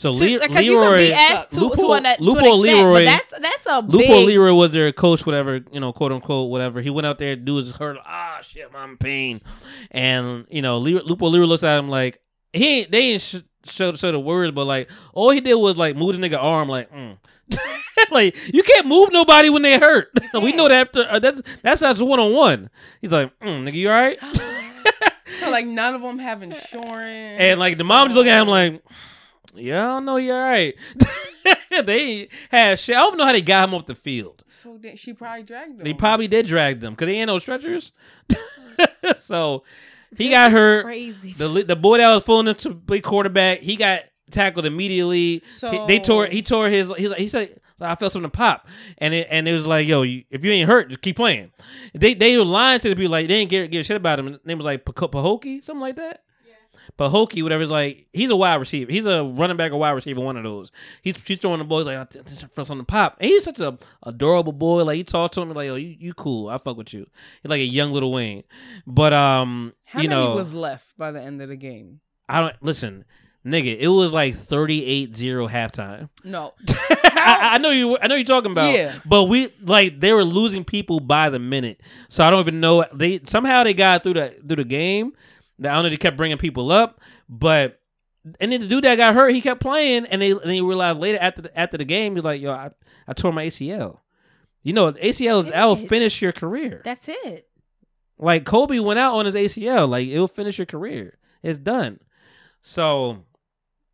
So To- Le- because you can Leroy, be asked to, to, Loophole, an, to an extent, Leroy, but that's that's a Loophole big. Leroy was their coach, whatever you know, quote unquote, whatever. He went out there, do his hurt. Ah, shit, I'm in pain, and you know, Le- Loophole Leroy looks at him like he ain't. They ain't sh- show show the words, but like all he did was like move the nigga arm, like. Mm. like you can't move nobody when they hurt. we know that after uh, that's that's us one on one. He's like, mm, nigga, you all right? So like none of them have insurance. And like the mom just looking at him like, yeah, I don't know, you all right. they had shit. I don't know how they got him off the field. So then she probably dragged them. They probably did drag them because they ain't no stretchers. so he got hurt. Crazy. The the boy that was fooling him to be quarterback, he got tackled immediately. So- He- they tore he tore his he's like he said I felt something pop, and it and it was like yo, you, if you ain't hurt, just keep playing. They they were lying to the people like they didn't give, give a shit about him. His name was like Pahokee, something like that. Pahokee, whatever. Is like he's a wide receiver. He's a running back or wide receiver. One of those. He's she's throwing the boys like I think this is from the pop. And he's such a adorable boy. Like he talked to him like, "Yo, you, you cool. I fuck with you." He's like a young Lil Wayne. But um, How you many know, was left by the end of the game? I don't listen, nigga. It was like 38-0 halftime. No. I, I know you. I know you're talking about. Yeah. But we like they were losing people by the minute, so I don't even know. They somehow they got through the through the game. I don't know. They kept bringing people up, but and then the dude that got hurt, he kept playing, and they and they realized later after the, after the game, he's like, "Yo, I, I tore my ACL." You know, ACL is that'll finish your career. That's it. Like Kobe went out on his ACL. Like it'll finish your career. It's done. So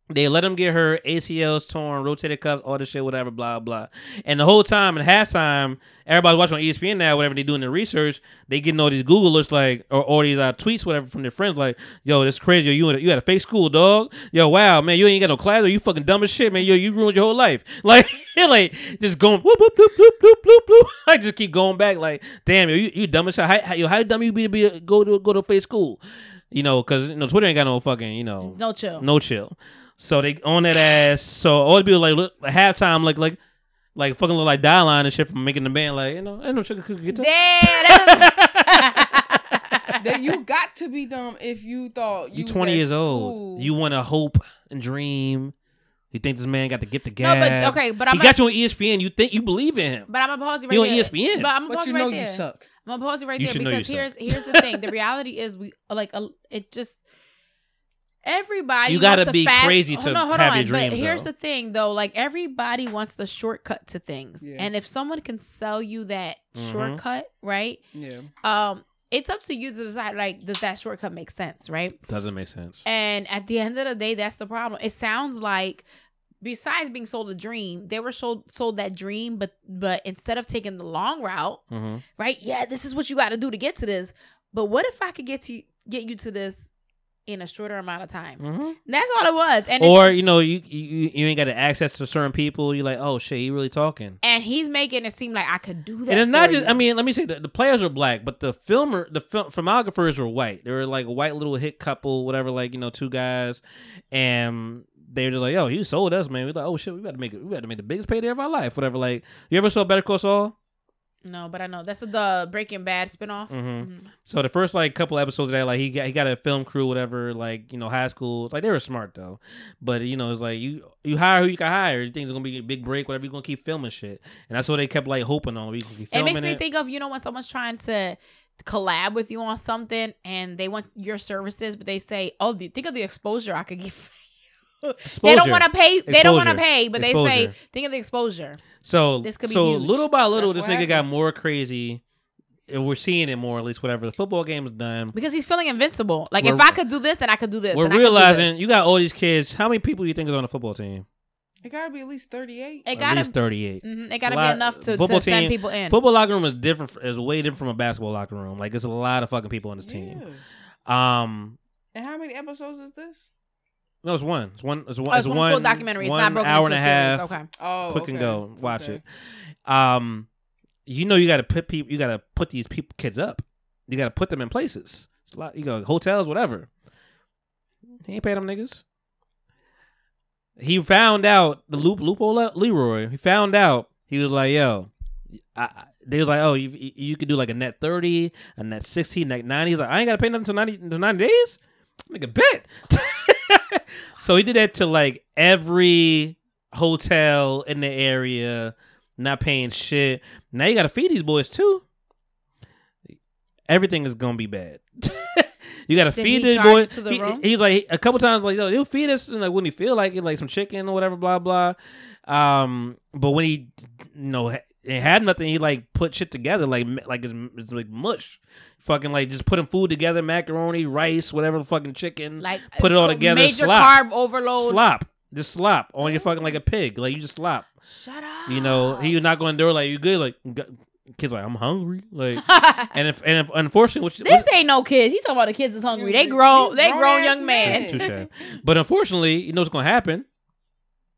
they let him get her ACLs torn, rotated cuffs, all this shit, whatever, blah blah. And the whole time at halftime, everybody's watching on ESPN now, whatever they doing their research, they getting all these Google alerts like or, all these uh, tweets, whatever, from their friends, like, "Yo, this crazy. You you had a fake school, dog. Yo, wow, man, you ain't got no class, or you fucking dumb as shit, man. Yo, you ruined your whole life. Like, like just going whoop whoop whoop whoop whoop whoop whoop. I just keep going back, like, damn, yo, you, you dumb as shit. How, how, yo, how dumb you be to be a, go to go to a fake school? You know, because you know Twitter ain't got no fucking you know No chill. no chill. So they on that ass. So all the people like look, at halftime like like like fucking look like Dylan and shit from making the band like you know ain't no sugar cookie guitar. Damn, that that you got to be dumb if you thought you You was twenty at years old. You want to hope and dream. You think this man got to get the No, but- okay, but he I'm got a- you on ESPN. You think you believe in him? But I'm gonna pause you right there. You on. ESPN. But I'm gonna but pause you you know right you there. suck. I'm gonna pause you right You there should know you because here's suck. here's the thing. The reality is we like a, it just everybody. You gotta wants be fast- crazy hold to on, hold have on. your dreams, But here's though. the thing, though. Like everybody wants the shortcut to things, Yeah. and if someone can sell you that Mhm. shortcut, right? Yeah. Um, it's up to you to decide. Like, does that shortcut make sense, right? Doesn't make sense. And at the end of the day, that's the problem. It sounds like besides being sold a dream, they were sold sold that dream, but but instead of taking the long route, hmm right? Yeah, this is what you got to do to get to this. But what if I could get to get you to this in a shorter amount of time? hmm That's all it was. And Or you know you, you you ain't got access to certain people. You're like, oh shit, he really talking. and he's making it seem like I could do that. And it's not just. you. I mean, let me say that the players are black, but the filmer, the film, filmographers were white. They were like a white little hit couple, whatever. Like you know, two guys, and they were just like, "Yo, you sold us, man." We're like, "Oh shit, we got to make it. We got to make the biggest payday of our life, whatever." Like, you ever saw Better Call Saul? No, but I know that's the, the Breaking Bad spinoff. hmm So the first like couple episodes of that, like he got he got a film crew, whatever, like you know high school. Like they were smart though, but you know it's like you you hire who you can hire. You think it's gonna be a big break, whatever. You are gonna keep filming shit, and that's what they kept like hoping on. We can keep It makes me it. think of you know when someone's trying to collab with you on something and they want your services, but they say, "Oh, the, think of the exposure I could give." They don't want to pay. They don't want to pay, but they say, "Think of the exposure." So This could be so huge. little by little, That's this what nigga got more crazy. And we're seeing it more, at least whatever. The football game's done. Because he's feeling invincible. Like We're- if I could do this, then I could do this. We're then I could do realizing this. you got all these kids. How many people you think is on the football team? It gotta be at least thirty eight. it At gotta least thirty-eight. mhm, it gotta a be enough to, football to send team- people in. Football locker room is different. Is way different from a basketball locker room. Like it's a lot of fucking people on this team. Um, And how many episodes is this? No, it's one. It's one. It's one. Oh, it's one full documentary. It's one not broken hour into and a a series. half. Okay. Oh, quick okay. and go. Watch Okay. it. Um, you know you got to put people. You got to put these people kids up. You got to put them in places. It's a lot. You go hotels, whatever. He ain't pay them niggas. He found out the loop loophole. Le- Leroy. He found out. He was like, "Yo." I, I- they was like, "Oh, you you could do like a net thirty, a net sixty, net 90. He's like, "I ain't got to pay nothing until ninety, until ninety days." Nigga, bet. so he did that to like every hotel in the area, not paying shit. Now you got to feed these boys too. Everything is gonna be bad. you got to feed these boys. to the He- room? he's like a couple times like, yo, he'll feed us and like when he feel like it, like some chicken or whatever, blah blah. Um, but when he, you know, it had nothing, he like put shit together like like it's, it's like mush. Fucking like just putting food together, macaroni, rice, whatever, fucking chicken. Like put it all uh, together. Major slop carb overload. slop. Just slop on your fucking like a pig. Like you just slop. Shut up. You know, he not going to do it like you good. Like kids like I'm hungry. Like and if and if unfortunately, which, This ain't no kids. He's talking about the kids is hungry. They grown. These They grown grown-ass young man. men. touche. But unfortunately, you know what's going to happen.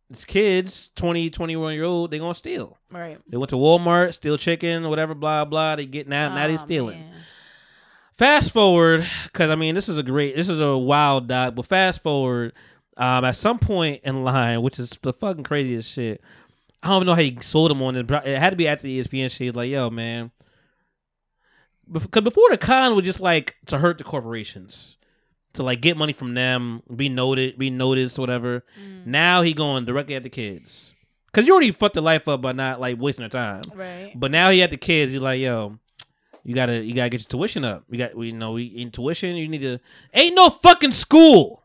It's kids, 20, 21 year old. They gonna steal. Right. They went to Walmart, steal chicken, whatever, blah blah. They get now. now they Oh, stealing. man. Fast forward, because I mean, this is a great, this is a wild doc. But fast forward, um, at some point in line, which is the fucking craziest shit. I don't even know how he sold them on it. but It had to be after the ESPN shit. He's like, yo, man. Because before the con was just like to hurt the corporations, to like get money from them, be noted, be noticed, whatever. Mm. Now he going directly at the kids. Because you already fucked the life up by not like wasting their time. Right. But now he had the kids. He's like, yo, you gotta you gotta get your tuition up. You got we know we in tuition. You need to ain't no fucking school.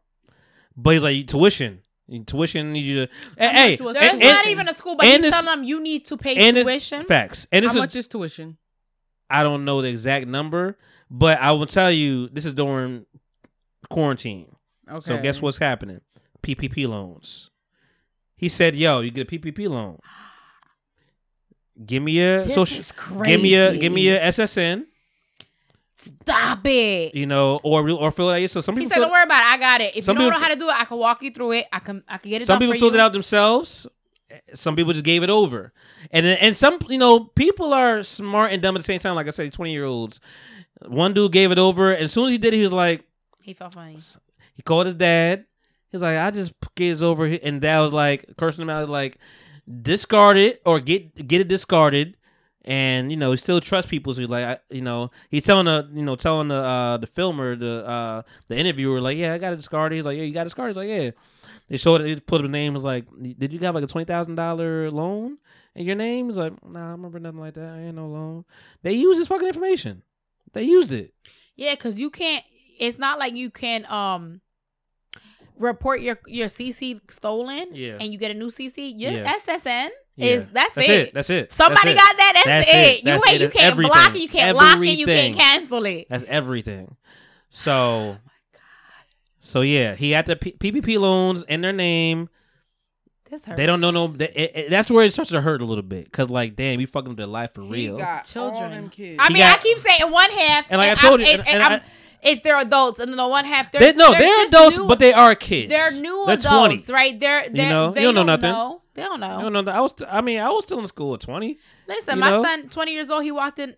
But he's like tuition. You- Tuition. You need to. Hey, hey, There's and- not even a school, but he's telling them you need to pay tuition. facts. And How much is tuition? I don't know the exact number, but I will tell you this is during quarantine. Okay. So guess what's happening? PPP loans. He said, "Yo, you get a PPP loan. Give me a This social. Give me crazy. give me your SSN. Stop it. You know, or or fill it out. So some He people said, fill, "Don't worry about it. I got it. If you don't know how to do it, I can walk you through it. I can. I can get it some people filled you. it out themselves. Some people just gave it over, and and some you know people are smart and dumb at the same time. Like I said, twenty year olds. One dude gave it over, and as soon as he did it, he was like, He felt funny. he called his dad. He's like, I just this over, here and dad was like, cursing him out, like, discard it or get get it discarded. And you know, he still trusts people. So he's like, I, you know, he's telling the, you know, telling the uh the filmer, the uh the interviewer, like, yeah, I got to discard it. He's like, yeah, you got to discard it. He's like, yeah. They showed it. They put up the name. Was like, did you have like a twenty thousand dollar loan in your name? He's like, nah, I remember nothing like that. I ain't no loan. They used this fucking information. They used it. Yeah, because you can't. It's not like you can um report your your CC stolen. Yeah. And you get a new CC. Your Yeah. SSN Yeah. is that's, That's it. it. That's it. Somebody That's it. got that. That's, That's it. it. You That's ain't. it. You can't block it. You can't lock it. You can't cancel it. That's everything. So, so yeah, he had the P- PPP loans in their name. They don't know no. They, it, it- that's where it starts to hurt a little bit because, like, damn, you fucking up their life for He real. got Children. all them kids. I He mean, I keep saying one half, And like I told you, and, and- and and I'm- I- it's they're adults, and then the one half they're They, no, they're they're adults, new- but they are kids. they're new They're adults, 20. right? They're, they're know? they You don't know don't nothing. know. They don't know. I don't know. I was. I mean, I was still in school at twenty. Listen, You my know? son, twenty years old, he walked in,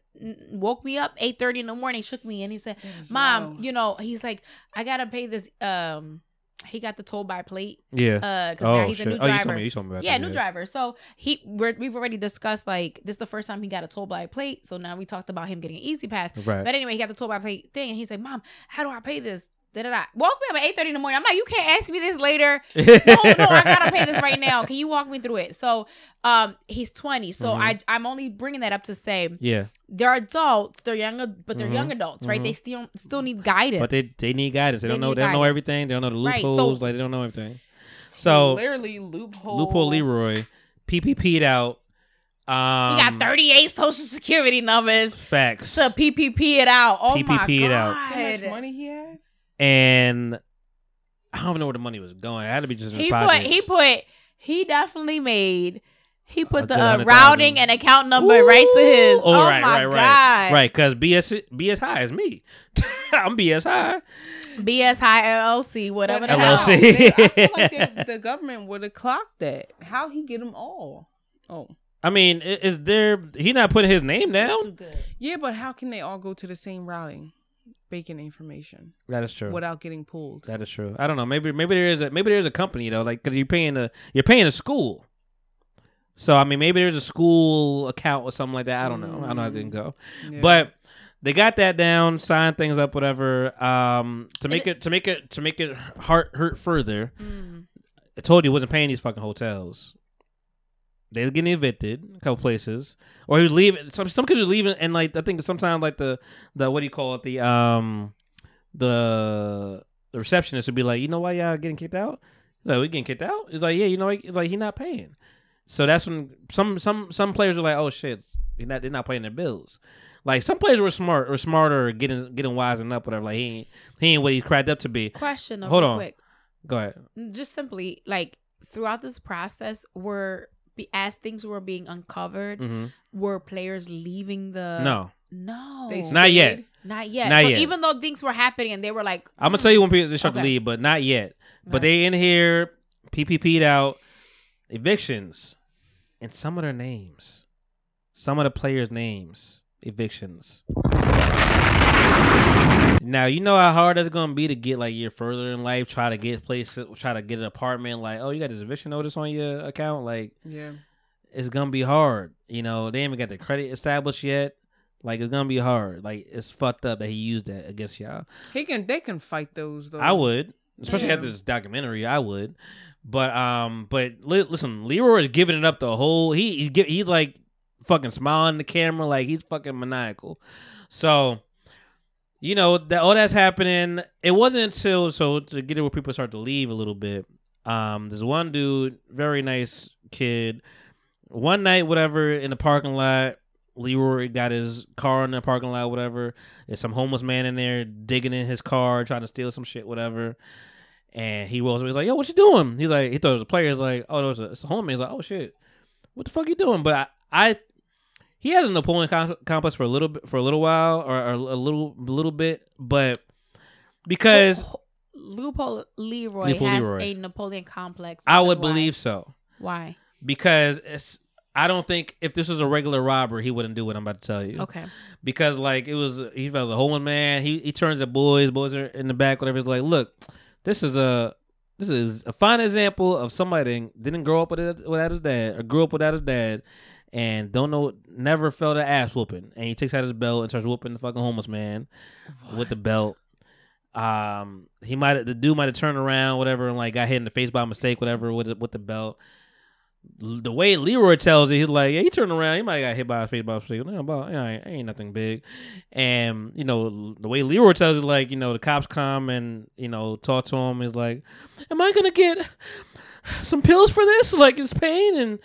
woke me up eight thirty in the morning, shook me, and he said, is "Mom, wild. you know," he's like, "I gotta pay this um he got the toll by plate. Yeah. Uh, because oh now he's shit. a new oh, you driver. told me. You told me about yeah, that. new driver. So he we're, we've already discussed like this is the first time he got a toll by plate. So now we talked about him getting an E-ZPass. Right. But anyway, he got the toll by plate thing, and he's like, "Mom, how do I pay this?" Da da da. Woke me up at eight thirty in the morning. I'm like, "You can't ask me this later." no, no, I gotta pay this right now. Can you walk me through it? So, um, he's 20. So Mhm. I I'm only bringing that up to say Yeah, they're adults. They're younger, but they're Mhm. young adults, right? Mhm. They still still need guidance. but they they need guidance. They, They don't know. need They don't know everything. They don't know the Right, so- loopholes. like they don't know everything. So Clearly, loophole. loophole Leroy, PPP'd out. Um, he got 38 social security numbers facts. to PPP it out. Oh my PPP it out. god! How much money he had? And I don't even know where the money was going. It had to be just in He his put pockets. he put he definitely made he A put the uh, routing and account number right to his. Oh, Oh, right, my right, right, god! right. Because BS BS high is me. I'm BS high. BS High LLC, whatever the But hell. how? LLC. They- I feel like they- the government would have clocked that. How he get them all? Oh, I mean, is there? He not putting his name down. yeah, but how can they all go to the same routing, bacon information That is true. without getting pulled? That is true. I don't know. Maybe maybe there is a maybe there's a company though, like because you're paying a you're paying a school. So I mean, maybe there's a school account or something like that. I don't know. I don't know I didn't go, Yeah. but they got that down, signed things up, whatever. Um, to make it to make it to make it heart hurt further. Mm. I told you he wasn't paying these fucking hotels. They were getting evicted a couple places, or he was leaving. Some some kids were leaving, and like I think sometimes like the the what do you call it the um the the receptionist would be like, you know why y'all getting kicked out? He's like, we getting kicked out. He's like, yeah, you know, he's like he not paying. So that's when some some some players are like, oh shit, he not they're not paying their bills. Like some players were smart or smarter, or getting getting wising up, whatever. Like he ain't he ain't what he's cracked up to be. Question Hold on. quick. Go ahead. Just simply like throughout this process, were be as things were being uncovered, hmm were players leaving the no, no They not yet. not yet Not so yet. even though things were happening and they were like I'm gonna tell you when people they start to leave, but not yet. But Okay. they in here, PPP'd out, evictions, and some of their names, some of the players' names, evictions. Now you know how hard it's gonna be to get like year further in life, try to get places, try to get an apartment. Like, oh, you got this eviction notice on your account. Like, Yeah. it's gonna be hard. You know, they ain't even got the credit established yet. Like, it's gonna be hard. Like, it's fucked up that he used that against y'all. He can. They can fight those though. I would, especially Yeah. after this documentary. I would, but um, but li- listen, Leroy is giving it up the whole. He he's he's like fucking smiling the camera, like he's fucking maniacal. So, you know that all that's happening. It wasn't until so to get it where people start to leave a little bit. Um, there's one dude, very nice kid. One night, whatever, in the parking lot, Leroy got his car in the parking lot, whatever. There's some homeless man in there digging in his car, trying to steal some shit, whatever. And he rolls. He's like, "Yo, what you doing?" He's like, he thought it was a player. He's like, "Oh, no, it's a, it's a homie." He's like, "Oh shit, what the fuck you doing?" But I, I he has a Napoleon com- complex for a little bit, for a little while, or, or a little, little bit, but because Ho- Loophole Leroy Loophole has Leroy. a Napoleon complex. I would why? believe so. Why? Because it's, I don't think if this was a regular robber, he wouldn't do what I'm about to tell you. Okay. because like it was he was a homeless man. He he turned to the boys, boys are in the back, whatever. He's like, look, this is a this is a fine example of somebody that didn't grow up with without his dad or grew up without his dad and don't know never felt an ass whooping. And he takes out his belt and starts whooping the fucking homeless man with the belt. Um, he might the dude might have turned around, whatever, and like got hit in the face by mistake, whatever, with the, with the belt. The way Leroy tells it, he's like, yeah, he turned around, he might have got hit by a face by mistake. No, about, you know, ain't, ain't nothing big. And you know, the way Leroy tells it, like, you know, the cops come and you know talk to him. Is like, am I gonna get some pills for this? Like, it's pain. And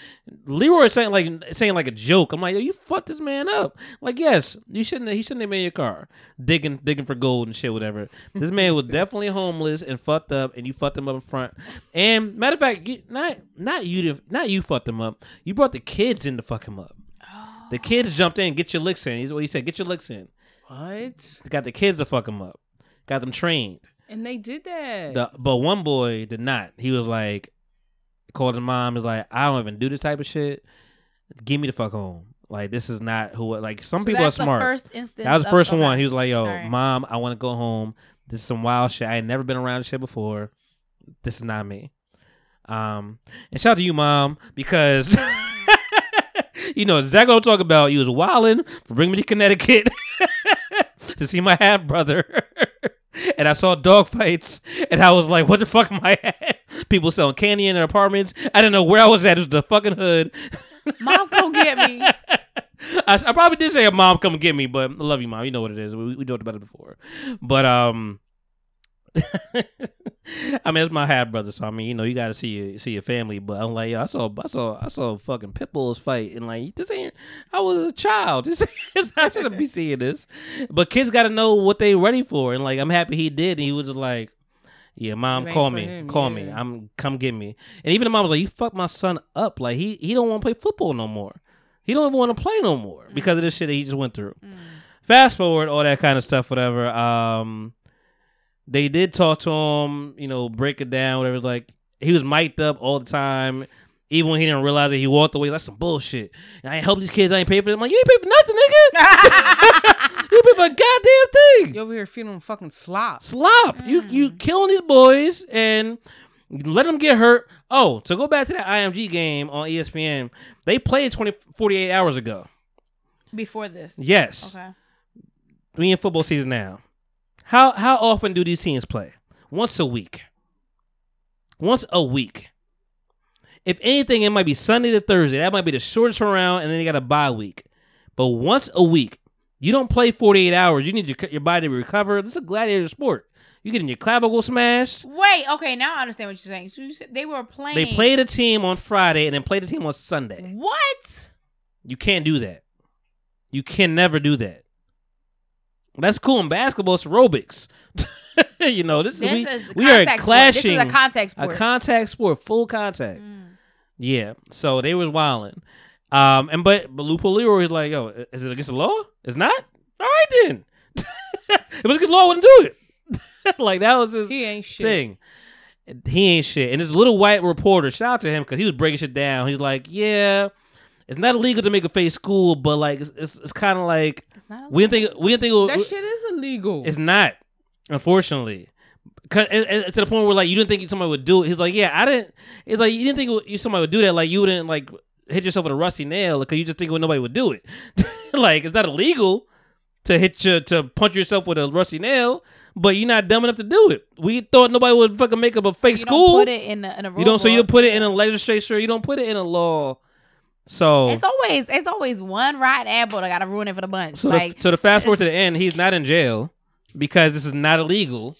Leroy saying like saying like a joke. I'm like, Yo, you fucked this man up. Like, yes, you shouldn't. He shouldn't have been in your car digging digging for gold and shit, whatever. This man was definitely homeless and fucked up, and you fucked him up in front. And matter of fact, you- not not you not you fucked him up. You brought the kids in to fuck him up. The oh. kids jumped in, get your licks in. He's what he said, get your licks in. What? Got the kids to fuck him up. Got them trained. And they did that. The, but one boy did not. He was like, called his mom. Is like, I don't even do this type of shit. Give me the fuck home. Like this is not who. Like some So people are smart. The first instance. that was the of- first okay. one. He was like, "Yo, right. mom, I want to go home. This is some wild shit. I ain't never been around this shit before. this is not me. Um, and shout out to you, mom, because you know exactly what I'm talking about. You was wilding for bringing me to Connecticut to see my half brother. And I saw dog fights, and I was like, "What the fuck am I at?" People selling candy in their apartments. I didn't know where I was at. It was the fucking hood. Mom, come get me. I, I probably did say, a "Mom, come get me," but I love you, mom. You know what it is. We, we joked about it before, but um, I mean, it's my half brother, so I mean, you know, you got to see your see your family. But I'm like, yo, I saw, I saw, I saw fucking pit bulls fight, and like, this ain't. I was a child. This, is- I shouldn't be seeing this. But kids got to know what they ready for, and like, I'm happy he did. And he was just like, yeah, mom, call me, him, call me. I'm come get me. And even the mom was like, you fucked my son up. Like he he don't want to play football no more. He don't even want to play no more because of this shit that he just went through. Fast forward, all that kind of stuff, whatever. Um, they did talk to him, you know, break it down, whatever. Like he was mic'd up all the time. Even when he didn't realize it, he walked away. That's some bullshit. I ain't help these kids. I ain't pay for them. I'm like, you ain't pay for nothing, nigga. you pay for a goddamn thing. You over here feeling fucking slop. Slop. You mm. you killing these boys and let them get hurt. Oh, to go back to that IMG game on ESPN, they played 20, 48 hours ago. Before this. Yes. Okay. we in football season now. How how often do these teams play? Once a week. Once a week. If anything, it might be Sunday to Thursday. That might be the shortest round, and then you got a bye week. But once a week, you don't play forty eight hours. You need your your body to recover. This is a gladiator sport. You getting your clavicle smashed. Wait, okay, now I understand what you're saying. So you said they were playing. They played a team on Friday and then played a team on Sunday. What? You can't do that. You can never do that. That's cool in basketball. It's aerobics. you know, this, This is we, is we are contact sport. clashing. This is a contact a sport. contact sport, full contact. Mm. Yeah. So they was wilding. Um, and but but Loophole Leroy is like, yo, is it against the law? It's not. All right then. if it was against the law, I wouldn't do it. like that was his He ain't shit. thing. He ain't shit. And this little white reporter, shout out to him because he was breaking shit down. He's like, yeah, it's not illegal to make a fake school, but like it's it's, it's kind of like It's not we didn't think we didn't think it That shit is illegal. it's not, unfortunately. Cause it, it- to the point where like you didn't think somebody would do it. He's like, yeah, I didn't. It's like you didn't think you somebody would do that. Like you wouldn't like hit yourself with a rusty nail because you just think nobody would do it. like it's not illegal to hit you to punch yourself with a rusty nail, but you're not dumb enough to do it. We thought nobody would fucking make up a fake you school. Don't put it in a, in a you don't. So you don't put it in a legislature. You don't put it in a law. So It's always it's always one rotten apple that gotta ruin it for the bunch. So, like the, so the fast forward to the end, he's not in jail because this is not illegal.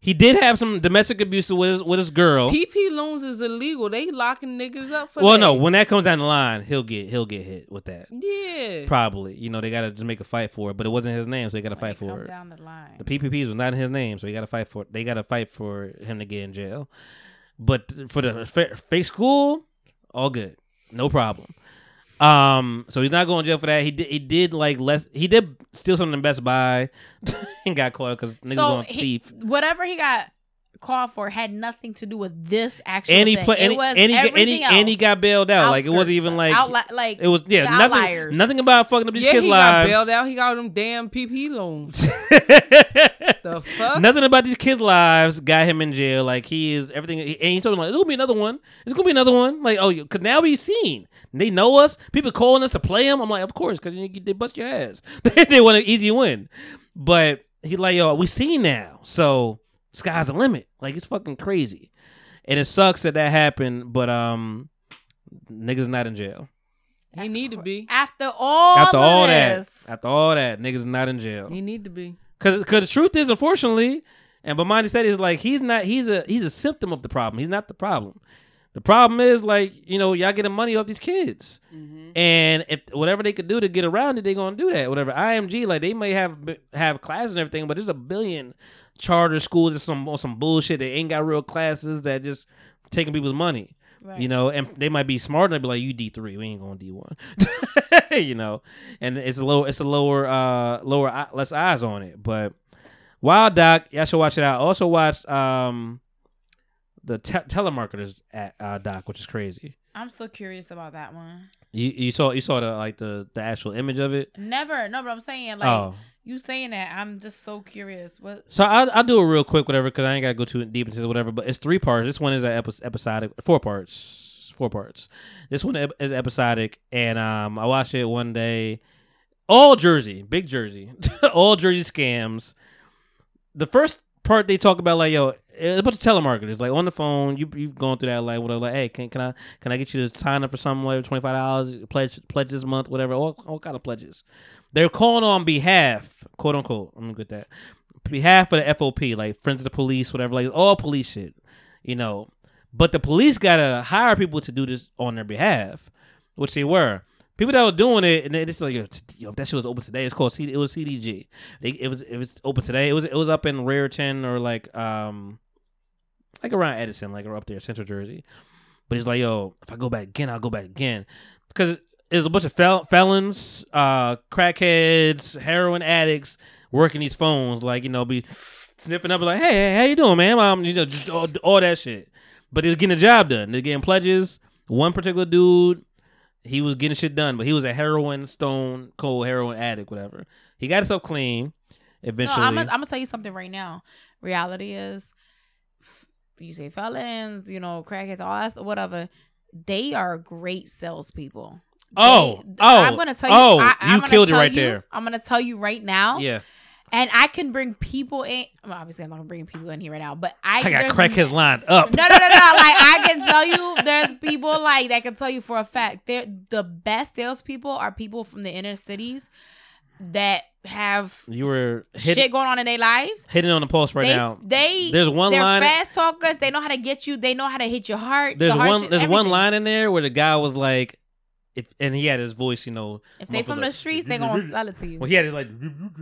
He did have some domestic abuse with his, with his girl. PP loans is illegal. They locking niggas up for well, that. no, when that comes down the line, he'll get he'll get hit with that. yeah. Probably, you know, they gotta just make a fight for it, but it wasn't his name, so they gotta when fight it come for it. down the line. The PPPs was not in his name, so he gotta fight for it. They gotta fight for him to get in jail. But for the fa- fake school, all good, no problem. Um, so he's not going to jail for that. He did. He did like less. He did steal something in Best Buy and got caught because niggas so going he, thief. whatever he got called for had nothing to do with this actual and he thing. play, and, it was he, and, he, and, everything he, else. and he got bailed out. Like it wasn't even like outli- like it was. Yeah, nothing. outliers. Nothing about fucking up these yeah, kids' he lives. got bailed out. He got them damn PP loans. the fuck? Nothing about these kids' lives got him in jail. Like he is everything, and he's talking like, "It's gonna be another one. It's gonna be another one." Like, oh, because now we seen they know us. People calling us to play him. I'm like, of course, because they bust your ass. they want an easy win, but he like, yo, we seen now. So sky's the limit. Like it's fucking crazy, and it sucks that that happened. But um, niggas not in jail he need to be. after all after of all this. that. After all that, niggas not in jail. He need to be. Cause, cause the truth is, unfortunately, and but Monty said is like he's not. He's a he's a symptom of the problem. He's not the problem. The problem is like you know y'all getting money off these kids, and if whatever they could do to get around it, they gonna do that. Whatever IMG like they may have have classes and everything, but there's a billion charter schools and some on some bullshit that ain't got real classes that just taking people's money. Right. You know, and they might be smart to be like, "You D three, we ain't going D one." you know, and it's a low, it's a lower, uh, lower, eye- less eyes on it. But Wild Doc, y'all should watch it out. Also watch um the te- telemarketers at uh, doc, which is crazy. I'm so curious about that one. You you saw you saw the like the the actual image of it. Never, no, but I'm saying like oh, You saying that? I'm just so curious. What? So I'll, I'll do it real quick, whatever, because I ain't got to go too deep into whatever. But it's three parts. This one is epi- episodic, four parts, four parts. This one is episodic, and um, I watched it one day. All Jersey, big Jersey, all Jersey scams. The first part they talk about like yo, a bunch of telemarketers like on the phone. You you've gone through that like whatever. Like hey, can can I can I get you to sign up for something like twenty five dollars pledge pledge this month whatever all all kind of pledges. They're calling on behalf, quote unquote. I'm gonna get that behalf of the FOP, like Friends of the Police, whatever, like all police shit, you know. But the police gotta hire people to do this on their behalf, which they were. People that were doing it, and just like, yo, yo, if that shit was open today, it's called C- it was CDG. It was it was open today. It was it was up in Raritan or like um like around Edison, like or up there, Central Jersey. But he's like, yo, if I go back again, I'll go back again because there's a bunch of fel- felons, uh, crackheads, heroin addicts working these phones, like you know, be sniffing up, like, hey, hey, how you doing, man? Um, you know, just all, all that shit. But they're getting the job done. They're getting pledges. One particular dude, he was getting shit done, but he was a heroin, stone, cold heroin addict, whatever. He got himself clean. Eventually, I'm gonna, I'm gonna tell you something right now. Reality is, you say felons, you know, crackheads, all that, whatever. They are great salespeople. Oh, They- oh, I'm oh, gonna tell you. oh, I, you I'm gonna killed it right you- there. I'm gonna tell you right now. yeah, and I can bring people in. Well, obviously, I'm not gonna bring people in here right now, but I, I got crackheads lined up. No, no, no, no. Like I can tell you, there's people like that can tell you for a fact. They're the best salespeople are people from the inner cities that have You were hit, shit going on in their lives. hitting on the pulse right they, now. they There's one they're line- fast talkers. They know how to get you. They know how to hit your heart. There's the heart one. shit, There's one line in there where the guy was like, if and he had his voice, you know. If they from the streets, they gonna sell it to you. Well, he had it like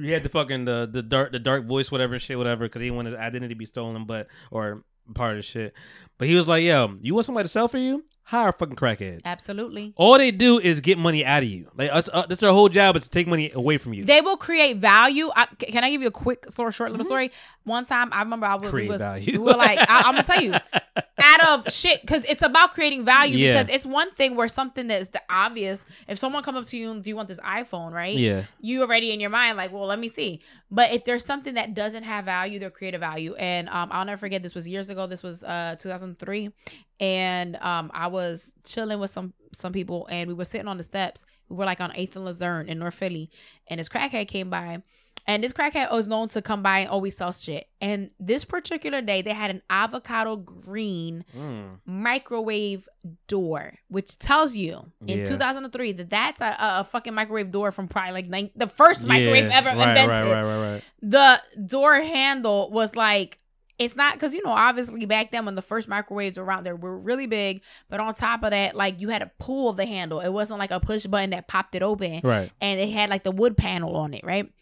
he had the fucking the the dark the dark voice, whatever shit, whatever, because he didn't want his identity to be stolen, but or part of the shit. But he was like, "Yo, you want somebody to sell for you? Hire a fucking crackhead. Absolutely. All they do is get money out of you. Like us, uh, that's their whole job is to take money away from you. They will create value. I, can I give you a quick, short, short little story? One time, I remember I was, we Mm-hmm. Create was value. we were like, I, I'm gonna tell you, out of shit, because it's about creating value. Yeah. Because it's one thing where something that's the obvious. If someone comes up to you, and do you want this iPhone? Right? Yeah. You already in your mind like, well, let me see. But if there's something that doesn't have value, they'll create a value. And um, I'll never forget. This was years ago. This was uh 2003, and um, I was chilling with some some people, and we were sitting on the steps. We were like on Eighth and Luzerne in North Philly, and this crackhead came by. And this crackhead was known to come by and always sell shit. And this particular day, they had an avocado green Mm. microwave door, which tells you in Yeah. 2003 that that's a, a, fucking microwave door from probably like nine, the first microwave Yeah. ever right, invented. Right, right, right, right. The door handle was like it's not because you know obviously back then when the first microwaves were around there were really big, but on top of that, like you had to pull the handle. It wasn't like a push button that popped it open Right. and it had like the wood panel on it, right?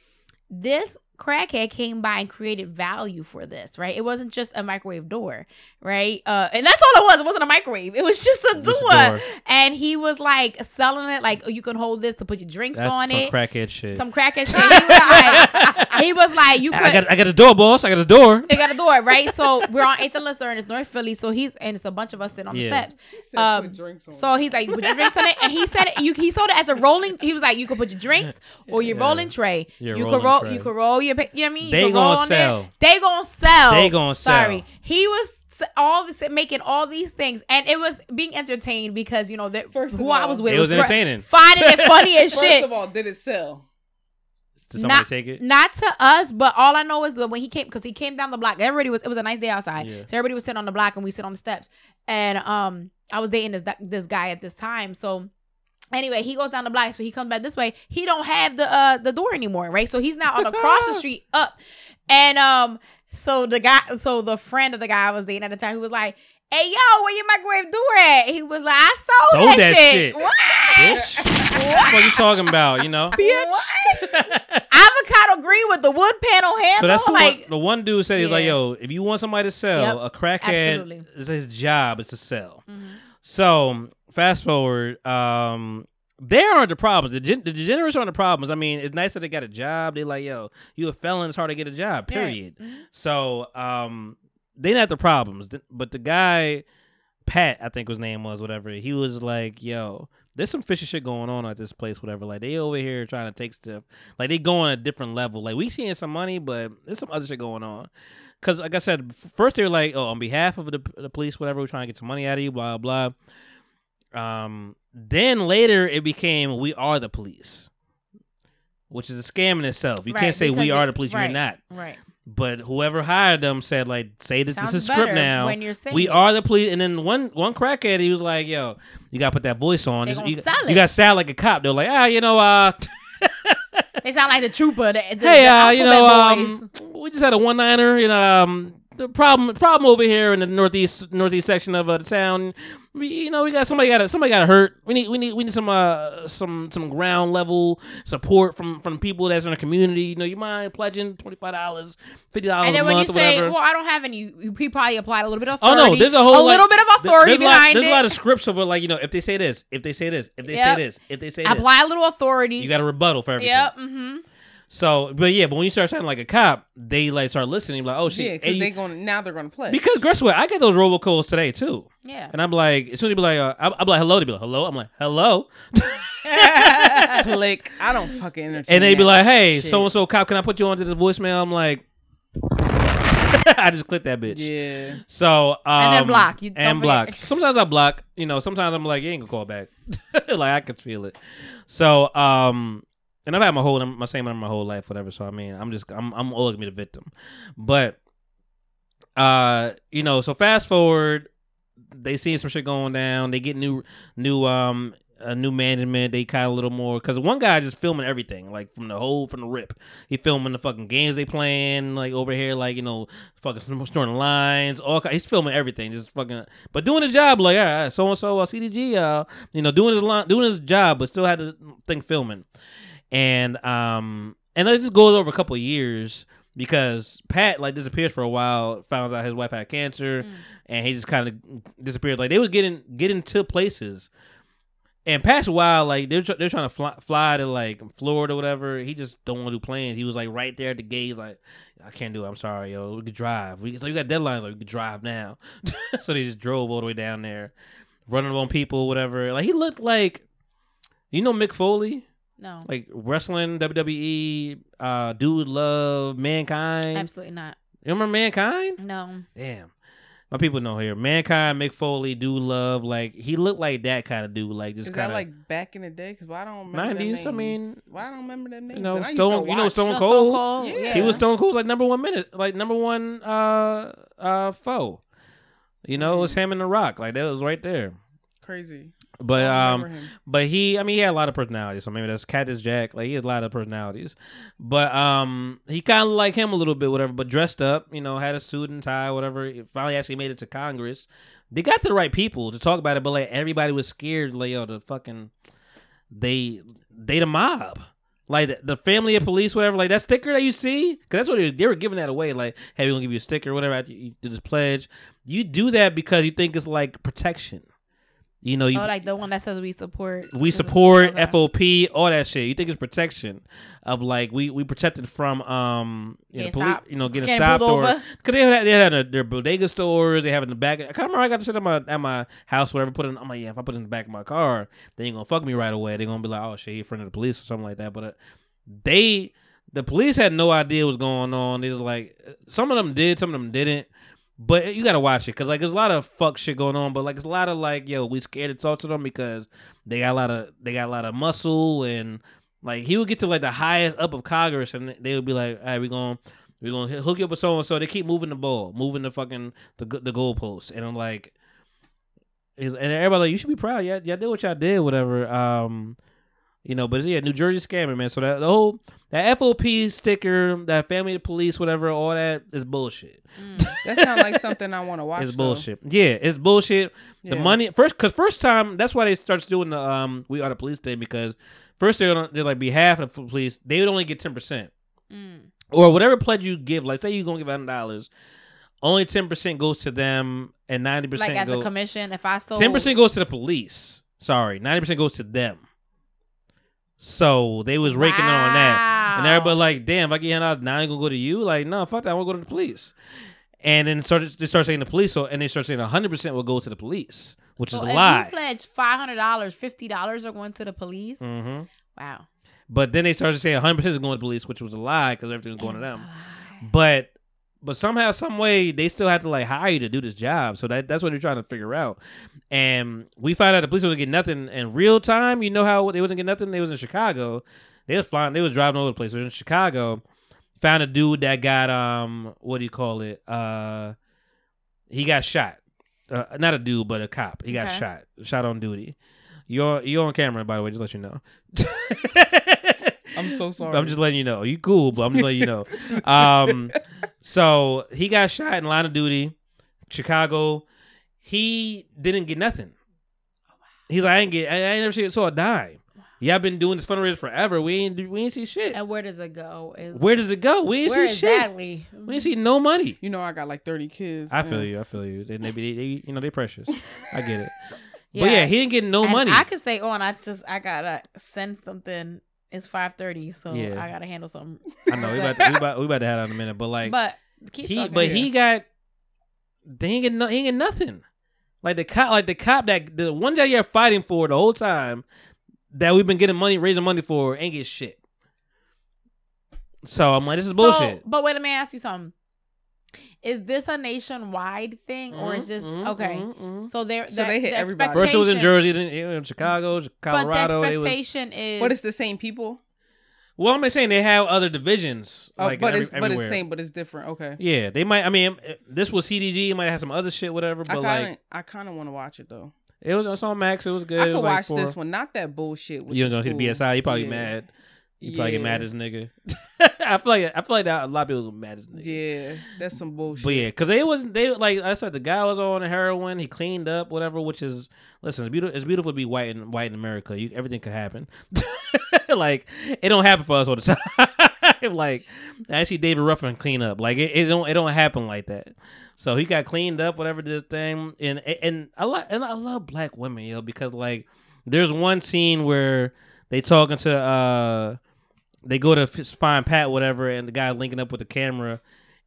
This crackhead came by and created value for this, right? It wasn't just a microwave door, right? Uh, and that's all it was. It wasn't a microwave. It was just a door. Just door. And he was like selling it, like oh, you can hold this to put your drinks That's on some it. crackhead shit. some crackhead shit. He was like, he was like, you could. I got I got a door, boss. I got a door. they got a door, right? So we're on 8th and Luzerne, it's North Philly. So he's and it's a bunch of us sitting on Yeah. the steps. Um, so he's like, put your drinks on it, and he said it. You, he sold it as a rolling. He was like, you could put your drinks or your Yeah. rolling tray. Your you could roll. tray. You could roll your. Pa- You know what I mean? They you gonna roll on there. sell. They gonna sell. They gonna Sorry, sell. he was all this making all these things, and it was being entertained because you know that First of who I was with It was cra- entertaining. finding it funny as First shit. of all, did it sell? Did somebody not, take it? Not to us, but all I know is that when he came, because he came down the block, everybody was. It was a nice day outside, Yeah. so everybody was sitting on the block and we sit on the steps. And um, I was dating this this guy at this time, so. Anyway, he goes down the block, so he comes back this way. He don't have the uh the door anymore, right? So he's now on across the street up, and um, so the guy, so the friend of the guy I was dating at the time, who was like, "Hey, yo, where your microwave door at?" He was like, "I sold, Sold that, that shit. shit. What? Bitch. what you talking about? You know. Avocado green with the wood panel handle. So that's the, like one, the one dude said he's like, "Yo, if you want somebody to sell, Yep. a crackhead Absolutely. is his job is to sell." Mhm. So fast forward, um, they aren't the problems. The, gen- the degenerates aren't the problems. I mean, it's nice that they got a job. They like, "Yo, you a felon? It's hard to get a job." Right. Period. Mhm. So um, they not the problems. But the guy, Pat, I think his name was whatever. He was like, "Yo, there's some fishy shit going on at this place, whatever. Like they over here trying to take stuff, like they go on a different level. Like we seeing some money, but there's some other shit going on. Cause like I said, first they were like, oh, on behalf of the the police, whatever, we're trying to get some money out of you, blah blah. Um, then later it became we are the police, which is a scam in itself. You Right, can't say we are the police. right, You're not. Right. But whoever hired them said like, say this, this Sounds is script now. when you're saying we it. are the police. And then one one crackhead, he was like, yo, you gotta put that voice on. This- you, you gotta sound like a cop. They're like, ah, you know, uh, They sound like the trooper. The, the, hey, uh, you know, um, we just had a one liner. You know, um, the problem problem over here in the northeast northeast section of uh, the town. We, you know, we got somebody got somebody got hurt. We need we need we need some uh some some ground level support from from people that's in the community. You know, you mind pledging twenty five dollars, fifty dollars And then when you say, whatever. "Well, I don't have any," you he probably applied a little bit of authority. Oh no, there's a whole a little bit of authority there's a lot- behind There's it. There's a lot of scripts of like you know, if they say this, if they say this, if they Yep. say this, if they say this, apply a little authority. you got a rebuttal for everything. Yep. Mm-hmm. So, but yeah, but when you start sounding like a cop, they like start listening. Like, oh shit, Yeah, And because you- they going now they're gonna play. because guess what? I get those robocalls today too, Yeah. and I'm like, as soon as they be like, uh, I'm, I'm like, hello, they be like, hello, I'm like, hello, click. I don't fucking entertain. and they be like, hey, so and so cop, can I put you onto the voicemail? I'm like, I just clicked that bitch. Yeah. So um, And then block. You don't and forget. block. Sometimes I block. You know, sometimes I'm like, you ain't gonna call back. like I can feel it. So um, and I've had my whole my same number my whole life, whatever. So I mean, I'm just I'm I'm always gonna be the victim. But uh, you know, so fast forward, they see some shit going down. They get new new um. A new management, they kind of a little more because one guy just filming everything, like from the whole from the rip. He filming the fucking games they playing, like over here, like you know, fucking snorting lines. All he's filming everything, just fucking, but doing his job. Like, all right, so and so, CDG, uh, you know, doing his line, doing his job, but still had the thing filming, and um, and it just goes over a couple of years because Pat like disappeared for a while, found out his wife had cancer, and he just kind of disappeared. Like they was getting getting to places. And past a while, like they're they're trying to fly, fly to like Florida, or whatever. He just don't want to do planes. He was like right there at the gate. He's like, I can't do it. I'm sorry, yo. We could drive. We so you got deadlines. Like we could drive now. so they just drove all the way down there, running on people, whatever. Like he looked like, you know, Mick Foley, No. like wrestling WWE, uh, dude, love mankind. Absolutely not. You remember mankind? No. Damn. My people know here. Mankind, Mick Foley, Dude Love, like he looked like that kind of dude, like just Is kind that of like back in the day? Because why I don't remember that 90s. I mean, why I don't remember that name? you know, And I used to Stone, you know, Stone No, Cold. Cold. Yeah. Yeah. He was Stone Cold's like number one minute, like number one uh uh foe. You know, it was him and The Rock, like that was right there. crazy. But um, but he, I mean, he had a lot of personalities. So maybe that's Cactus Jack. Like he had a lot of personalities. But um, he kind of like him a little bit, whatever. But dressed up, you know, had a suit and tie, whatever. He finally actually made it to Congress. They got to the right people to talk about it, but like everybody was scared. Like yo, the fucking they they the mob. Like the, the family of police, whatever, like that sticker that you see, because that's what they, they were giving that away. Like, hey, we're gonna give you a sticker, whatever. After you do this pledge, you do that because you think it's like protection. You know, you Oh, like the one that says we support. we support Okay. FOP, all that shit. You think it's protection of like we we protected from um you know, Getting stopped. you know getting Getting stopped or because they had they had their, their bodega stores. They have it in the back. I can't remember. I got to sit at my at my house, whatever. Put it. In, I'm like, yeah. If I put it in the back of my car, they ain't gonna fuck me right away. They gonna be like, oh shit, he in front of the police or something like that. But uh, they the police had no idea what's going on. They was like, some of them did, some of them didn't. But you gotta watch it because like there's a lot of fuck shit going on. But like it's a lot of like yo, we scared to talk to them because they got a lot of they got a lot of muscle and like he would get to like the highest up of Congress and they would be like, all right, we going we gonna hook you up with so and so. They keep moving the ball, moving the fucking the the goalposts, and I'm like, is and everybody like you should be proud. Yeah, y'all did what y'all did, whatever. Um, you know, but yeah, New Jersey scammer, man. So that the whole that FOP sticker, that family of police, whatever, all that is bullshit. That sounds like something I want to watch. It's though. bullshit. Yeah, it's bullshit. The money first, because first time that's why they starts doing the um we are the police thing because first they're they're like behalf of the police they would only get ten percent Mm. or whatever pledge you give. Like say you're gonna give hundred dollars, only ten percent goes to them and ninety Like percent as a go commission, if I sold ten percent goes to the police. Sorry, ninety percent goes to them. So they was raking on that. And everybody like, damn, if I get handed out, now I gonna go to you. Like, no, fuck that. I want to go to the police. And then started they start saying the police, so and they start saying hundred percent will go to the police. which So is if a lie. you pledge five hundred dollars, fifty dollars are going to the police. hmm Wow. But then they started saying 100 percent is going to the police, which was a lie because everything was going to them. But but somehow, some way, they still have to like hire you to do this job. So that that's what they're trying to figure out. And we found out the police wasn't getting nothing in real time. You know how they wasn't getting nothing. They was in Chicago. They was flying. They was driving all over the place. They was in Chicago. Found a dude that got um what do you call it? Uh, he got shot. Uh, not a dude, but a cop. He got Okay. shot. Shot on duty. You're you're on camera, by the way. Just let you know. I'm so sorry. I'm just letting you know. You cool, but I'm just letting you know. Um, so he got shot in line of duty, Chicago. He didn't get nothing. He's like, I ain't get, I, I ain't never seen saw a dime. Yeah, I've been doing this fundraiser forever. We ain't, we ain't see shit. And where does it go? Is Where does it go? We ain't where see shit. exactly? We ain't see no money. You know, I got like 30 kids. I man. feel you. I feel you. They, they, they, they- you know, they precious. I get it. Yeah. But yeah, he didn't get no And money. I could stay on. I just I gotta send something. It's five thirty, so Yeah. I gotta handle something. I know we about, to, we about we about to have that in a minute, but like, but keep he talking. but he got they ain't get no he ain't get nothing. Like the cop like the cop that the one that you're fighting for the whole time that we've been getting money raising money for ain't get shit. So I'm like, this is So, bullshit. but wait, let me ask you something. Is this a nationwide thing, or is this Mhm, okay? mhm, mhm. So they're So they hit the everybody. First it was in Jersey, then it was in Chicago, Colorado. But They the was, expectation is But it's the same people. well, I'm not saying they have other divisions. Oh, like but every- it's but it's same, but it's different. Okay. Yeah, they might. I mean, this was CDG. It might have some other shit, whatever. I But kind of like, I kind of want to watch it though. it was, it was on Max. It was good. I it could was like watch four- this one, not that bullshit. With You the don't go to the. BS High. You probably Yeah. mad. You probably get mad as nigga. I feel like I feel like that a lot of people get mad as nigga. Yeah, that's some bullshit. But yeah, because they wasn't they like I said the guy was on heroin. He cleaned up, whatever. Which is listen, it's beautiful. It's beautiful to be white in white in America. You, everything could happen. like it don't happen for us all the time. like I see David Ruffin clean up. Like it, it don't it don't happen like that. So he got cleaned up, whatever this thing, and and I like and I love black women, yo, because like there's one scene where they talking to uh they go to find Pat, whatever, and the guy linking up with the camera,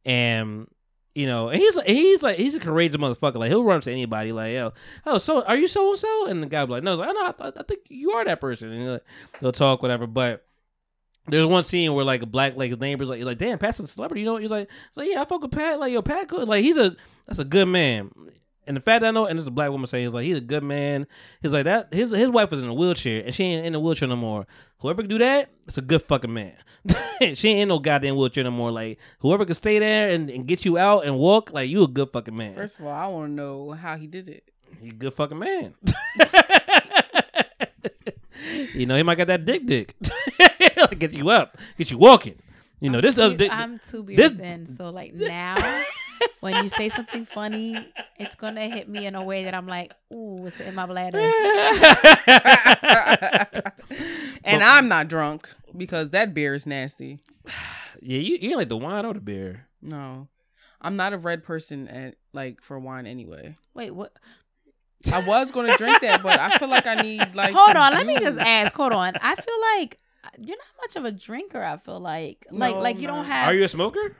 and you know, and he's he's like, he's a courageous motherfucker. Like he'll run to anybody, like, yo, oh, so are you so and so? And the guy be like, no, like, oh, no, I, I think you are that person. And like, they'll talk, whatever. But there's one scene where like a black like his neighbor's like, he's like, damn, Pat's a celebrity. You know, he's like, like, yeah, I fuck with Pat. Like, yo, Pat, good. Like, he's a that's a good man. And the fact that I know, and this is a black woman saying, he's like, he's a good man. He's like that. His his wife was in a wheelchair, and she ain't in a wheelchair no more. Whoever can do that, it's a good fucking man. she ain't in no goddamn wheelchair no more. Like whoever can stay there and, and get you out and walk, like you a good fucking man. First of all, I want to know how he did it. He a good fucking man. you know, he might got that dick dick. get you up, get you walking. You know, this other dick. I'm two beers this- in, so like now, when you say something funny, it's gonna hit me in a way that I'm like, ooh, it's in my bladder. And I'm not drunk because that beer is nasty. yeah, you, you ain't like the wine or the beer. No, I'm not a red person at like for wine anyway. Wait, what? I was gonna drink that, but I feel like I need like. hold some on, let me just ask. Hold on, I feel like uh, you're not much of a drinker. I feel like, like, No, like you I'm don't not. have. Are you a smoker?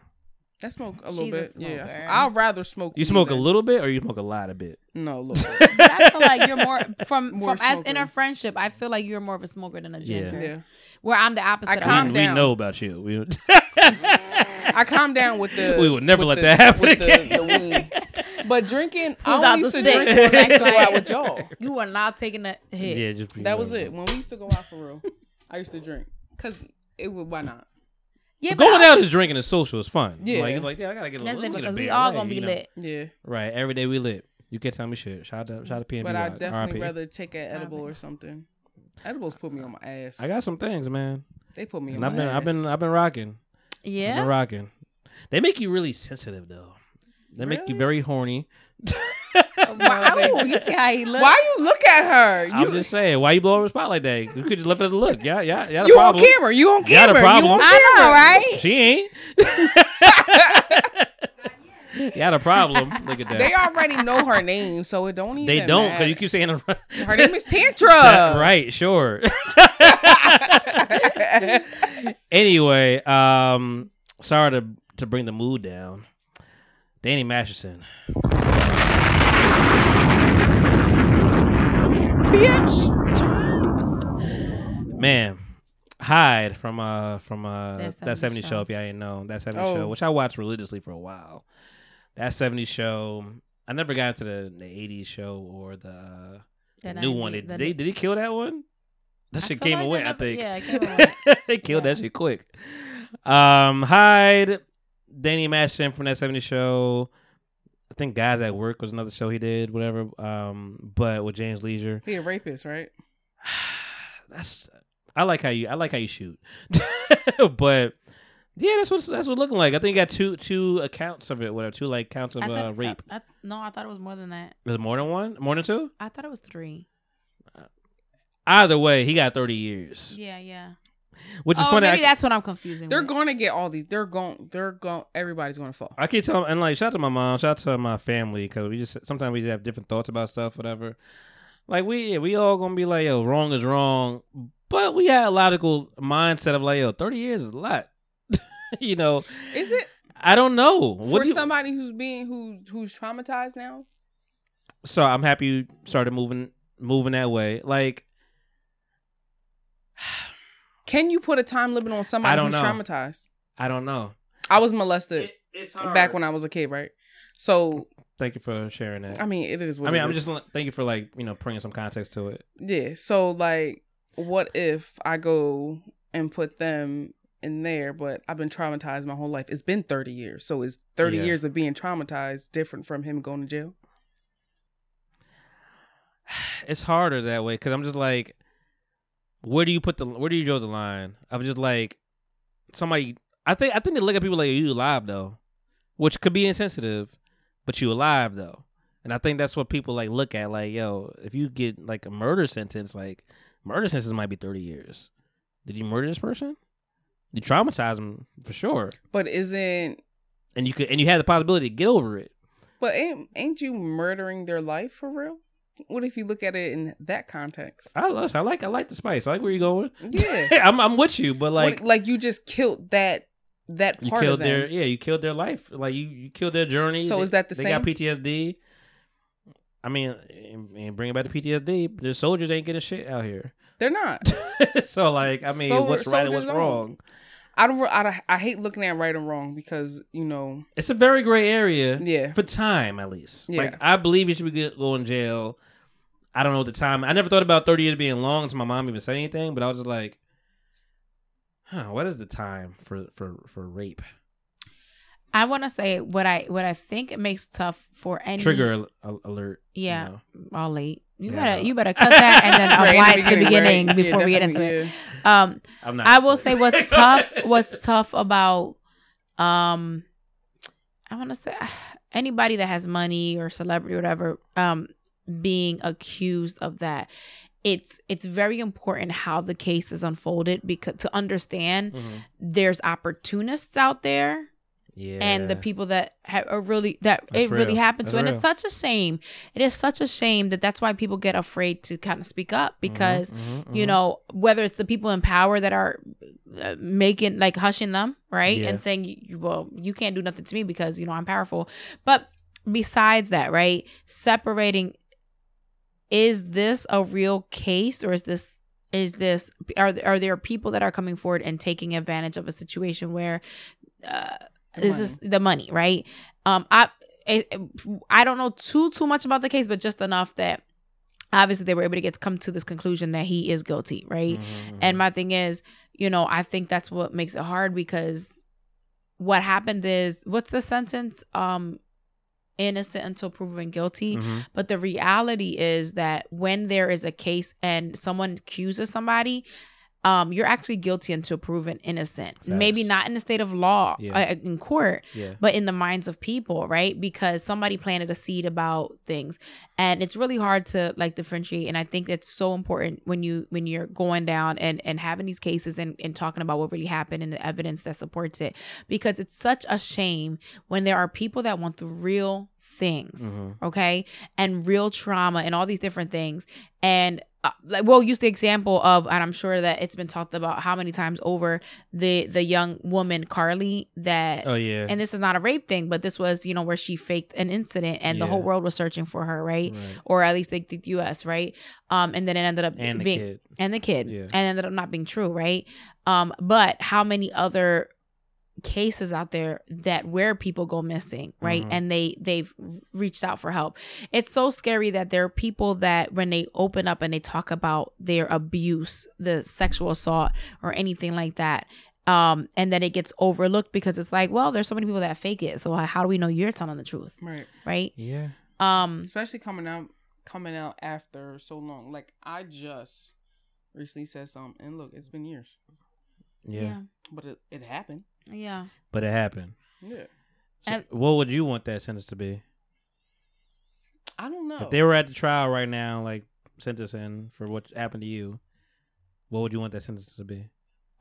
I smoke a little She's a bit. yeah, smoker. I'd rather smoke. You weed smoke a than- little bit, or you smoke a lot of bit? No, a little bit. But I feel like you're more from More from as in smoker. a friendship. I feel like you're more of a smoker than a Yeah. drinker. yeah, Where I'm the opposite. I of calm we, that. we down. know about you. We, I calm down with the. We would never with let the- that happen with the- again. the weed. But drinking, I Who's only out used to stick? drink when I used to go out with y'all. You are not taking a hit. yeah, just That was it. When we used to go out for real, I used to drink because it would. Why not? Yeah, Going I- out is drinking is social. It's fun. Yeah. like, it's like yeah, I gotta get a That's little. different because we beer, all right, gonna be you know? lit. Yeah, Right, every day we lit. You can't tell me shit. Shout out to shout out to PNC. but I definitely RIP. rather take an edible or something. Edibles put me on my ass. I got some things, man. They put me on And my I've been ass. I've been I've been rocking. Yeah, I've been rocking. They make you really sensitive though. They make you very horny. Wow, you see how he looks? Why you look at her? I'm You just saying, why you blow up a spot like that? You could just left it at the look. Yeah, yeah, yeah. you on camera? You on You got a problem. You on I know, right? She ain't. you had a problem. Look at that. They already know her name, so it don't even. They don't because you keep saying it right. her name is Tantra. right, sure. anyway, um, sorry to to bring the mood down. Danny Masterson. Bitch. Man, Hyde from uh from uh That that 70 70 show. show. if y'all ain't know that 70 Oh. show, which I watched religiously for a while. That 70 show, I never got into the, the 80s show or the, uh, the The new one. Did, the- they, did he kill that one? That I shit came like away, they I think. yeah, it came away. they killed that shit quick. Um, Hyde, Danny Masterson from that 70 show. I think Guys at Work was another show he did, whatever. Um, but with James Lesure. He a rapist, right? that's I like how you I like how you shoot. but yeah, that's what that's what looking like. I think you got two two accounts of it, whatever, two like counts of I uh, rape. I, I, no, I thought it was more than that. Is it more than one? More than two? I thought it was three. Either way, he got thirty years. Yeah, yeah. Which is oh, funny. maybe I, that's what I'm confusing. They're with. going to get all these. They're going. They're going. Everybody's going to fall. I keep telling them, and like shout out to my mom, shout out to my family because we just sometimes we just have different thoughts about stuff, whatever. Like we yeah, we all gonna be like yo, wrong is wrong, but we had a logical mindset of like yo, thirty years is a lot. you know, Is it I don't know. What for do you- somebody who's being who who's traumatized now? so I'm happy you started moving moving that way. Like Can you put a time limit on somebody I don't who's know. traumatized? I don't know. I was molested it's back when I was a kid, right? So Thank you for sharing that. I mean, it is what I mean, it I'm is. just thank you for like you know bringing some context to it. yeah. So like, what if I go and put them in there, but I've been traumatized my whole life? It's been 30 years, so is 30 Yeah. years of being traumatized different from him going to jail? It's harder that way because I'm just like, where do you put the where do you draw the line? I'm just like somebody. I think I think they look at people like are you alive though, which could be insensitive, but you alive though, and I think that's what people like look at. Like, yo, if you get like a murder sentence, like murder sentence might be 30 years. Did you murder this person? You traumatize them for sure, But isn't and you could and you had the possibility to get over it. but ain't ain't you murdering their life for real? What if you look at it in that context? I love, I like, I like the spice. I like where you're going. Yeah. I'm, I'm with you, but like, What- like you just killed that that you killed their, yeah, you killed their life. Like you, you killed their journey. So They- is that the they got same? PTSD. I mean, and- bring it back to PTSD. The soldiers ain't getting shit out here. They're not. so like, I mean, what's right and what's wrong? I don't. I, I hate looking at right and wrong because you know. It's a very gray area. Yeah. For time, at least. Yeah. Like, I believe you should be good, go in jail. I don't know the time. I never thought about 30 years being long until my mom even said anything, but I was just like, huh, what is the time for, for, for rape? I want to say what I what I think it makes tough for any Trigger al- alert. you Yeah, know. all late. You Yeah, better you better cut that and then Right, in apply it to the right? beginning Yeah, before we get into definitely, it. Um, I'm not. I will say what's tough. What's tough about um, I want to say anybody that has money or celebrity or whatever um being accused of that. It's it's very important how the case is unfolded because to understand Mhm. there's opportunists out there Yeah. and the people that ha- are really that That's it really happened to and real. it's such a shame it is such a shame that that's why people get afraid to kind of speak up because Mhm, you mhm. know whether it's the people in power that are uh, making like hushing them right Yeah. and saying well you can't do nothing to me because you know i'm powerful but besides that right separating is this a real case or is this is this are are there people that are coming forward and taking advantage of a situation where uh, this is the money right? Um i I, I don't know too too much about the case but just enough that obviously they were able to get to come to this conclusion that he is guilty right? Mhm, and mhm. my thing is you know i think that's what makes it hard because what happened is what's the sentence? Um innocent until proven guilty. Mhm. but the reality is that when there is a case and someone accuses somebody, um, you're actually guilty until proven innocent. Maybe not in the state of law Yeah. uh, in court, yeah. but in the minds of people, right? Because somebody planted a seed about things, and it's really hard to like differentiate. And I think it's so important when you when you're going down and and having these cases and and talking about what really happened and the evidence that supports it, because it's such a shame when there are people that want the real things Mhm. okay and real trauma and all these different things and uh, like we'll use the example of and i'm sure that it's been talked about how many times over the the young woman Carlee that Oh yeah. and this is not a rape thing but this was you know where she faked an incident and the whole world was searching for her right, Right. or at least like the us right um and then it ended up and the being kid. and the kid Yeah. and ended up not being true right um but how many other cases out there that where people go missing right Mhm. and they they've reached out for help it's so scary that there are people that when they open up and they talk about their abuse the sexual assault or anything like that um and then it gets overlooked because it's like well there's so many people that fake it so how do we know you're telling the truth Right. right Yeah. um Especially coming out coming out after so long. Like I just recently said something and look, it's been years. Yeah. But it, it happened. Yeah yeah But it happened. Yeah. So And- what would you want that sentence to be? I don't know. If they were at the trial right now, like sentencing for what happened to you, what would you want that sentence to be?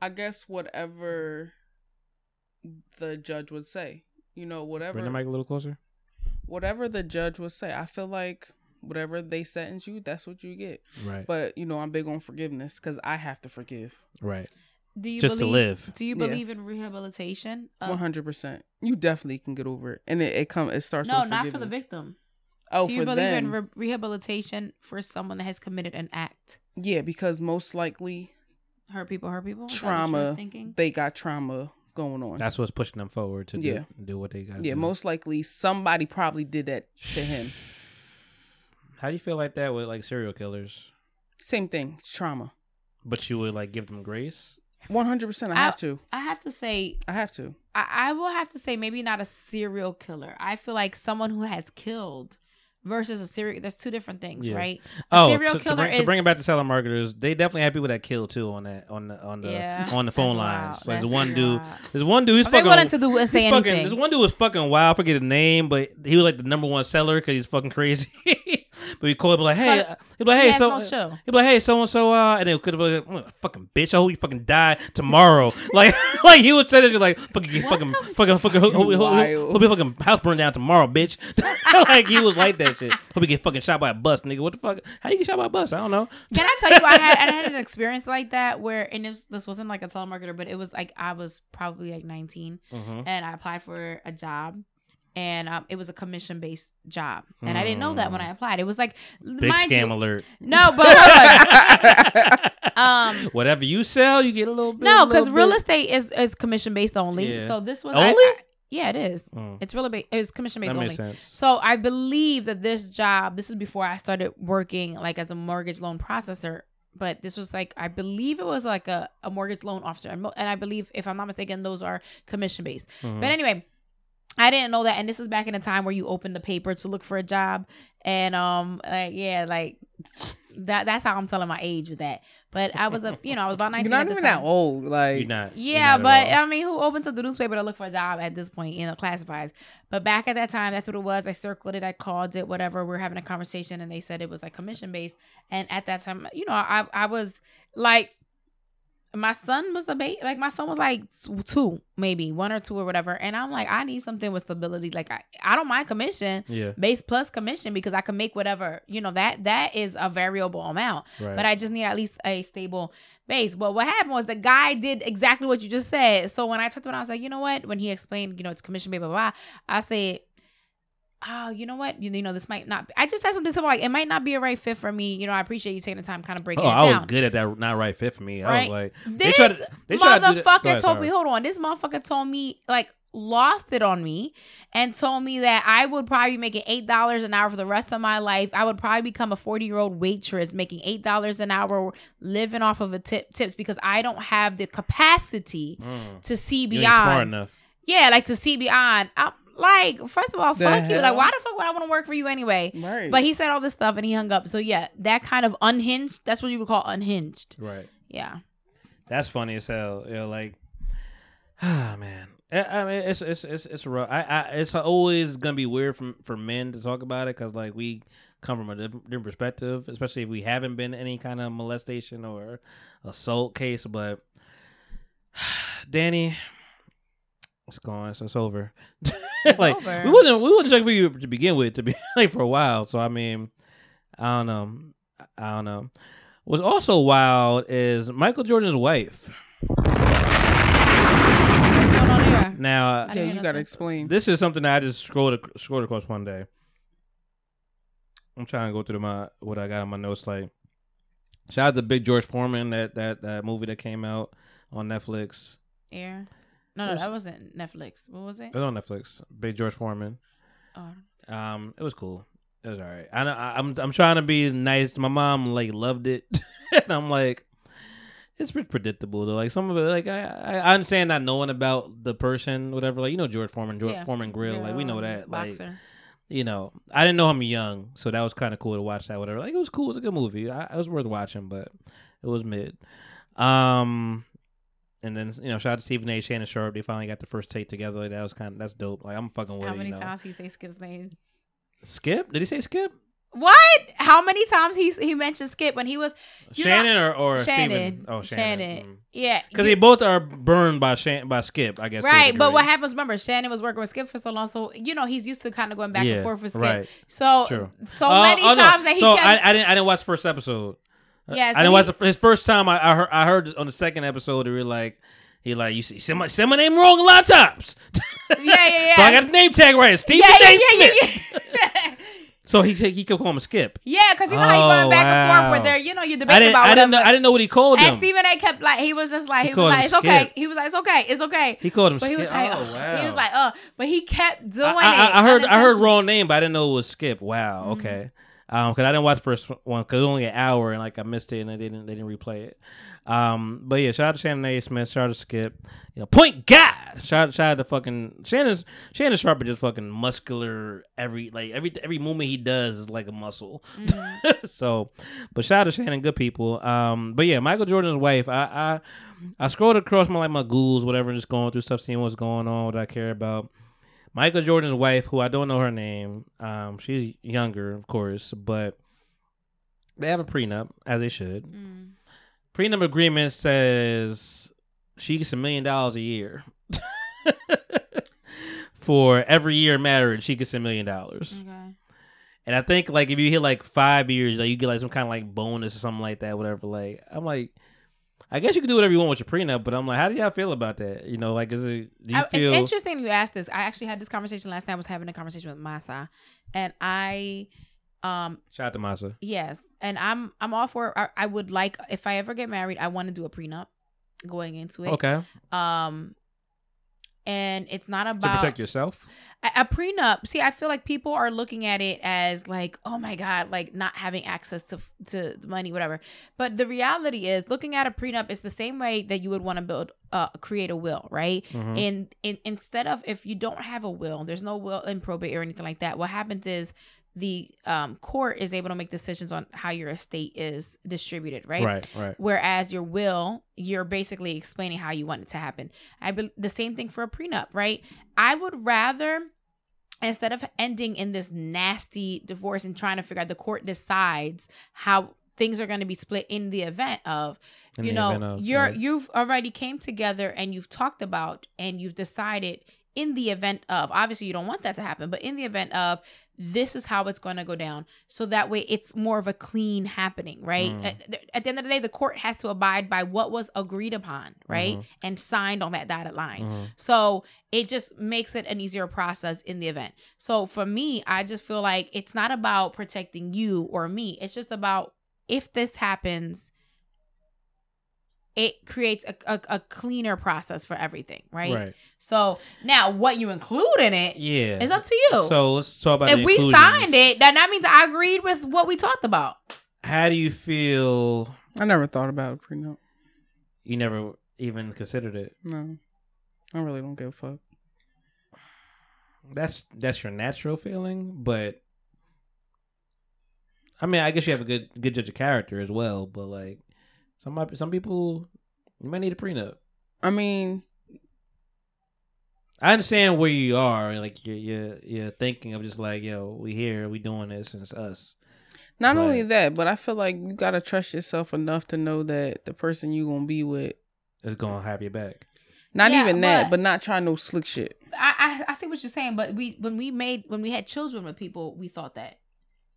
I guess whatever the judge would say. You know, whatever Bring the mic a little closer. whatever the judge would say. I feel like whatever they sentence you, that's what you get. Right. But you know, I'm big on forgiveness because I have to forgive. right. Do you Just to believe, live. do you Yeah. believe in rehabilitation One hundred percent. You definitely can get over it, and it it come it starts. no with not for the victim Oh, do you for believe them. in re- rehabilitation for someone that has committed an act yeah, because most likely hurt people hurt people Is trauma. thinking They got trauma going on. That's what's pushing them forward to do, Yeah. do what they got. To do. Yeah, most likely somebody probably did that to him. How do you feel like that with like serial killers? Same thing, trauma. But you would like give them grace. One hundred percent. I I- have to. i have to say I have to. I, I will have to say maybe not a serial killer i feel like someone who has killed versus a serial there's two different things Yeah. right a Oh, serial to, to killer bring, is to bring it back to telemarketers, they definitely have people that kill too on that on the on the Yeah, on the phone lines. Like there's one dude, wild. there's one dude. He's I'm very fucking willing to do and say he's fucking, anything. This one dude was fucking wild. I forget his name, but he was like the number one seller because he's fucking crazy. but he called, be like, hey, Fuck. he'd be like, hey, has so no show. he'd be like, hey, so and so, uh, and then could have like, "Mm, fucking bitch, I hope you fucking die tomorrow. like, like he would say that, you're like, fucking, you fucking, fucking, fucking, hope, hope, hope, your fucking house burned down tomorrow, bitch. like he was like that shit. Hope you get fucking shot by a bus, nigga. What the fuck? How you get shot by a bus? I don't know. Can I tell you, I had I had an experience like that where, and this this wasn't like a telemarketer, but it was like I was probably like 19, Mhm. and I applied for a job, and um, it was a commission based job, and I didn't know that when I applied. It was like Mm. Big scam you, alert. No, but um, Whatever you sell, you get a little bit. no, because real estate is is commission based only. Yeah. So this was Only? I- I- yeah, it is. Mm. It's really ba- it's commission based only. makes sense. So I believe that this job, this is before I started working like as a mortgage loan processor, but this was like I believe it was like a, a mortgage loan officer, and, mo- and I believe if I'm not mistaken, those are commission based. Mhm. But anyway, I didn't know that, and this is back in the time where you open the paper to look for a job, and um, like yeah, like that. That's how I'm telling my age with that. But I was a, you know, I was about 19 You're not at the even time. that old. Like You're not. you're Yeah, not but. I mean, who opens up the newspaper to look for a job at this point? You know, classifieds. But back at that time, that's what it was. I circled it, I called it, whatever. We are having a conversation, and they said it was like commission based. And at that time, you know, I I was like, my son was a baby. Like my son was like two, maybe one or two or whatever. And I'm like, I need something with stability. Like I, I don't mind commission. Yeah. Base plus commission because I can make whatever you know that that is a variable amount Right. but I just need at least a stable base. Well, what happened was the guy did exactly what you just said. So when I talked to him, I was like, you know what? When he explained, you know, it's commission, blah, blah, blah, I said, oh, you know what? You, you know, this might not, I just said something simple like, it might not be a right fit for me. You know, I appreciate you taking the time kind of breaking Oh, it I was good at that. Not right fit for me. I Right? was like, they This tried to. They tried to Go motherfucker ahead, told sorry. me, hold on, this motherfucker told me, like, lost it on me and told me that I would probably be making $8 an hour for the rest of my life. I would probably become a 40 year old waitress making $8 an hour living off of a tip, tips because I don't have the capacity Mm. to see You ain't smart beyond. enough. Yeah, like to see beyond. I'm like, first of all, The fuck you. Like, why the fuck would I want to work for you anyway? Right. But he said all this stuff and he hung up. So yeah, that kind of unhinged, that's what you would call unhinged. Right. Yeah. That's funny as hell. You know, like, ah, man. I mean, it's it's it's it's rough. I, I it's always gonna be weird for for men to talk about it because like we come from a different, different perspective, especially if we haven't been in any kind of molestation or assault case. But Danny, it's gone. So it's over. it's like over. we wasn't we wasn't checking for you to begin with to be like for a while. So I mean, I don't know. I don't know. What's also wild is Michael Jordan's wife. What's going on there? Now, I Yeah, you gotta explain. this is something that I just scrolled ac- scrolled across one day. I'm trying to go through my what I got on my notes. Like, shout out to Big George Foreman that that that movie that came out on Netflix. Air. No, no, What's- that wasn't Netflix. What was it? It was on Netflix. Big George Foreman. Oh. Um, it was cool. It was all right. I, I I'm I'm trying to be nice. My mom like loved it, and I'm like, it's pretty predictable though. Like some of it, like I I I understand not knowing about the person, whatever. Like you know George Foreman, George Yeah. Foreman Grill. Like we know that. Like you know, I didn't know him young, so that was kind of cool to watch that. Whatever. Like it was cool. It was a good movie. I, it was worth watching, but it was mid. Um. And then you know, shout out to Stephen A. Shannon Sharpe. They finally got the first take together. Like, that was kind of that's dope. Like I'm fucking with How it. many you know. times he say Skip's name? Skip? Did he say Skip? What? How many times he he mentioned Skip when he was You know- Shannon or, or Shannon? Steven? Oh, Shannon. Shannon. Yeah. Because they both are burned by Shan- by Skip, I guess. Right, but what happens? Remember, Shannon was working with Skip for so long, so you know he's used to kind of going back Yeah, and forth with Skip. right. So, True. so Uh, many oh, no. times that he so kept. I, I didn't I didn't watch the first episode. Yeah, so I didn't watch he- the, his first time. I, I heard I heard on the second episode. They were like, he like you see, said my, said my name wrong a lot of times. yeah, yeah, yeah. so I got the name tag right. Stephen yeah, yeah, Smith. yeah, yeah. So he said he could call him Skip. yeah, because you know how you Oh, going back and forth wow. where they're, you know, you're I debating didn't about I didn't know I didn't know what he called and him. And Stephen A. kept like he was just like He he, was like it's okay. He was like it's okay, it's okay. he called him but Skip. he was like, oh, oh, wow. he was like, uh, but he kept doing I, it. I, I heard I heard wrong name, but I didn't know it was Skip. Wow. Mm-hmm. Okay. Um, because I didn't watch the first one because it was only an hour and like I missed it and they didn't they didn't replay it. Um, but yeah, shout out to Shannon A. Smith, shout out to Skip. You know, point God. Shout shout out to fucking Shannon's Shannon Sharpe is just fucking muscular. Every like every every movement he does is like a muscle. Mm-hmm. so, but shout out to Shannon, good people. Um, but yeah, Michael Jordan's wife. I I I scrolled across my like my ghouls, whatever, and just going through stuff, seeing what's going on, what I care about. Michael Jordan's wife, who I don't know her name, um, she's younger, of course, but they have a prenup, as they should. Mm. Prenup agreement says she gets a million dollars a year. For every year married, she gets a million dollars. Okay. And I think like if you hit like five years, like you get like some kind of like bonus or something like that, whatever. Like I'm like, I guess you can do whatever you want with your prenup, but I'm like, how do y'all feel about that? You know, like is it? Do you I- feel? It's interesting you asked this. I actually had this conversation last night. I was having a conversation with Masa, and I, um, Shout out to Masa. yes, and I'm I'm all for. I, I would like if I ever get married, I want to do a prenup going into it. Okay, Um, and it's not to about protect yourself. a, a prenup see i feel like people are looking at it as like oh my god like not having access to to money whatever but the reality is looking at a prenup is the same way that you would want to build uh create a will right Mhm. and, and instead of if you don't have a will there's no will in probate or anything like that what happens is the um, court is able to make decisions on how your estate is distributed right Right, right. Whereas your will, you're basically explaining how you want it to happen. I be- the same thing for a prenup, right? I would rather instead of ending in this nasty divorce and trying to figure out the court decides how things are going to be split in the event of In you know of, you're yeah. you've already came together and you've talked about and you've decided in the event of obviously you don't want that to happen but in the event of this is how it's going to go down so that way it's more of a clean happening right Mm. at, at the end of the day the court has to abide by what was agreed upon right Mhm. and signed on that dotted line Mhm. so it just makes it an easier process in the event so for me i just feel like it's not about protecting you or me it's just about if this happens it creates a, a, a cleaner process for everything right? Right. so now what you include in it Yeah. is up to you So let's talk about if the we signed it then that means i agreed with what we talked about How do you feel? I never thought about a prenup. You never even considered it. No, I really don't give a fuck. That's that's your natural feeling, but I mean, I guess you have a good good judge of character as well. But like some some people, you might need a prenup. I mean, I understand where you are, like you're you're, you're thinking of just like, yo, we here, we doing this, and it's us. not Right. only that, but I feel like you gotta trust yourself enough to know that the person you gonna be with, is gonna have your back. not Yeah, even that, but- but not trying no slick shit. I, I I see what you're saying, but we when we made when we had children with people, we thought that,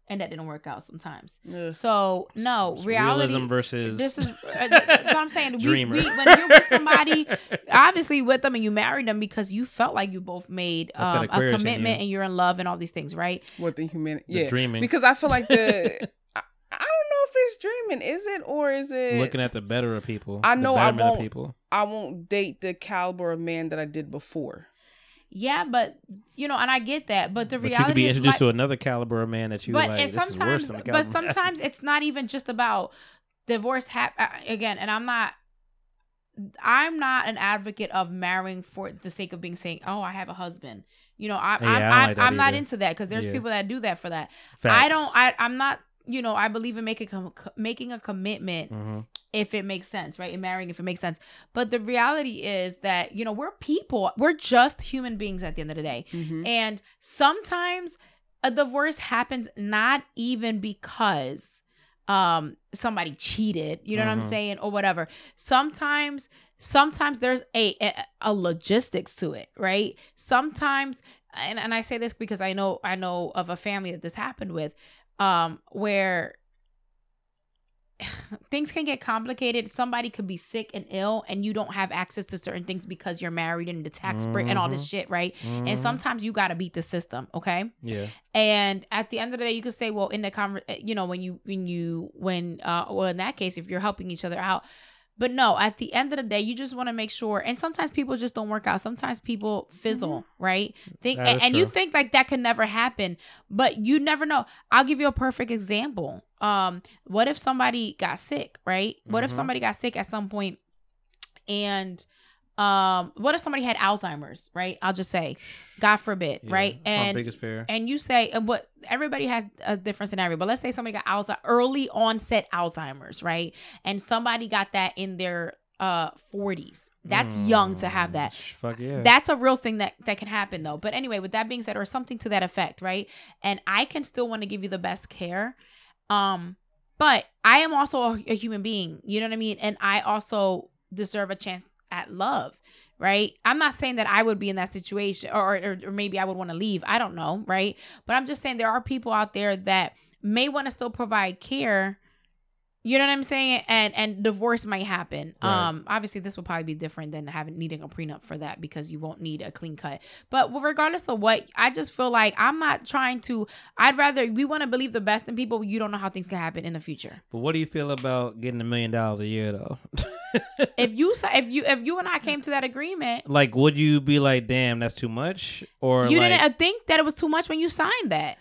and that didn't work out sometimes. Ugh. So no reality. Realism versus This is uh, that's what I'm saying. We, Dreamer. we, when you're with somebody, obviously with them, and you married them because you felt like you both made um, a commitment you. and you're in love and all these things, right? What the humanity? The Yeah, dreaming. Because I feel like the. I, I don't know if it's dreaming. Is it or is it? looking at the better of people. I know I won't- people. I won't date the caliber of man that I did before. Yeah, but you know, and I get that, but the But you reality could be is, introduced like- to another caliber of man that you but like. and this is worse sometimes, but sometimes it's not even just about divorce. Hap- uh, again, and I'm not. I'm not an advocate of marrying for the sake of being saying, "Oh, I have a husband." You know, I, Yeah, I I'm, I'm, like I'm not into that because there's Yeah. people that do that for that. I don't. I, I'm not. You know, I believe in making com- making a commitment Mhm. If it makes sense, right? And marrying if it makes sense. But the reality is that you know we're people. We're just human beings at the end of the day. Mm-hmm. And sometimes a divorce happens not even because um somebody cheated, you know what I'm Mhm. saying or whatever. Sometimes sometimes there's a, a a logistics to it, right? Sometimes and, and I say this because I know I know of a family that this happened with um where things can get complicated. Somebody could be sick and ill, and you don't have access to certain things because you're married and the tax break and all this Mhm. shit, right? Mhm. And sometimes you got to beat the system, okay? yeah, And at the end of the day, you could say, well, in the conver- you know, when you when you when uh, well, in that case, if you're helping each other out. But no, at the end of the day, you just want to make sure. And sometimes people just don't work out. Sometimes people fizzle, right? Think, and, and you think like that can never happen, but you never know. I'll give you a perfect example. Um, what if somebody got sick, right? What if Mhm. somebody got sick at some point, and um, what if somebody had Alzheimer's, right? I'll just say, God forbid, yeah. right? And biggest fear. and you say and what everybody has a different scenario but let's say somebody got Alzheimer's early onset alzheimer's right and somebody got that in their uh 40s that's young to have that Mm, Fuck yeah. that's a real thing that that can happen though but anyway with that being said or something to that effect right and i can still want to give you the best care um but i am also a, a human being you know what i mean and i also deserve a chance at love right? I'm not saying that i would be in that situation or or, or maybe i would want to leave. I don't know right? But i'm just saying there are people out there that may want to still provide care you know what I'm saying? And and divorce might happen. Right. Um, obviously this would probably be different than having needing a prenup for that because you won't need a clean cut. But regardless of what, I just feel like I'm not trying to. I'd rather we want to believe the best in people. You don't know how things can happen in the future. but what do you feel about getting a million dollars a year though? If you if you if you and I came to that agreement, like, would you be like, damn, that's too much, or you like, didn't uh, think that it was too much when you signed that.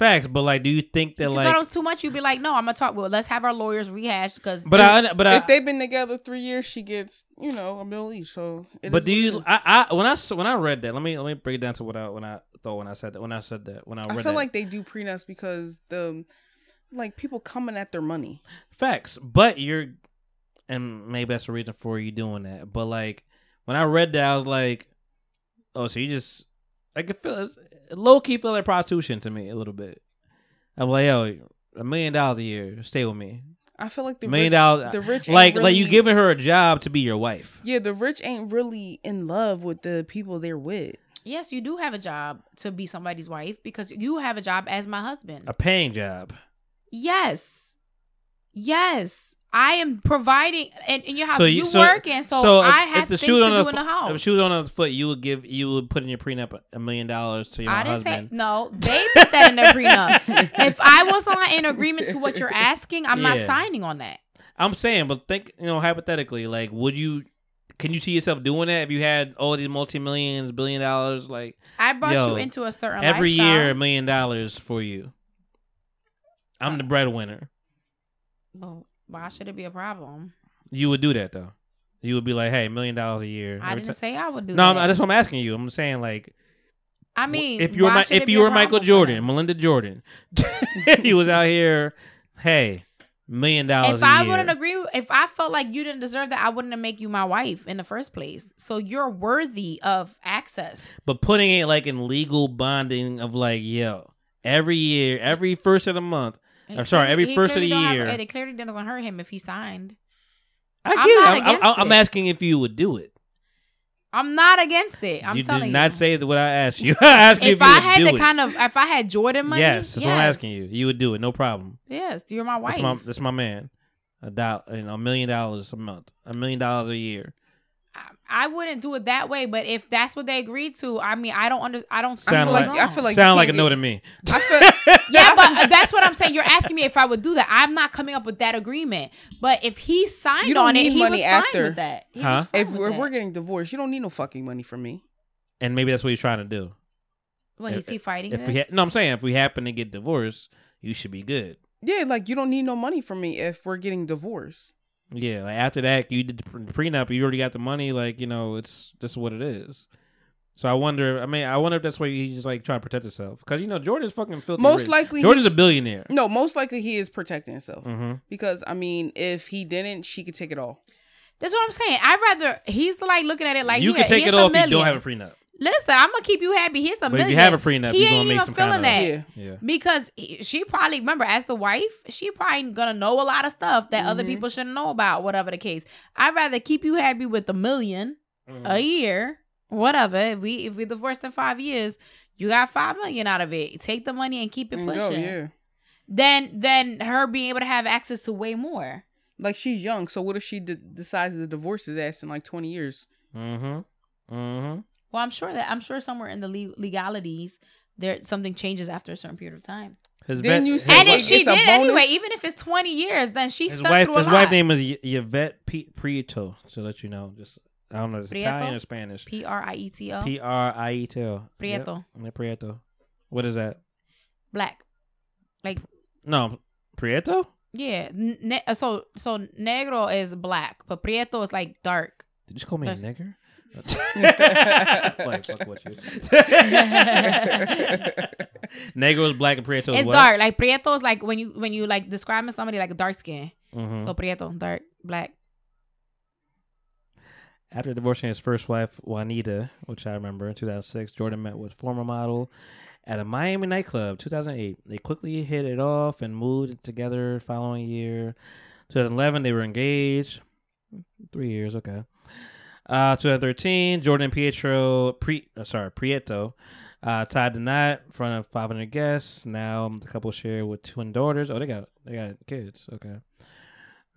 Facts? But like, do you think that If you like? thought it was too much, you'd be like, no, I'm gonna talk. Well, let's have our lawyers rehash because. but I, but I, if they've been together three years, she gets you know a mill each. So, it but is do you? I, I, when I when I s- when I read that, let me let me break it down to what I when I thought when I said that when I said that when I read I feel that. like they do prenups because the like people coming at their money. Facts, but you're, and maybe that's the reason for you doing that. But like when I read that, I was like, oh, so you just I could feel it's low key feel like prostitution to me a little bit. I'm like, yo, a million dollars a year, stay with me. I feel like the million rich, dollars, the rich, ain't like like you giving her a job to be your wife. Yeah, the rich ain't really in love with the people they're with. yes, you do have a job to be somebody's wife because you have a job as my husband. A paying job. Yes. Yes. I am providing and in your house. So you, you- so- working, so, so if, I have the things to on do the in the fo- house. if the shoes on the foot, you would give you would put in your prenup a million dollars to your I didn't husband. say no. They put that in their prenup. if I was not in agreement to what you're asking, I'm not signing on that. I'm saying, but think, you know, hypothetically, like, would you, can you see yourself doing that if you had all these multi millions, billion dollars, like I brought Yo, you into a certain every lifestyle. year, a million dollars for you? I'm the breadwinner. Well, why should it be a problem? You would do that though. You would be like, hey, million dollars a year. I didn't ti- say I would do No, that. that's what I'm asking you. I'm saying like, I mean, if you were my, if you were Michael Jordan. Melinda Jordan, he was out here, hey, million dollars If I year. wouldn't agree, if I felt like you didn't deserve that, I wouldn't have make you my wife in the first place. So you're worthy of access. but putting it like in legal bonding of like, yo, every year, every first of the month. He I'm sorry, every first of the don't have- year. it clearly doesn't hurt him if he signed. I get I'm it. I'm, I'm, I'm asking if you would do it. I'm not against it. I'm telling you telling did not you. say what I asked you. I asked if, if you I would had do the it. kind of, if I had Jordan money, yes, that's what I'm asking you. You would do it, no problem. Yes, you're my wife. That's my that's my man. A dollar, you know, a million dollars a month, a million dollars a year. I wouldn't do it that way, but if that's what they agreed to, I mean, I don't under, I don't Sound what's like- I feel like Sound like a no to me. I feel yeah, but that's what I'm saying. You're asking me if I would do that. I'm not coming up with that agreement. But if he signed You don't on it, need he money was fine after. with that. He Huh? was fine if we're, that. we're getting divorced, you don't need no fucking money from me. And maybe that's what he's trying to do. What, is he fighting If this? we ha- no, I'm saying if we happen to get divorced, you should be good. Yeah, like you don't need no money from me if we're getting divorced. Yeah, like after that, you did the pre- prenup. You already got the money. Like you know, it's just what it is. So I wonder. I mean, I wonder if that's why he's just like trying to protect himself because you know Jordan's fucking filthy. Most rich. likely Jordan's a billionaire. No, most likely he is protecting himself hmm because I mean, if he didn't, she could take it all. That's what I'm saying. I'd rather he's like looking at it like you here, can take here's it off if you don't have a prenup. Listen, I'm gonna keep you happy. Here's a But million. if you have a prenup, he you're ain't gonna make even some feeling kind of Yeah. yeah. because she probably remember as the wife, she probably gonna know a lot of stuff that other Mhm. people shouldn't know about. Whatever the case, I'd rather keep you happy with a 1000000 Mm-hmm. a year, whatever. If we if we divorced in five years, you got five million out of it. Take the money and keep it And pushing. go, yeah. Then then her being able to have access to way more. Like she's young, so what if she d- decides to divorce his ass in like twenty years? Mm-hmm. Mm-hmm. Well, I'm sure that I'm sure somewhere in the le- legalities there something changes after a certain period of time. His Then you his say and like, if she did anyway, even if it's 20 years, then she his stuck wife. through a His lot. wife name is Y- Yvette P- Prieto. To let you know, just I don't know, it's Prieto? Italian or Spanish. P R I E T O. P R I E T O. Prieto. Yep. Prieto. What is that? Black. Like No, Prieto. yeah, ne- uh, so so negro is black, but prieto is like dark. Did you just call me a nigger? Like, fuck what you. Negro is black and Prieto is it's what? dark. Like prieto is like when you when you like describing somebody like dark skin. Mhm. So prieto, dark, black. After divorcing his first wife, Juanita, which I remember in 2006, Jordan met with former model at a Miami nightclub. 2008, they quickly hit it off and moved together. Following year, 2011, they were engaged. Three years, okay. Uh, 2013, Jordan Pietro, Pre, uh, sorry, Prieto, uh, tied the knot in front of 500 guests. Now the couple share with twin daughters. Oh, they got they got kids. Okay,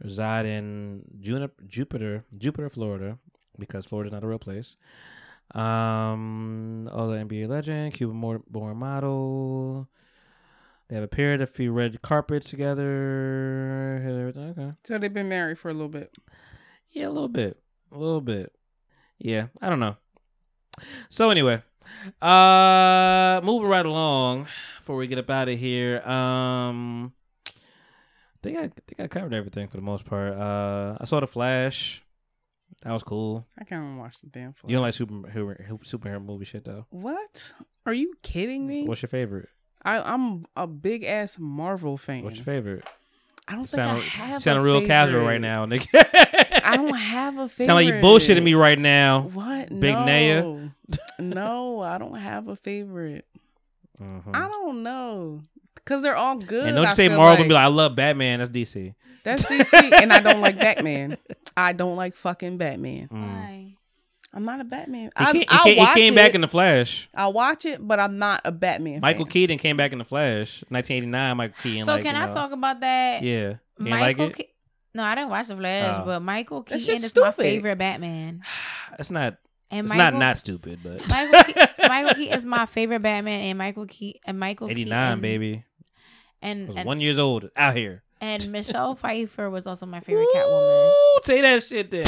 reside in Junip- Jupiter, Jupiter, Florida, because Florida's not a real place. Um, other NBA legend, Cuban born model. They have appeared a few red carpets together. Okay. So they've been married for a little bit. Yeah, a little bit. A little bit. Yeah, I don't know. So anyway, uh moving right along before we get up out of here. Um I think I think I covered everything for the most part. Uh I saw the Flash. That was cool. I can't even watch the damn. Flash. You don't like superhero superhero movie shit though. what? Are you kidding me? What's your favorite? I, I'm a big ass Marvel fan. What's your favorite? I don't You think I sound, have. you sound a real casual right now, nigga. I don't have a favorite. Sound like you bullshitting me right now. What? Big no. Neya? no, I don't have a favorite. Mhm. I don't know. Cause they're all good. And don't I you say feel Marvel like. and be like, I love Batman. That's DC. That's DC, and I don't like Batman. I don't like fucking Batman. Mm. Why? I'm not a Batman. He, I, came, he, I'll came, he came it. back in the Flash. I'll watch it, but I'm not a Batman. Michael fan. Keaton came back in the Flash. 1989. Michael Keaton. So like, can I know, talk about that? Yeah. You ain't like Michael. it? Ke- no, I didn't watch the Flash, Oh. but Michael Keaton shit's is my favorite Batman. It's not. And It's Michael, not not stupid, but Michael, Ke- Michael Keaton is my favorite Batman, and Michael Keaton and Michael 89, Keaton, baby. I and was and, one years old out here. and Michelle Pfeiffer was also my favorite Catwoman. Ooh, say that shit then.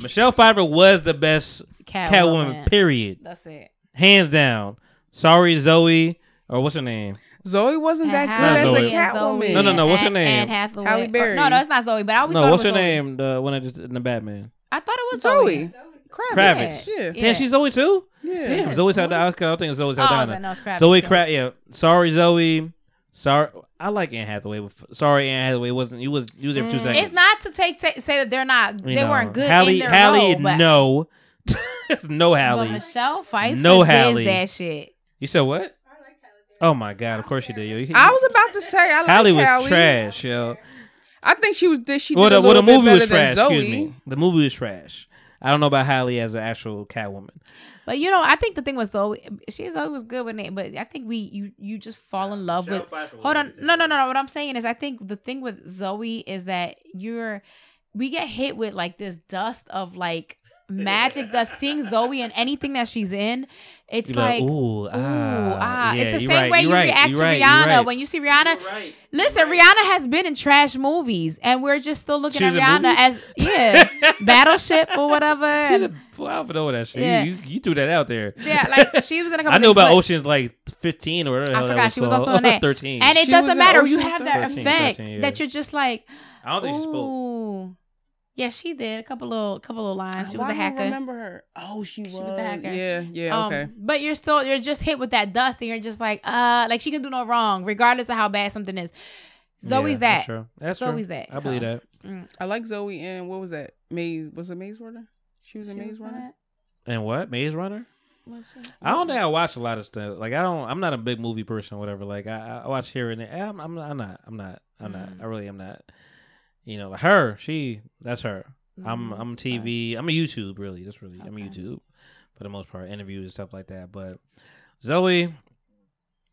Michelle Pfeiffer was the best Catwoman. Catwoman. Period. That's it. Hands down. Sorry, Zoe. Or what's her name? Zoe wasn't that And good as a Catwoman. Zoe No, no, no, what's her name? Anne Hathaway. Halle Or- Berry. no, no, it's not Zoe. But I always No, thought what's it her was Zoe. name? The one that just in the Batman. I thought it was Zoe. Zoe. Kravitz. Kravitz. Yeah. Yeah. Damn, she's Zoe too. Yeah. Damn, Zoe's had the Oscar. I think Zoe's Oh, I was Saldana. like, no, it's Kravitz. Zoe So- Kravitz. Yeah. Sorry, Zoe. Sorry, I like Anne Hathaway. But sorry, Anne Hathaway wasn't. You was you was there for two Mm. seconds. It's not to take say, say that they're not You they know. weren't good Halle, in their Halle, role, but, no, It's no but Halle. Michelle Pfeiffer No did Halle. that shit. You said what? Oh my god! Of course you did. Yo. I was about to say I like Halle was Halle. trash, yo. I think she was. Did she did Well, a the, well, little the bit movie better was than trash. Zoe. Excuse me. The movie was trash. I don't know about Halle as an actual Catwoman. But you know, I think the thing was Zoe. She's always good with it, but I think we you you just fall in love with. Hold on, no, no, no, no. What I'm saying is, I think the thing with Zoe is that you're we get hit with like this dust of like magic dust. Seeing Zoe and anything that she's in, it's like, like. ooh, Ooh, ah, ah. yeah, it's the same right, way you're right, react to right, Rihanna. right. When you see Rihanna, listen, Rihanna has been in trash movies, and we're just still looking She at Rihanna as yeah, Battleship or whatever. She's a, and- well, I don't know that shit. Yeah. You, you, you threw that out there. yeah, like she was in a couple. I knew about Ocean's like 15 or whatever. I hell that forgot she was called. also in that. 13. And it She doesn't matter. You have that 13, effect 13, yeah. that you're just like, I don't think she spoke. Ooh. Yeah, she did a couple little, couple little lines. She was Why the don't I hacker. remember her. Oh, she was. was the hacker. Yeah, yeah, okay. Um, but you're still you're just hit with that dust, and you're just like, uh, like she can do no wrong, regardless of how bad something is. Zoe's Yeah, that. That's true. That's Zoe's true. that, I believe so. that. I like Zoe and what was that? Maze was it Maze Runner? She was in She Maze was Runner. And what? Maze Runner? that. Was she? I don't think I watch a lot of stuff. Like I don't. I'm not a big movie person or whatever. Like I, I watch here and there. I'm, I'm, I'm not. I'm not. I'm not. Mm. I really am not. You know, like her. She. That's her. I'm. Mm, I'm okay. TV. I'm a YouTube. Really. That's really. I'm a YouTube for the most part. Interviews and stuff like that. But Zoe,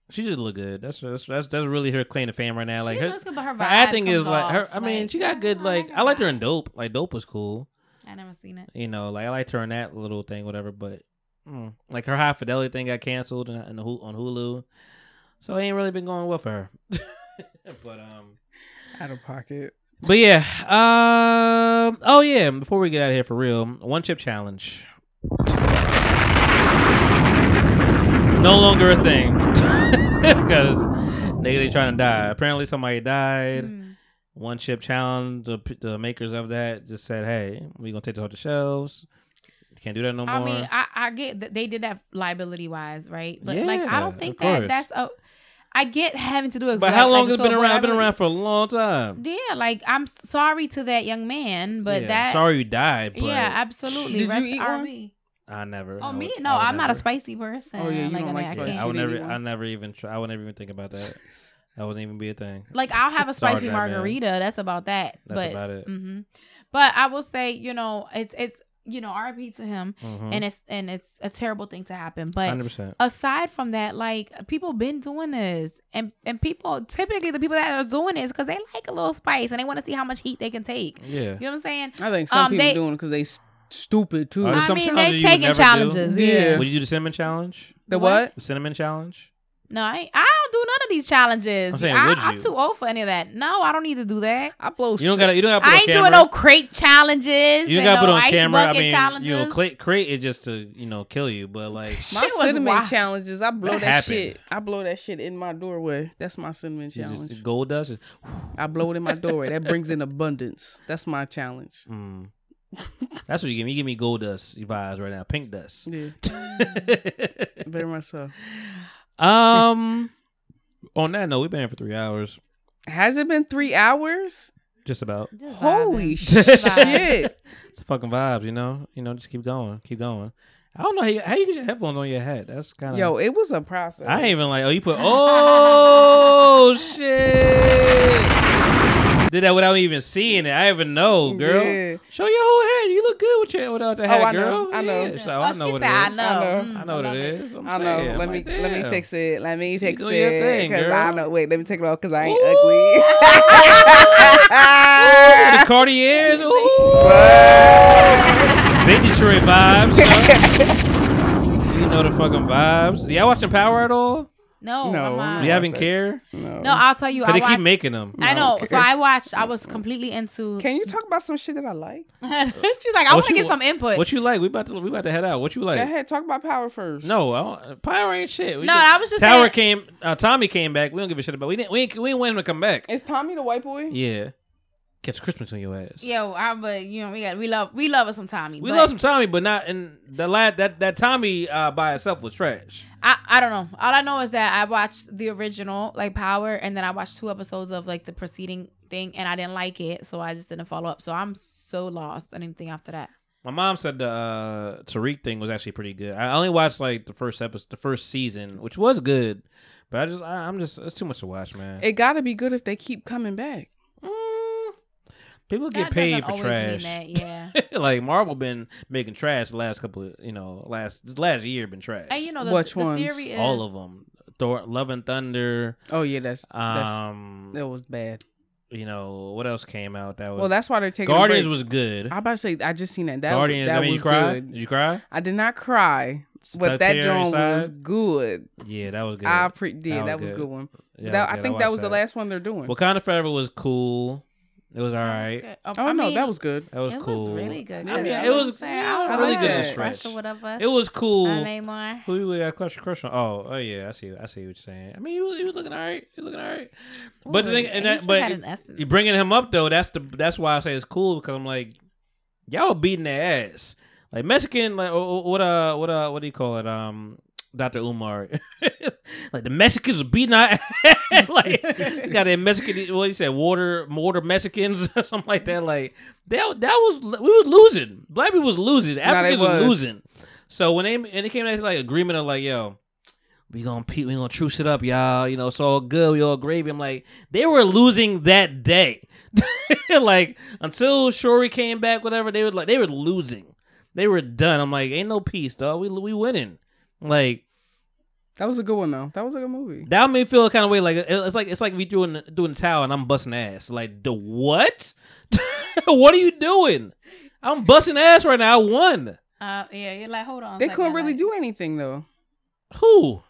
she just look good. That's that's that's, that's really her claim to fame right now. She Like her, looks good, but her her vibe acting comes is like her. off, I mean, she got good. I Like her I liked her in. Dope. Like Dope was cool. I never seen it. You know, like I liked her in that little thing, whatever. But mm, like her high fidelity thing got canceled in, in the, on Hulu, so it ain't really been going well for her. but um, Out of pocket. But yeah. Um. Oh yeah. Before we get out of here for real, one chip challenge. No longer a thing because nigga they trying to die. Apparently somebody died. Mm. One chip challenge. The, the makers of that just said, "Hey, we gonna take this off the shelves. Can't do that no more." I mean, I, I get that they did that liability wise, right? But like, I don't think that course. that's a. I get having to do it. but how long like, has it been but around? I It's been really- around for a long time. Yeah, like I'm sorry to that young man, but Yeah, that. sorry you died. But yeah, absolutely. Did you Rest eat one? I never. Oh I me? No, I would I'm not a never. spicy person. Oh, yeah, you don't I like mean, I spicy. can't. I would never. eat one. I never even. Try, I wouldn't even think about that. That wouldn't even be a thing. Like I'll have a spicy Batman. margarita. That's about that. That's but, about it. hmm But I will say, you know, it's it's you know, RP to him, Mm-hmm. and it's and it's a terrible thing to happen. But Hundred percent. aside from that, like people been doing this, and and people typically the people that are doing this because they like a little spice and they want to see how much heat they can take. Yeah. You know what I'm saying? I think some Um, people they- doing because they s- stupid too. I mean, they taking never do? challenges. Yeah. Yeah. Would you do the cinnamon challenge? the What? what? The cinnamon challenge? No, I, I don't do none of these challenges. I'm saying, I, would I'm too old for any of that. No, I don't need to do that. I blow. You don't gotta. You don't gotta I ain't camera. doing no crate challenges. You and gotta put on camera. I mean, challenges. you know, crate, crate is just to you know kill you, but like My cinnamon wild. challenges. I blow That that, shit. I blow that shit in my doorway. That's my cinnamon challenge. just gold dust. is- I blow it in my doorway. That brings in abundance. That's my challenge. Mm. That's what you give me. You give me gold dust vibes right now. Pink dust. Yeah, very much so. Um. On that note, we've been here for three hours, Has it been three hours? just about. Just Holy shit! It's fucking vibes, you know. You know, just keep going, keep going. I don't know how you, how you get your headphones on your head. That's kind of Yo, it was a process. I ain't even like. Oh, you put. Oh shit! Did that without even seeing it. I even know, girl. Yeah. Show your whole head. You look good with your without the Oh, hat, I know. I know. Yeah, so Oh, I know what said, it I is. know. I know. Mm, I know what it it. is. I'm I know. saying. let I'm me like, let me fix it. Let me fix doing your it. thing, Cause girl. I know. Wait, let me take it off because I ain't Ooh. ugly. the Cartiers. Ooh. Big Detroit vibes. You know? you know the fucking vibes. Y'all watching Power at all? No, No, I'm not. Do you I even care? no. No, I'll tell you. Cause I they watched, keep making them. I know. Okay. So I watched. I was completely into. Can you talk about some shit that I like? She's like, I What want to you- give some input. What you like? We about to we about to head out. What you like? Go ahead, talk about power first. No, I don't, Power ain't shit. We No, just- I was just Tower saying- came. Uh, Tommy came back. We don't give a shit about. We didn't. We ain't, we ain't want him to come back. Is Tommy the white boy? Yeah, catch Christmas on your ass. Yo, I but you know we got we love we love us some Tommy. we but love some Tommy, but not in the lad. That that Tommy uh, by itself was trash. I I don't know. All I know is that I watched the original like Power, and then I watched two episodes of like the preceding thing, and I didn't like it, so I just didn't follow up. So I'm so lost on anything after that. My mom said the uh, Tariq thing was actually pretty good. I only watched like the first episode, the first season, which was good, but I just I, I'm just it's too much to watch, man. It got to be good if they keep coming back. People get That paid for trash. mean that, yeah. like Marvel been making trash the last couple of you know last this last year been trash. And you know the, Which the ones? theory is All of them. Thor, Love and Thunder. Oh yeah, that's that's Um, that was bad. you know what else came out that was Well, that's why they're taking a Guardians break. was good. I about to say I just seen that. That Guardians. that I mean, was you cry? good. Did you cry? I did not cry, but Stuck that tear joint was good. Yeah, that was good. I pre- yeah, That that, was was a good. good one. Yeah, that, okay, I think that was watched the last one they're doing. Wakanda Forever was cool. It was all right. That was good. oh I no, mean, that was good. That was it cool. It was really good. I mean, it know was- what I'm saying? I yeah, really know, good Crush stretch. or whatever. It was cool. Uh, Namor. Who we got crush crush on? Oh, oh yeah, I see. I see what you're saying. I mean, he was, he was looking all right. He was looking all right. But the thing, and that, but had an essence. you bringing him up though. That's the that's why I say it's cool because I'm like, y'all beating their ass. Like Mexican, like oh, oh, what uh what uh what do you call it? Um, Dr. Umar, like the Mexicans are beating our ass. like you got a Mexican, what you said, water water Mexicans or something like that. Like that that was we was losing. Black people was losing. Africans was. was. losing. So when they and it came to like agreement of like yo. We gonna we gonna truce it up, y'all. You know, it's all good. We all gravy. I'm like, they were losing that day. like until Shuri came back, whatever they were like, they were losing. They were done. I'm like, ain't no peace, dog. We we winning. Like That was a good one though. That was a good movie. that made me feel kind of way. Like it's like it's like we doing doing the towel and I'm busting ass. Like the what? what are you doing? I'm busting ass right now. I won. Uh, yeah, you're like, hold on. They second, couldn't really like- do anything though. Who?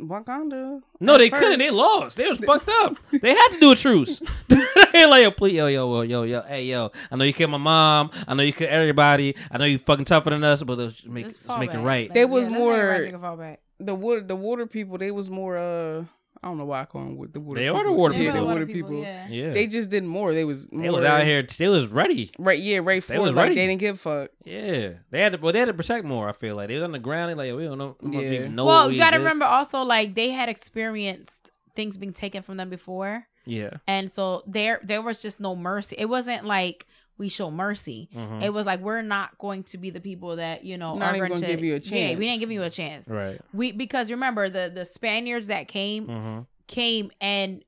Wakanda. No, at they couldn't. They lost. They was fucked up. They had to do a truce. they like, yo, please, yo, yo, yo, yo, yo, hey, yo. I know you killed my mom. I know you killed everybody. I know you fucking tougher than us, but let's make let's make it right. Like, They was yeah, let's make more- everybody take a fall back. The water, the water people. They was more. uh I don't know why I call them with the water. They are the water yeah, people. the They water water people. people, yeah. yeah, They just did more. They was more, they was out here. They was ready. Right, yeah, right They for was it. Like ready. they didn't give a fuck. Yeah, they had to. Well, they had to protect more. I feel like they was on the ground. They like we don't know. Yeah. Yeah. Know well, you got to remember also, like they had experienced things being taken from them before, Yeah. and so there there was just no mercy. It wasn't like we show mercy. Mhm. It was like we're not going to be the people that you know Not are going gonna give you a chance. Yeah, we didn't give you a chance. Right. We because remember the the Spaniards that came Mm-hmm. came and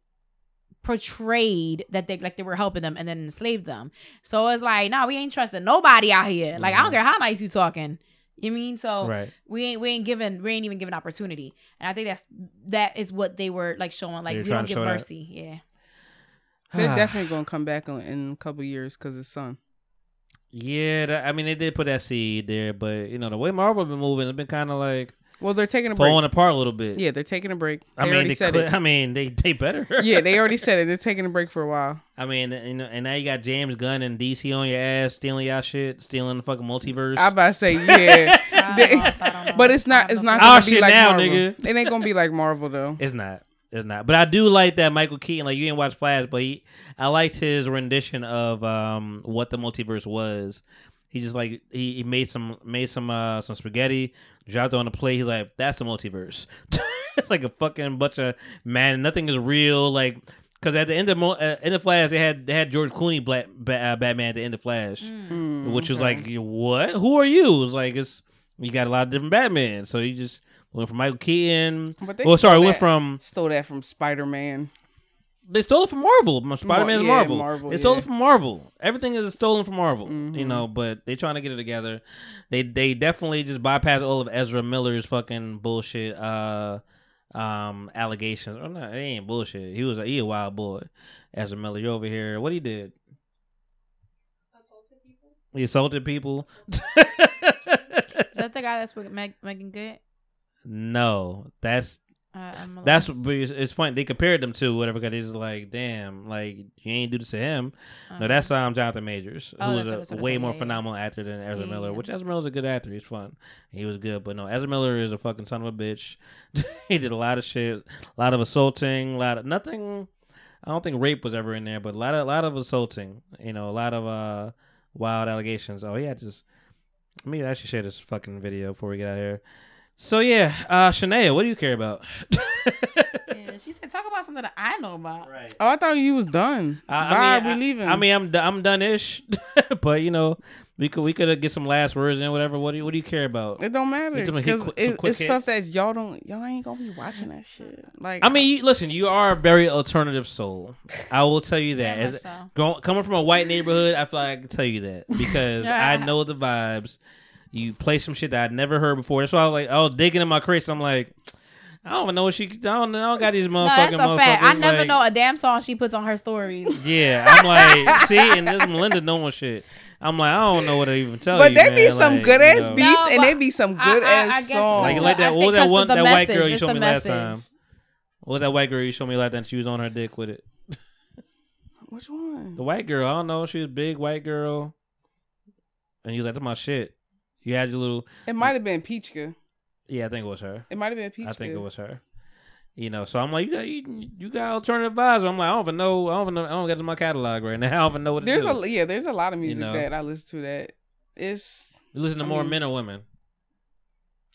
portrayed that they like they were helping them and then enslaved them. So it's like, nah, we ain't trusting nobody out here. Like I don't Mhm. care how nice you talking. You mean so Right. we ain't we ain't given we ain't even given opportunity. And I think that's that is what they were like showing. Like They were we don't to give show that. mercy. Yeah. They're definitely gonna come back on, in a couple years because his son. Yeah, that, I mean, they did put that seed there, but you know the way Marvel been moving, it's been kind of like Well, they're taking a break. falling apart a little bit. Yeah, they're taking a break. They I mean, already they said cle- it. I mean, they they better. yeah, they already said it. They're taking a break for a while. I mean, you know, and now you got James Gunn and DC on your ass, stealing y'all shit, stealing the fucking multiverse. I about to say yeah, They- know, so I don't know. but it's not. It's not Oh, gonna be shit like now, Marvel. nigga. It ain't gonna be like Marvel though. It's not. It's not. But I do like that Michael Keaton. Like you didn't watch Flash, but he, I liked his rendition of um what the multiverse was. He just like he, he made some made some uh some spaghetti, dropped it on the plate. He's like, that's the multiverse. it's like a fucking bunch of man. Nothing is real. Like because at the end of Mo- uh, end of Flash, they had they had George Clooney Black ba- uh, Batman at the end of Flash, Mm, which was like what? Who are you? It was like it's you got a lot of different Batman. So you just went from Michael Keaton. But they Well, sorry, stole went from stole that from Spider Man. they stole it from Marvel. Spider Man's yeah, Marvel. Marvel, They stole yeah. it from Marvel. Everything is stolen from Marvel. You Mhm. know, but they trying to get it together. They they definitely just bypass all of Ezra Miller's fucking bullshit uh um allegations. Oh no, it ain't bullshit. He was a he a wild boy. Ezra Miller, you over here. What he did? He assaulted people. Is that the guy that's with Meg, Meagan Good? No, that's Uh, That's but it's, funny. They compared them to whatever because it's like, damn, like you ain't do this to him. No, that's um Jonathan Majors, Oh, who was a what way more yeah, phenomenal actor than Ezra Yeah, Miller. yeah. Which Ezra Miller's a good actor. He's fun. He was good, but no, Ezra Miller is a fucking son of a bitch. he did a lot of shit, a lot of assaulting, a lot of nothing. I don't think rape was ever in there, but a lot of a lot of assaulting. You know, a lot of uh wild allegations. Oh, yeah, just let me actually share this fucking video before we get out of here. So yeah, uh Shania, what do you care about? Yeah. She said, "Talk about something that I know about." Right. Oh, I thought you was done. I, Bye, I mean, we I- leaving. I mean, I'm do- I'm done ish, but you know, we could we could get some last words and whatever. What do you what do you care about? it don't matter You talking about hit because quick- some it, quick it's stuff hits? that y'all don't. Y'all ain't gonna be watching that shit. Like, I mean, you, listen, you are a very alternative soul. I will tell you that. As, so. go- coming from a white neighborhood, I feel like I can tell you that because I know the vibes. You play some shit that I'd never heard before. That's why I was like, I was digging in my crates. I'm like, I don't even know what she. I don't, I don't got these motherfucking. No, that's motherfucking a fact. I never like- know a damn song she puts on her stories. Yeah, I'm like, see, and this Melinda knowing shit. I'm like, I don't know what to even tell but you. But there man. be some Like, good you ass know. beats No, and but there be some good I- I ass guess songs. Like, Well, like that. I What was that 'cause one? of the That white girl you it's showed the me last time. What was that white girl you showed me last time? She was on her dick with it. Which one? The white girl. I don't know. She was a big white girl, and he was like, "That's my shit." You had your little. It might have been Peachka. Yeah, I think it was her. It might have been Peachka. I think it was her. You know, so I'm like, you got you, you got alternative vibes. I'm like, I don't even know. I don't even know. I don't get to my catalog right now. I don't even know what to There's do. a yeah. There's a lot of music know. that I listen to that it's you listen to I more mean- men or women.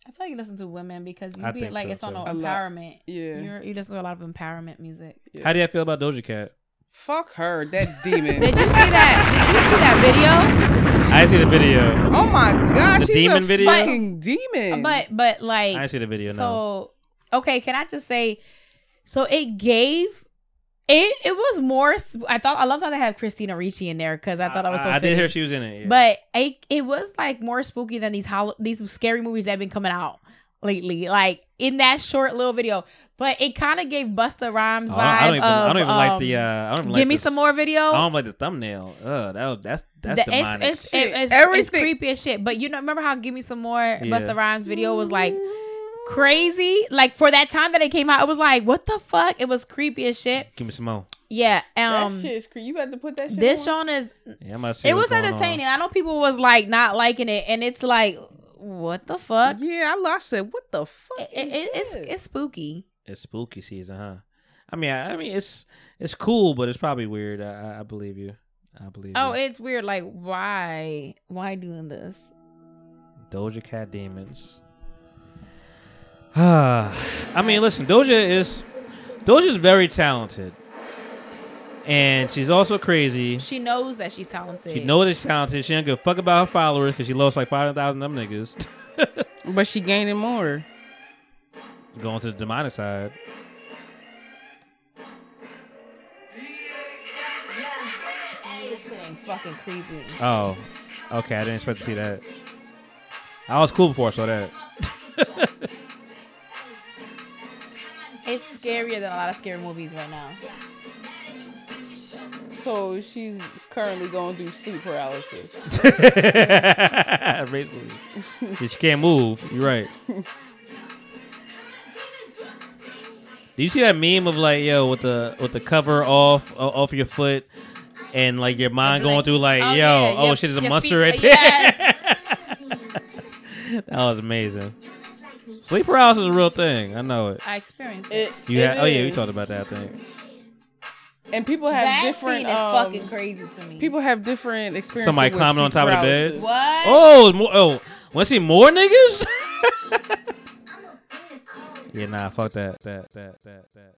I feel like you listen to women because you I be like so, it's on too. a A lot. empowerment. Yeah. You're, you listen to a lot of empowerment music. yeah. How do you feel about Doja Cat? fuck her. That demon. Did you see that? Did you see that I see the video. oh my god, The she's demon a video? fucking demon. But but like I see the video now. So okay, can I just say? So it gave. It it was more. I thought I love how they have Christina Ricci in there because I thought that was so. I, I did fitting. hear she was in it. yeah. But it it was like more spooky than these hol- these scary movies that have been coming out lately. Like in that short little video, but it kind of gave Busta Rhymes Oh, vibe. I don't even. I don't even like um, the. Uh, I don't even Give like me the some more video. I don't like the thumbnail. Ugh, that was, that's that's The- demonic. it's, it's, Shit, it's, it's, creepy as shit. But you know, remember how "Give Me Some More" Yeah. Busta Rhymes video was like crazy? Like for that time that it came out, it was like, what the fuck? It was creepy as shit. Give me some more. Yeah. that Um. shit is cre- You had to put that shit. This on? Is. Yeah, I'm about to see It was going on. entertaining. I know people was like not liking it, and it's like, what the fuck? Yeah, I lost it. What the fuck? It, it, is it's it's spooky. It's spooky season, huh? I mean, I, I mean, it's it's cool, but it's probably weird. I, I- I believe you. I believe. Oh, you. it's weird. Like, why? Why doing this? Doja Cat demons. I mean, listen, Doja is Doja is very talented, and she's also crazy. She knows that she's talented. She knows that she's talented. She don't give a fuck about her followers because she lost like five hundred thousand of them niggas. But she gaining more. Going to the demonic side. Fucking creepy. Oh, okay. I didn't expect to see that. I was cool before I saw that. It's scarier than a lot of scary movies right now. So she's currently going through sleep paralysis. Basically, she can't move. You're right. Do you see that meme of like yo with the with the cover off o- off your foot and like your mind going through like Oh, yo yeah, oh your- shit is a your monster feet- right there. yes. that was amazing. Sleep paralysis is a real thing. I know it. I experienced it. It, You it had, oh yeah, we talked about that thing. And people have That different. scene is um, fucking crazy to me. People have different experiences. Somebody with climbing on sleep top of the bed? what? Oh, more, oh, want to see more niggas? yeah, nah, fuck that, that, that, that, that.